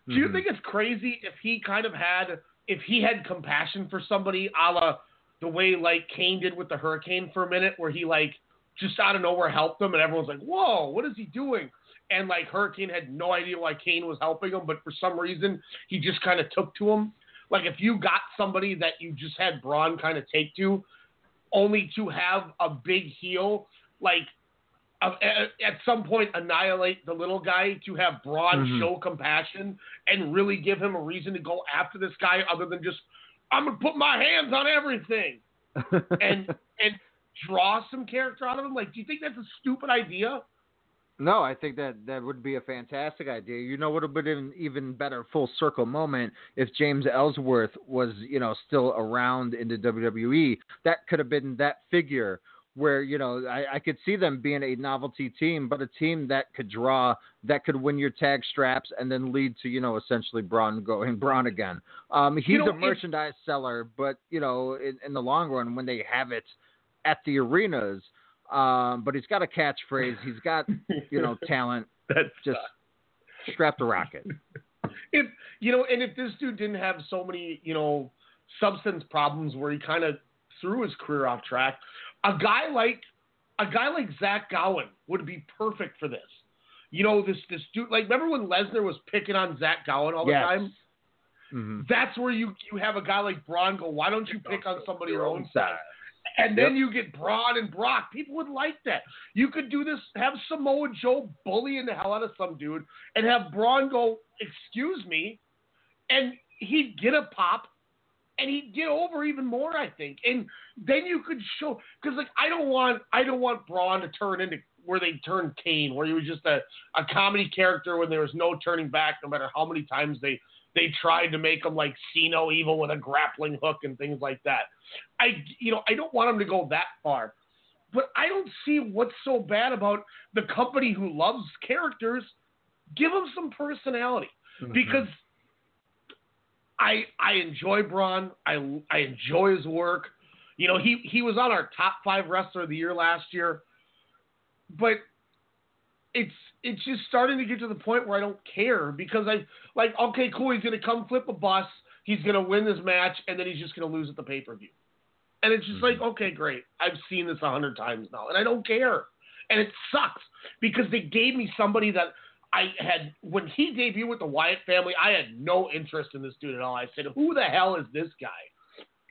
S5: Do you
S12: Mhm.
S5: think it's crazy if he kind of had if he had compassion for somebody, a la the way like Kane did with the Hurricane for a minute, where he like just out of nowhere helped them, and everyone's like, "Whoa, what is he doing?" And like Hurricane had no idea why Kane was helping him, but for some reason he just kind of took to him. Like if you got somebody that you just had Braun kind of take to, only to have a big heel like at, some point annihilate the little guy to have Braun
S12: Mhm.
S5: show compassion and really give him a reason to go after this guy other than just I'm gonna put my hands on everything <laughs> and and draw some character out of him. Like, do you think that's a stupid idea?
S12: No, I think that that would be a fantastic idea. You know, what would have been an even better full circle moment if James Ellsworth was, you know, still around in the WWE. That could have been that figure where, you know, I, I could see them being a novelty team, but a team that could draw, that could win your tag straps and then lead to, you know, essentially Braun going <laughs> Braun again. Um, he's
S5: You know,
S12: a merchandise seller, but, you know, in, in the long run, when they have it at the arenas, um, but he's got a catchphrase. He's got, you know, <laughs> talent.
S5: That's
S12: just strap the rocket. <laughs>
S5: if you know, and if this dude didn't have so many, you know, substance problems where he kind of threw his career off track, a guy like a guy like Zach Gowen would be perfect for this. You know, this this dude. Like, remember when Lesnar was picking on Zach Gowen all the
S12: Yes.
S5: time?
S12: hmm
S5: That's where you you have a guy like Braun go. Why don't you pick on somebody your own size? And then
S12: Yep.
S5: you get Braun and Brock. People would like that. You could do this. Have Samoa Joe bullying the hell out of some dude, and have Braun go, "Excuse me," and he'd get a pop, and he'd get over even more. I think, and then you could show because like I don't want I don't want Braun to turn into where they turned Kane, where he was just a, a comedy character when there was no turning back, no matter how many times they they tried to make him like see no evil with a grappling hook and things like that. I you know I don't want him to go that far, but I don't see what's so bad about the company who loves characters. Give him some personality mm-hmm. because I I enjoy Braun. I I enjoy his work. You know he he was on our top five wrestler of the year last year, but it's it's just starting to get to the point where I don't care because I like okay cool he's gonna come flip a bus he's gonna win this match and then he's just gonna lose at the pay per view and it's just like mm-hmm. okay great I've seen this a hundred times now and I don't care and it sucks because they gave me somebody that I had when he debuted with the Wyatt family I had no interest in this dude at all I said who the hell is this guy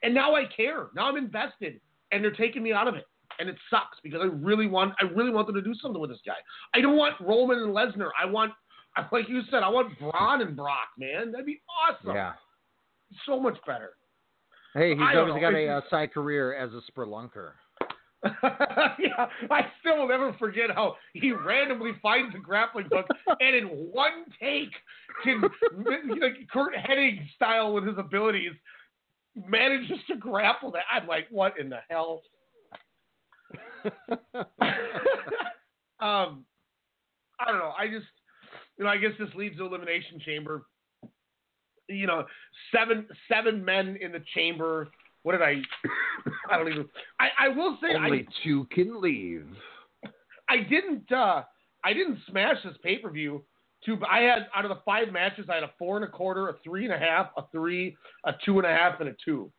S5: and now I care now I'm invested and they're taking me out of it and it sucks because I really want I really want them to do something with this guy. I don't want Roman and Lesnar. I want like you said, I want Braun and Brock, man. That'd be awesome.
S12: Yeah.
S5: So much better.
S12: Hey, he's always
S5: know.
S12: got a uh, side career as a spelunker. <laughs>
S5: yeah, I still will never forget how he randomly finds a grappling hook and in one take can, <laughs> like Curt Hennig style with his abilities, manages to grapple that. I'm like, what in the hell? <laughs> um, I don't know. I just, you know, I guess this leads to elimination chamber. You know, seven seven men in the chamber. What did I? I don't even. I, I will say I
S12: Only two can leave.
S5: I didn't uh I didn't smash this pay per view. Two, I had out of the five matches, I had a four and a quarter, a three and a half, a three, a two and a half, and a two.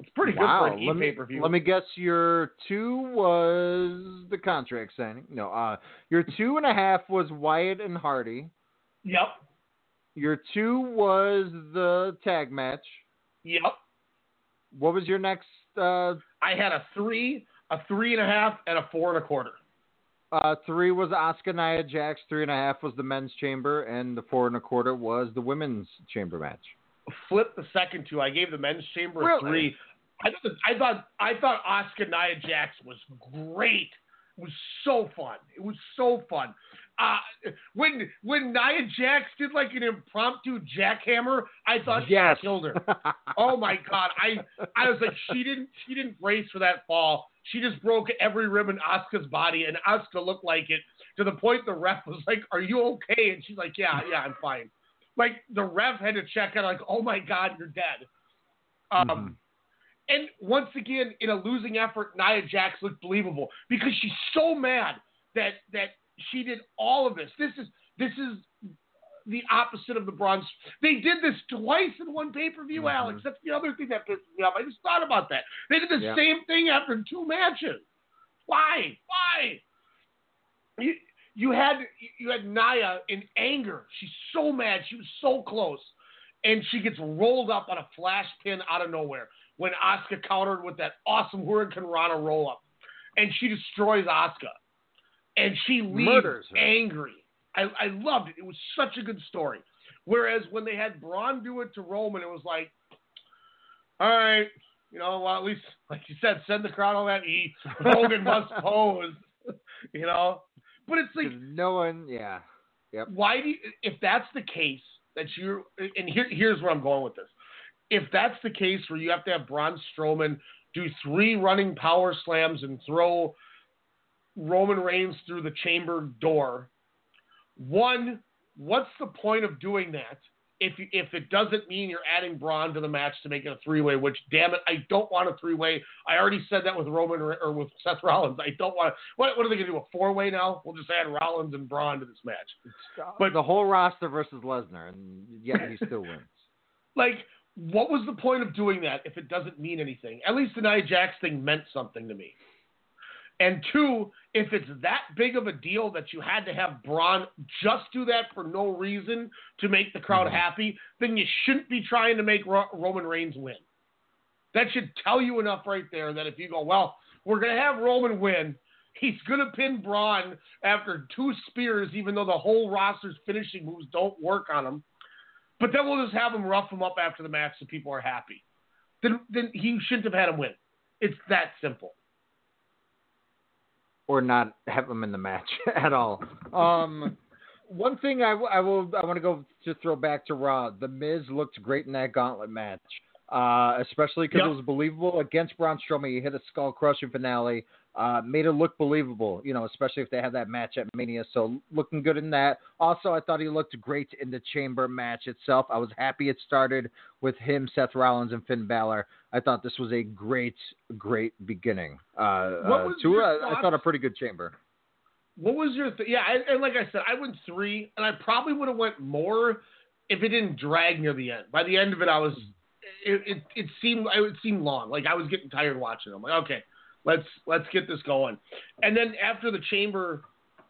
S5: It's pretty good for an
S12: let
S5: e
S12: me
S5: pay per view.
S12: let me guess. Your two was the contract signing. No, uh, your two and a half was Wyatt and Hardy.
S5: Yep.
S12: Your two was the tag match.
S5: Yep.
S12: What was your next? Uh,
S5: I had a three, a three and a half, and a four and a quarter.
S12: uh, three was Asuka Nia Jax. Three and a half was the men's chamber, and the four and a quarter was the women's chamber match.
S5: Flip the second two. I gave the men's chamber a three. I thought I thought I thought Asuka Nia Jax was great. It was so fun. It was so fun. Uh, when when Nia Jax did like an impromptu jackhammer, I thought
S12: Yes.
S5: she killed her. <laughs> oh my god! I I was like, she didn't she didn't brace for that fall. She just broke every rib in Asuka's body, and Asuka looked like it to the point the ref was like, "Are you okay?" And she's like, "Yeah, yeah, I'm fine." Like the ref had to check out, like, "Oh my god, you're dead." Um, and once again, in a losing effort, Nia Jax looked believable because she's so mad that that she did all of this. This is this is the opposite of the Braun's. They did this twice in one pay per view, mm-hmm. Alex. That's the other thing that pissed me off. I just thought about that. They did the
S12: Yeah.
S5: same thing after two matches. Why? Why? You you had you had Nia in anger. She's so mad. She was so close, and she gets rolled up on a flash pin out of nowhere when Asuka countered with that awesome hurricanrana roll up, and she destroys Asuka, and she leaves
S12: Murders her.
S5: angry. I, I loved it. It was such a good story. Whereas when they had Braun do it to Roman, it was like, all right, you know, well, at least, like you said, send the crowd on that E. Hogan must <laughs> pose, you know. But it's like,
S12: no one, yeah, yep.
S5: why do you, if that's the case that you're, and here, here's where I'm going with this. If that's the case where you have to have Braun Strowman do three running power slams and throw Roman Reigns through the chamber door, one, what's the point of doing that? If you, if it doesn't mean you're adding Braun to the match to make it a three way, which damn it, I don't want a three way. I already said that with Roman or with Seth Rollins. I don't want. What what are they gonna do? A four way now? We'll just add Rollins and Braun to this match.
S12: But the whole roster versus Lesnar, and yet he still wins. <laughs>
S5: Like, what was the point of doing that if it doesn't mean anything? At least the Nia Jax thing meant something to me. And two, if it's that big of a deal that you had to have Braun just do that for no reason to make the crowd mm-hmm. happy, then you shouldn't be trying to make Ro- Roman Reigns win. That should tell you enough right there that if you go, well, we're going to have Roman win, he's going to pin Braun after two spears, even though the whole roster's finishing moves don't work on him. But then we'll just have him rough him up after the match so people are happy. Then, then he shouldn't have had him win. It's that simple.
S12: Or not have him in the match <laughs> at all. Um, one thing I, I will I want to go to throw back to Raw. The Miz looked great in that gauntlet match, uh, especially because
S5: Yep.
S12: it was believable against Braun Strowman. He hit a skull crushing finale, uh, made it look believable. You know, especially if they had that match at Mania. So looking good in that. Also, I thought he looked great in the Chamber match itself. I was happy it started with him, Seth Rollins, and Finn Balor. I thought this was a great, great beginning. Uh,
S5: What
S12: uh, to uh, I thought a pretty good Chamber.
S5: What was your th- yeah? And, and like I said, I went three, and I probably would have went more if it didn't drag near the end. By the end of it, I was it it, it seemed it seemed long. Like I was getting tired watching. I'm like, okay, let's let's get this going. And then after the chamber,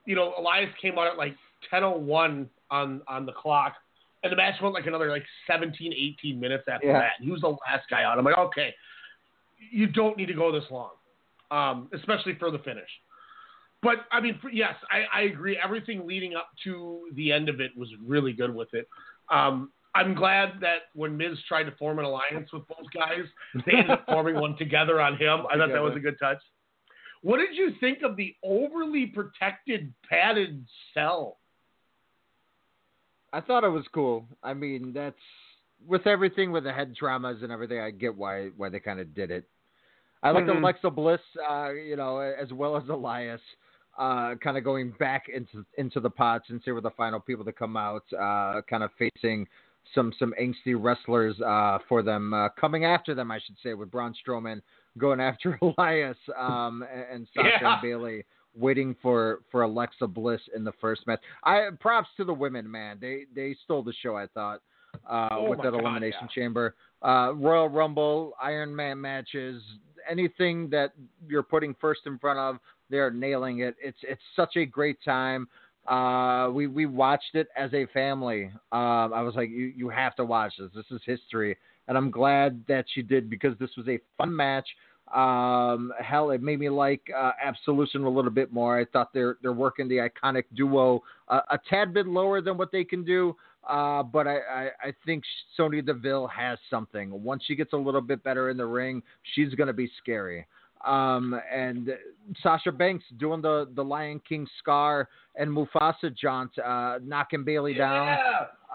S5: you know, Elias came out at like 10:01 on on the clock, and the match went like another like 17, 18 minutes after
S12: Yeah.
S5: that. He was the last guy out. I'm like, okay, you don't need to go this long, um, especially for the finish. But I mean, yes, I, I agree. Everything leading up to the end of it was really good with it. Um, I'm glad that when Miz tried to form an alliance with both guys, they ended up forming one together on him. I thought that was a good touch. What did you think of the overly protected padded cell?
S12: I thought it was cool. I mean, that's with everything with the head traumas and everything. I get why why they kind of did it. I like
S5: Mhm.
S12: Alexa Bliss, uh, you know, as well as Elias, uh, kind of going back into into the pots and see were the final people to come out, uh, kind of facing some some angsty wrestlers uh, for them, uh, coming after them, I should say, with Braun Strowman going <laughs> after Elias um, and, and Sasha
S5: Yeah.
S12: and Bayley waiting for for Alexa Bliss in the first match. I props to the women, man. They they stole the show. I thought uh,
S5: Oh
S12: with that
S5: God,
S12: elimination
S5: yeah.
S12: chamber, uh, Royal Rumble, Iron Man matches, anything that you're putting first in front of, they're nailing it. It's it's such a great time. Uh, we we watched it as a family. Um, I was like, you you have to watch this. This is history, and I'm glad that you did because this was a fun match. Um, hell, it made me like uh, Absolution a little bit more. I thought they're they're working the iconic duo uh, a tad bit lower than what they can do. Uh, but I, I, I think Sonya Deville has something. Once she gets a little bit better in the ring, she's going to be scary. Um, and Sasha Banks doing the, the Lion King Scar and Mufasa jaunt, uh, knocking Bayley down.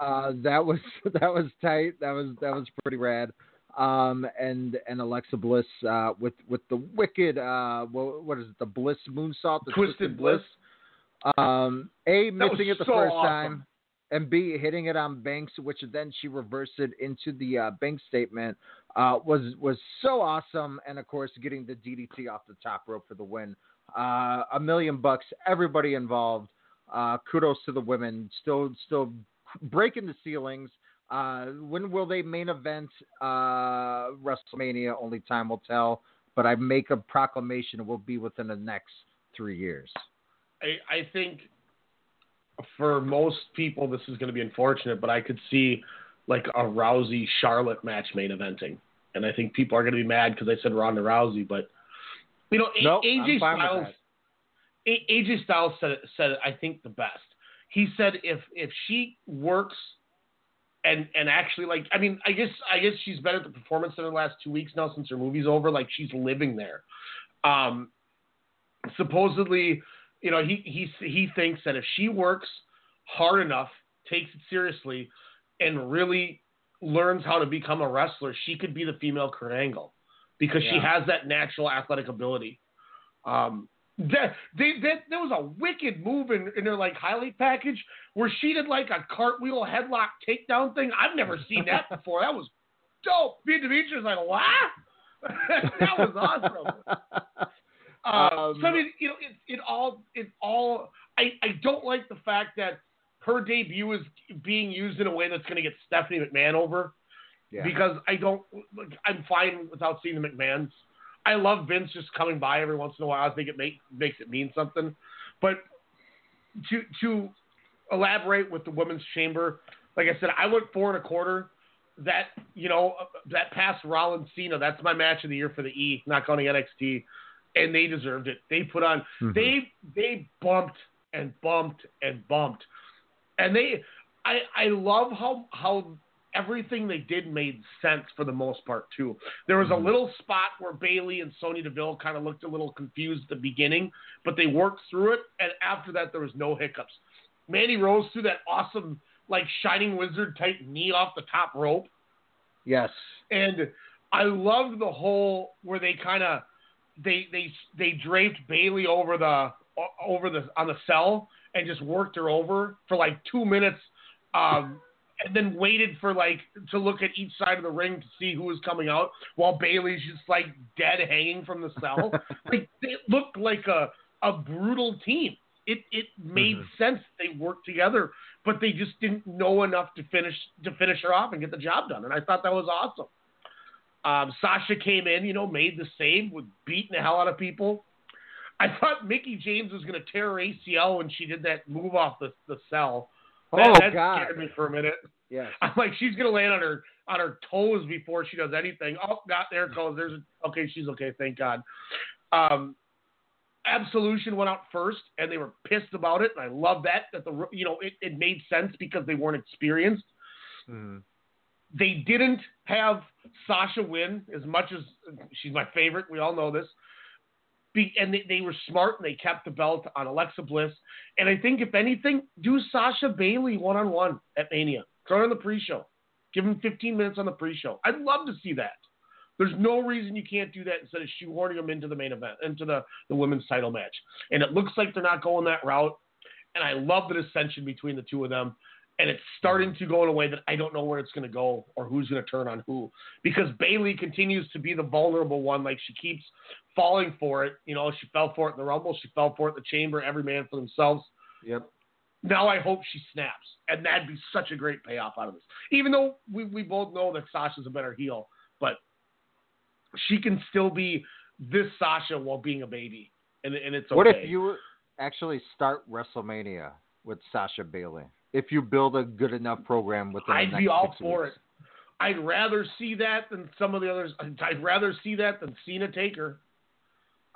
S12: Uh, that was <laughs> that was tight. That was that was pretty rad. Um, and and Alexa Bliss uh, with with the wicked uh, what, what is it? The Bliss moonsault, the
S5: Twisted Bliss.
S12: Um, a missing it the
S5: so
S12: first
S5: awesome.
S12: time, and B hitting it on Banks, which then she reversed it into the uh, Banks statement, uh, was was so awesome. And of course, getting the DDT off the top rope for the win. Uh, a million bucks, everybody involved. Uh, kudos to the women, still still breaking the ceilings. Uh, when will they main event uh, WrestleMania? Only time will tell. But I make a proclamation it will be within the next three years.
S5: I, I think for most people this is going to be unfortunate, but I could see like a Rousey Charlotte match main eventing, and I think people are going to be mad because I said Ronda Rousey, but you know
S12: Nope,
S5: AJ
S12: I'm fine with
S5: Styles. AJ Styles said it, said it, I think the best. He said if if she works and and actually like I mean I guess I guess she's been at the performance center the last two weeks now since her movie's over. Like she's living there. Um, supposedly, you know, he he he thinks that if she works hard enough, takes it seriously, and really learns how to become a wrestler, she could be the female Kurt Angle because she has that natural athletic ability. Um, that, they, that there was a wicked move in, in their like highlight package where she did like a cartwheel headlock takedown thing. I've never seen that <laughs> before. That was dope. Me and Demetrius like, what? <laughs> that was awesome. <laughs> Um, so I mean, you know, it, it all, it all. I, I don't like the fact that her debut is being used in a way that's going to get Stephanie McMahon over.
S12: Yeah.
S5: Because I don't, like, I'm fine without seeing the McMahons. I love Vince just coming by every once in a while. I think it make, makes it mean something. But to to elaborate with the women's chamber, like I said, I went four and a quarter. That you know that past Rollins Cena, that's my match of the year for the E, not going to NXT, and they deserved it. They put on
S12: Mhm.
S5: they they bumped and bumped and bumped, and they I I love how how everything they did made sense for the most part too. There was a little spot where Bayley and Sonya Deville kind of looked a little confused at the beginning, but they worked through it, and after that there was no hiccups. Mandy Rose threw that awesome like Shining Wizard type knee off the top rope.
S12: Yes.
S5: And I loved the whole where they kind of they they they draped Bayley over the over the on the cell and just worked her over for like two minutes, um, and then waited for like to look at each side of the ring to see who was coming out while Bayley's just like dead hanging from the cell. <laughs> like it looked like a a brutal team. It it made sense they worked together, but they just didn't know enough to finish to finish her off and get the job done. And I thought that was awesome. Um, Sasha came in, you know, made the save, was beating the hell out of people. I thought Mickie James was going to tear her ACL when she did that move off the, the cell.
S12: Oh,
S5: that
S12: God.
S5: scared me for a minute.
S12: Yeah, <laughs>
S5: I'm like, she's going to land on her on her toes before she does anything. Oh, God, there it goes. There's a, okay, she's okay. Thank God. Um, Absolution went out first, and they were pissed about it. And I love that that the you know it, it made sense because they weren't experienced.
S12: Mhm.
S5: They didn't have Sasha win as much as she's my favorite. We all know this. Be, and they, they were smart and they kept the belt on Alexa Bliss. And I think if anything, do Sasha Bayley one on one at Mania. Throw on the pre-show. Give him 15 minutes on the pre-show. I'd love to see that. There's no reason you can't do that instead of shoehorning them into the main event, into the, the women's title match. And it looks like they're not going that route. And I love the dissension between the two of them. And it's starting to go in a way that I don't know where it's going to go or who's going to turn on who. Because Bayley continues to be the vulnerable one. Like she keeps falling for it. You know, she fell for it in the Rumble. She fell for it in the Chamber. Every man for themselves.
S12: Yep.
S5: Now I hope she snaps. And that'd be such a great payoff out of this. Even though we, we both know that Sasha's a better heel. But she can still be this Sasha while being a baby, and and it's okay.
S12: What if you actually start WrestleMania with Sasha Bayley? If you build a good enough program with that,
S5: I'd be all for it. I'd rather see that than some of the others. I'd rather see that than Cena Taker.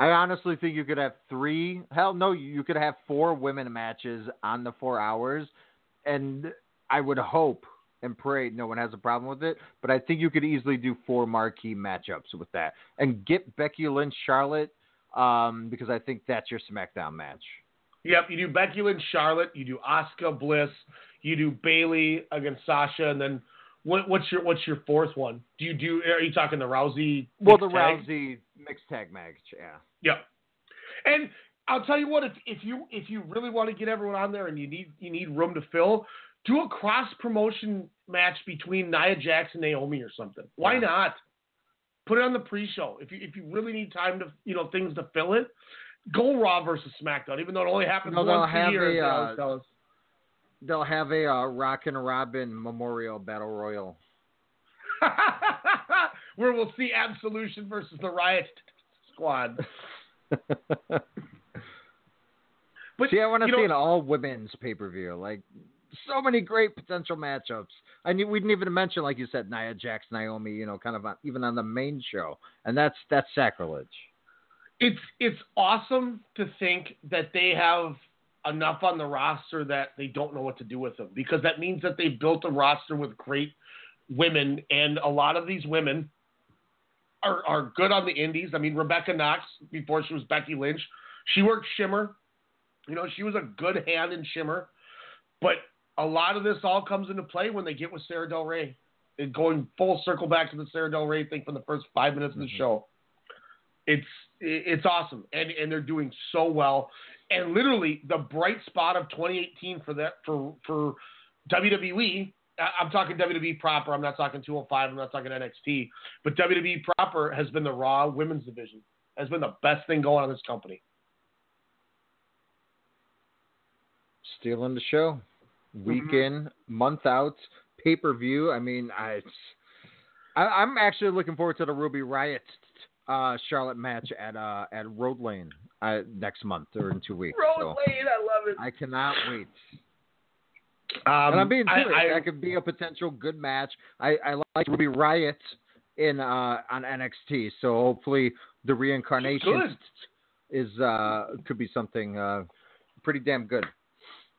S12: I honestly think you could have three. Hell, no, you could have four women matches on the four hours, and I would hope and pray no one has a problem with it. But I think you could easily do four marquee matchups with that and get Becky Lynch, Charlotte, um, because I think that's your SmackDown match.
S5: Yep, you do Becky Lynch, Charlotte. You do Oscar Bliss. You do Bayley against Sasha, and then what, what's your what's your fourth one? Do you do? Are you talking the Rousey?
S12: Well, the
S5: tag?
S12: Rousey mixed tag match, yeah.
S5: Yep. And I'll tell you what, if, if you if you really want to get everyone on there and you need you need room to fill, do a cross promotion match between Nia Jax and Naomi or something. Why
S12: Yeah.
S5: not? Put it on the pre-show. If you if you really need time to you know things to fill it, go Raw versus SmackDown. Even though it only happens
S12: No,
S5: once a year.
S12: a, uh, they'll have a uh, and Robin Memorial Battle Royal. <laughs>
S5: where we'll see Absolution versus the Riot <laughs> Squad. <laughs> But
S12: See, I want to
S5: you know-
S12: see an all women's pay per view. Like so many great potential matchups. I knew we didn't even mention, like you said, Nia Jax, Naomi. You know, kind of on, even on the main show, and that's that's sacrilege.
S5: It's it's awesome to think that they have enough on the roster that they don't know what to do with them because that means that they built a roster with great women and a lot of these women are are good on the indies. I mean Rebecca Knox before she was Becky Lynch, she worked Shimmer. You know, she was a good hand in Shimmer. But a lot of this all comes into play when they get with Sara Del Rey. And going full circle back to the Sara Del Rey thing from the first five minutes of the mm-hmm. show it's it's awesome. And and they're doing so well. And literally the bright spot of 2018 for that for for WWE I'm talking WWE proper. I'm not talking 205 I'm not talking NXT but WWE proper has been the Raw women's division. Has been the best thing going on in this company.
S12: Stealing the show, mm-hmm. week in, month out, pay per view. I mean, I, I I'm actually looking forward to the Ruby Riot uh, Charlotte match at uh, at Road Lane uh, next month or in two weeks. so
S5: Lane I love it
S12: I cannot wait.
S5: um,
S12: and I'm being serious.
S5: I-
S12: that could be a potential good match. I, I like Ruby Riot in uh, on NXT, so hopefully the reincarnation is uh, could be something uh, pretty damn good.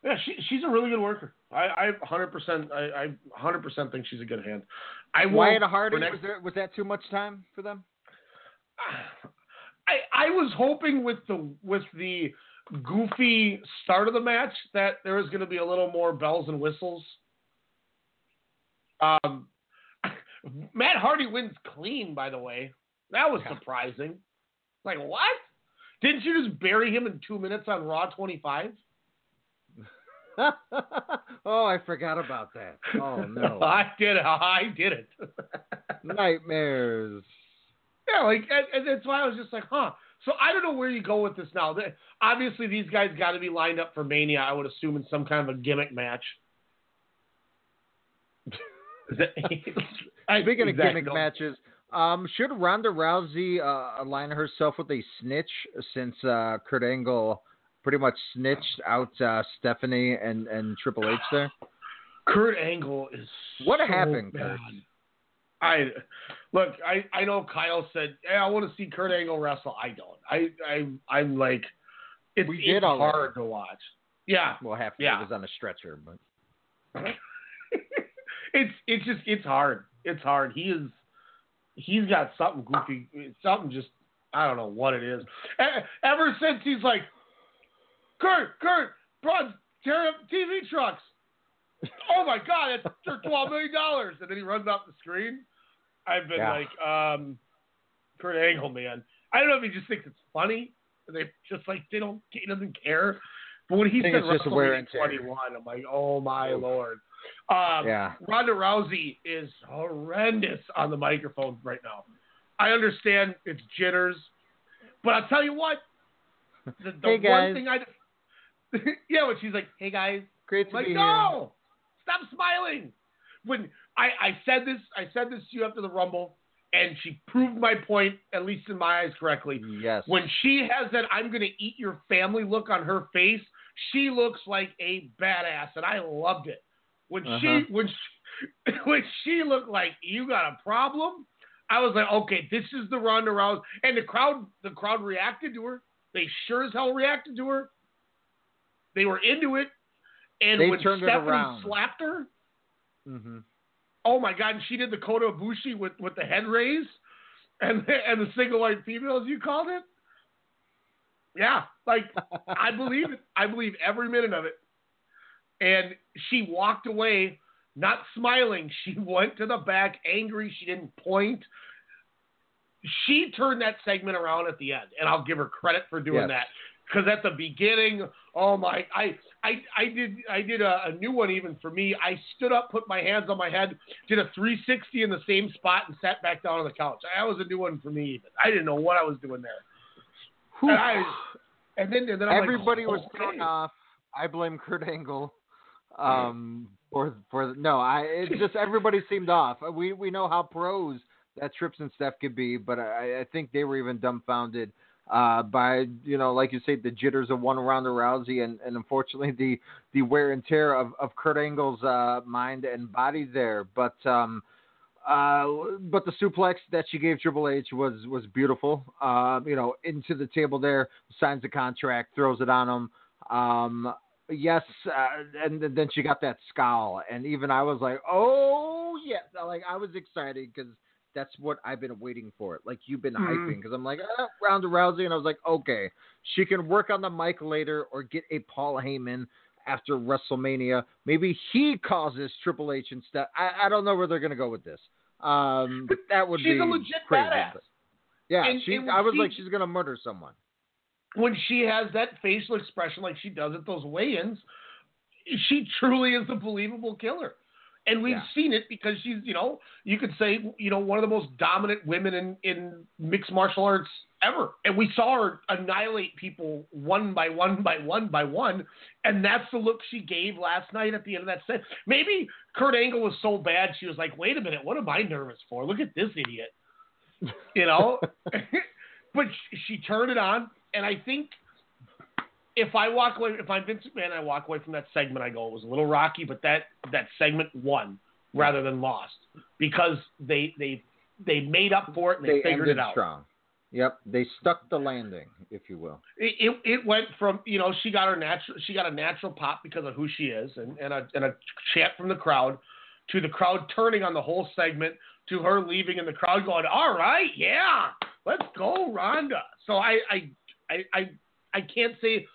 S5: Yeah, she, she's a really good worker. I, I 100%, I, I 100% think she's a good hand. I
S12: Wyatt
S5: won't-
S12: Hardy
S5: next-
S12: was, there, was that too much time for them? <sighs>
S5: I, I was hoping with the with the goofy start of the match that there was going to be a little more bells and whistles. Um, <laughs> Matt Hardy wins clean, by the way. That was surprising. Like what? Didn't you just bury him in two minutes on Raw 25? <laughs>
S12: oh, I forgot about that. Oh no, <laughs>
S5: I did it. I did it.
S12: nightmares.
S5: Yeah, like and, and that's why I was just like, huh. So I don't know where you go with this now. They- Obviously, these guys got to be lined up for Mania. I would assume in some kind of a gimmick match. <laughs> I-
S12: Speaking of
S5: exactly.
S12: gimmick matches, um, should Ronda Rousey uh, align herself with a snitch since uh, Kurt Angle pretty much snitched out uh, Stephanie and, and Triple H there?
S5: Kurt Angle is
S12: What
S5: so
S12: happened,
S5: bad.
S12: Kurt?
S5: I look. I I know Kyle said, "Yeah, I want to see Kurt Angle wrestle." I don't. I I I'm like, it's,
S12: We did
S5: it's hard to watch. Yeah,
S12: Well, half of
S5: Yeah.
S12: it was on a stretcher, but <laughs>
S5: it's it's just it's hard. It's hard. He is. He's got something goofy. Something just. I don't know what it is. Ever since he's like, Kurt, Kurt, bro, tear up TV trucks. Oh my God, it's for twelve million dollars, and then he runs off the screen. I've been
S12: Yeah.
S5: like, um, Kurt Angle, man. I don't know if he just thinks it's funny. They just like they don't. He doesn't care. But when he said WrestleMania 21, I'm like, oh my lord. Um,
S12: Yeah.
S5: Ronda Rousey is horrendous on the microphone right now. I understand it's jitters, but I'll tell you what. The, the
S12: Hey,
S5: one
S12: guys.
S5: thing I, <laughs> yeah, when she's like, "Hey guys,"
S12: Great
S5: I'm
S12: to
S5: like,
S12: be
S5: no, stop smiling. When I, I said this, I said this to you after the Rumble, and she proved my point, at least in my eyes, correctly.
S12: Yes.
S5: When she has that "I'm going to eat your family" look on her face, she looks like a badass, and I loved it. When
S12: Uh-huh.
S5: she when she, <laughs> when she looked like you got a problem, I was like, okay, this is the Ronda Rousey, and the crowd the crowd reacted to her. They sure as hell reacted to her. They were into it, and
S12: They
S5: when
S12: turned
S5: Stephanie slapped her,
S12: hmm
S5: oh my god, and she did the Kota Ibushi with with the head raise, and and the single white female, as you called it. Yeah, like <laughs> I believe it. I believe every minute of it. And she walked away, not smiling. She <laughs> went to the back, angry. She didn't point. She turned that segment around at the end, and I'll give her credit for doing
S12: Yes.
S5: that. Because at the beginning, oh my, I, I, I did, I did a, a new one even for me. I stood up, put my hands on my head, did a 360 in the same spot, and sat back down on the couch. That was a new one for me. Even I didn't know what I was doing there. And, I, and then, and then
S12: Everybody
S5: like,
S12: was thrown off. I blame Kurt Angle. Um, for for no, I it just everybody seemed off. We we know how pros that Trips and stuff could be, but I, I think they were even dumbfounded uh, by you know, like you say, the jitters of one Ronda Rousey, and, and unfortunately the the wear and tear of, of Kurt Angle's uh, mind and body there. But um, uh, but the suplex that she gave Triple H was was beautiful. Uh, you know, into the table there, signs the contract, throws it on him. Um, yes, uh, and then she got that scowl, and even I was like, oh yes, like I was excited because that's what I've been waiting for. Like you've been
S5: Mhm.
S12: hyping because I'm like ah, Ronda Rousey, and I was like, okay, she can work on the mic later or get a Paul Heyman after WrestleMania. Maybe he causes Triple H and stuff. I, I don't know where they're gonna go with this. Um, <laughs> but that would
S5: She's
S12: be
S5: a legit
S12: crazy.
S5: badass.
S12: yeah,
S5: And-
S12: she.
S5: and
S12: I was
S5: she-
S12: like, she's gonna murder someone.
S5: when she has that facial expression like she does at those weigh-ins, she truly is a believable killer. And we've
S12: Yeah.
S5: seen it because she's, you know, you could say, you know, one of the most dominant women in, in mixed martial arts ever. And we saw her annihilate people one by one by one by one. And that's the look she gave last night at the end of that set. Maybe Kurt Angle was so bad, she was like, wait a minute, what am I nervous for? Look at this idiot. <laughs> You know? <laughs> but she, she turned it on. And I think if I walk away, if I'm Vince McMahon, I walk away from that segment. I go, it was a little rocky, but that that segment won rather than lost because they they they made up for it and they,
S12: They
S5: figured it out.
S12: strong. Yep, they stuck the landing, if you will.
S5: It, it it went from you know she got her natural she got a natural pop because of who she is and and a and a chant from the crowd to the crowd turning on the whole segment to her leaving and the crowd going all right yeah let's go Ronda so I I I I, I can't say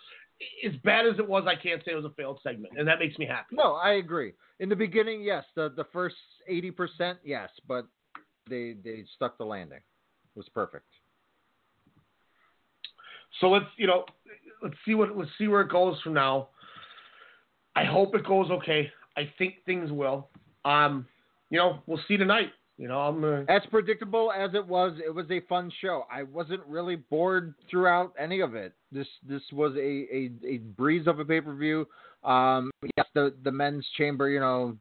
S5: as bad as it was I can't say it was a failed segment and that makes me happy.
S12: No, I agree. In the beginning, yes, the the first eighty percent, yes, but they they stuck the landing. It was perfect.
S5: So let's you know let's see what let's see where it goes from now. I hope it goes okay. I think things will. Um, you know, we'll see tonight. You know, I'm
S12: As predictable as it was, it was a fun show. I wasn't really bored throughout any of it. This this was a a, a breeze of a pay per view. Um, yes, the the men's chamber, you know,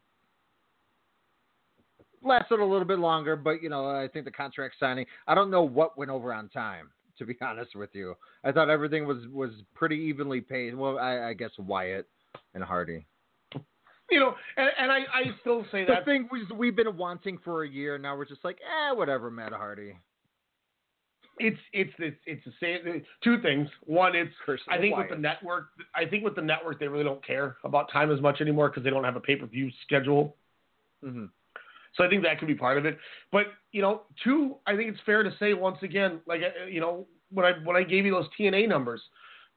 S12: lasted a little bit longer, but you know, I think the contract signing. I don't know what went over on time. To be <laughs> honest with you, I thought everything was was pretty evenly paced. Well, I, I guess Wyatt and Hardy.
S5: You know, and, and I, I still say that.
S12: The thing we, we've been wanting for a year now, we're just like, eh, whatever, Matt Hardy.
S5: it's it's it's it's the same. Two things. One, it's I think with the network, I think with the network they really don't care about time as much anymore because they don't have a pay per view schedule.
S12: Mm-hmm.
S5: So I think that could be part of it. But you know, two, I think it's fair to say once again, like uh, you know, when I when I gave you those TNA numbers,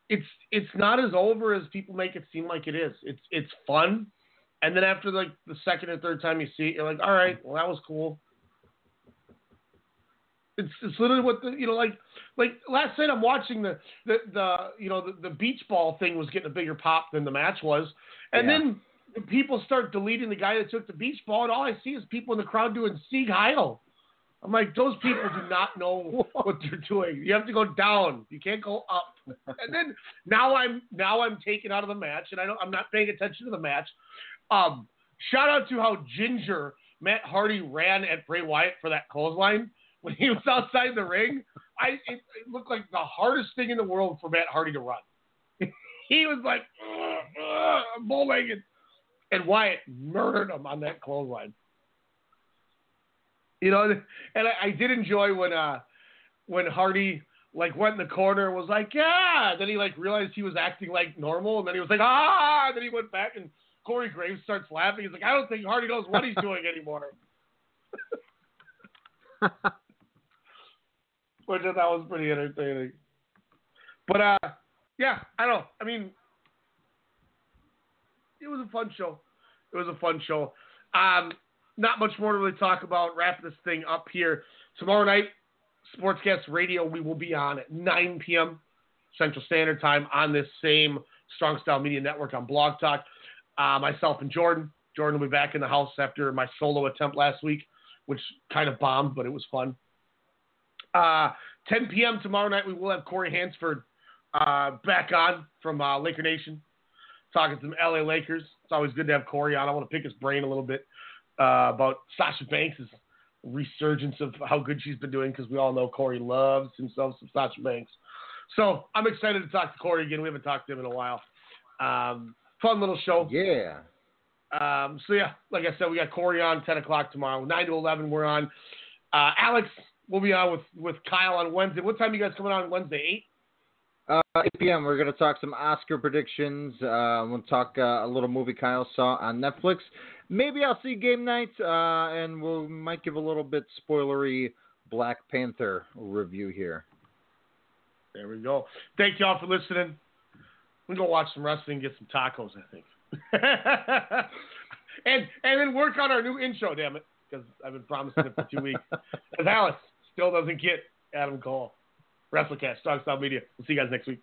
S5: it's it's not as over as people make it seem like it is. It's it's fun, and then after like the second or third time you see it, you're like, all right, well that was cool. It's it's literally what the you know like like last night I'm watching the the, the you know the, the beach ball thing was getting a bigger pop than the match was, and
S12: Yeah.
S5: then people start deleting the guy that took the beach ball, and all I see is people in the crowd doing Sieg Heil. I'm like, those people do not know <laughs> what they're doing. You have to go down. You can't go up. And then now I'm now I'm taken out of the match, and I don't, I'm not paying attention to the match. Um, shout out to how ginger Matt Hardy ran at Bray Wyatt for that clothesline when he was outside the ring. I it, it looked like the hardest thing in the world for Matt Hardy to run. <laughs> he was like bull legged, and Wyatt murdered him on that clothesline. You know, and I, I did enjoy when uh when Hardy like went in the corner and was like, yeah. Then he like realized he was acting like normal, and then he was like, ah. And then he went back, and Corey Graves starts laughing. He's like, I don't think Hardy knows what he's doing anymore. <laughs> Which I thought was pretty entertaining. But uh, yeah, I don't. I mean, it was a fun show. It was a fun show. Um, not much more to really talk about. Wrap this thing up here. Tomorrow night, Sportscast Radio, we will be on at 9 p.m. Central Standard Time on this same Strong Style Media Network on Blog Talk. Uh, myself and Jordan. Jordan will be back in the house after my solo attempt last week, which kind of bombed, but it was fun. Uh, 10 p.m. tomorrow night, we will have Corey Hansford uh, back on from uh, Laker Nation, talking some LA Lakers. It's always good to have Corey on. I want to pick his brain a little bit uh, about Sasha Banks' resurgence of how good she's been doing because we all know Corey loves himself some Sasha Banks. So I'm excited to talk to Corey again. We haven't talked to him in a while. Um, fun little show.
S12: Yeah.
S5: Um, so yeah, like I said, we got Corey on 10 o'clock tomorrow. 9 to 11, we're on. Uh, Alex will be on with, with Kyle on Wednesday. What time are you guys coming on Wednesday? 8?
S12: Uh, 8 p.m. We're going to talk some Oscar predictions. Uh, we'll talk uh, a little movie Kyle saw on Netflix. Maybe I'll see Game Night, uh, and we will might give a little bit spoilery Black Panther review here.
S5: There we go. Thank y'all for listening. We go watch some wrestling, and get some tacos, I think. <laughs> and and then work on our new intro, damn it, because I've been promising it for two weeks. <laughs> Because Alex still doesn't get Adam Cole. WrestleCast, Strong Style Media. We'll see you guys next week.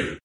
S24: three.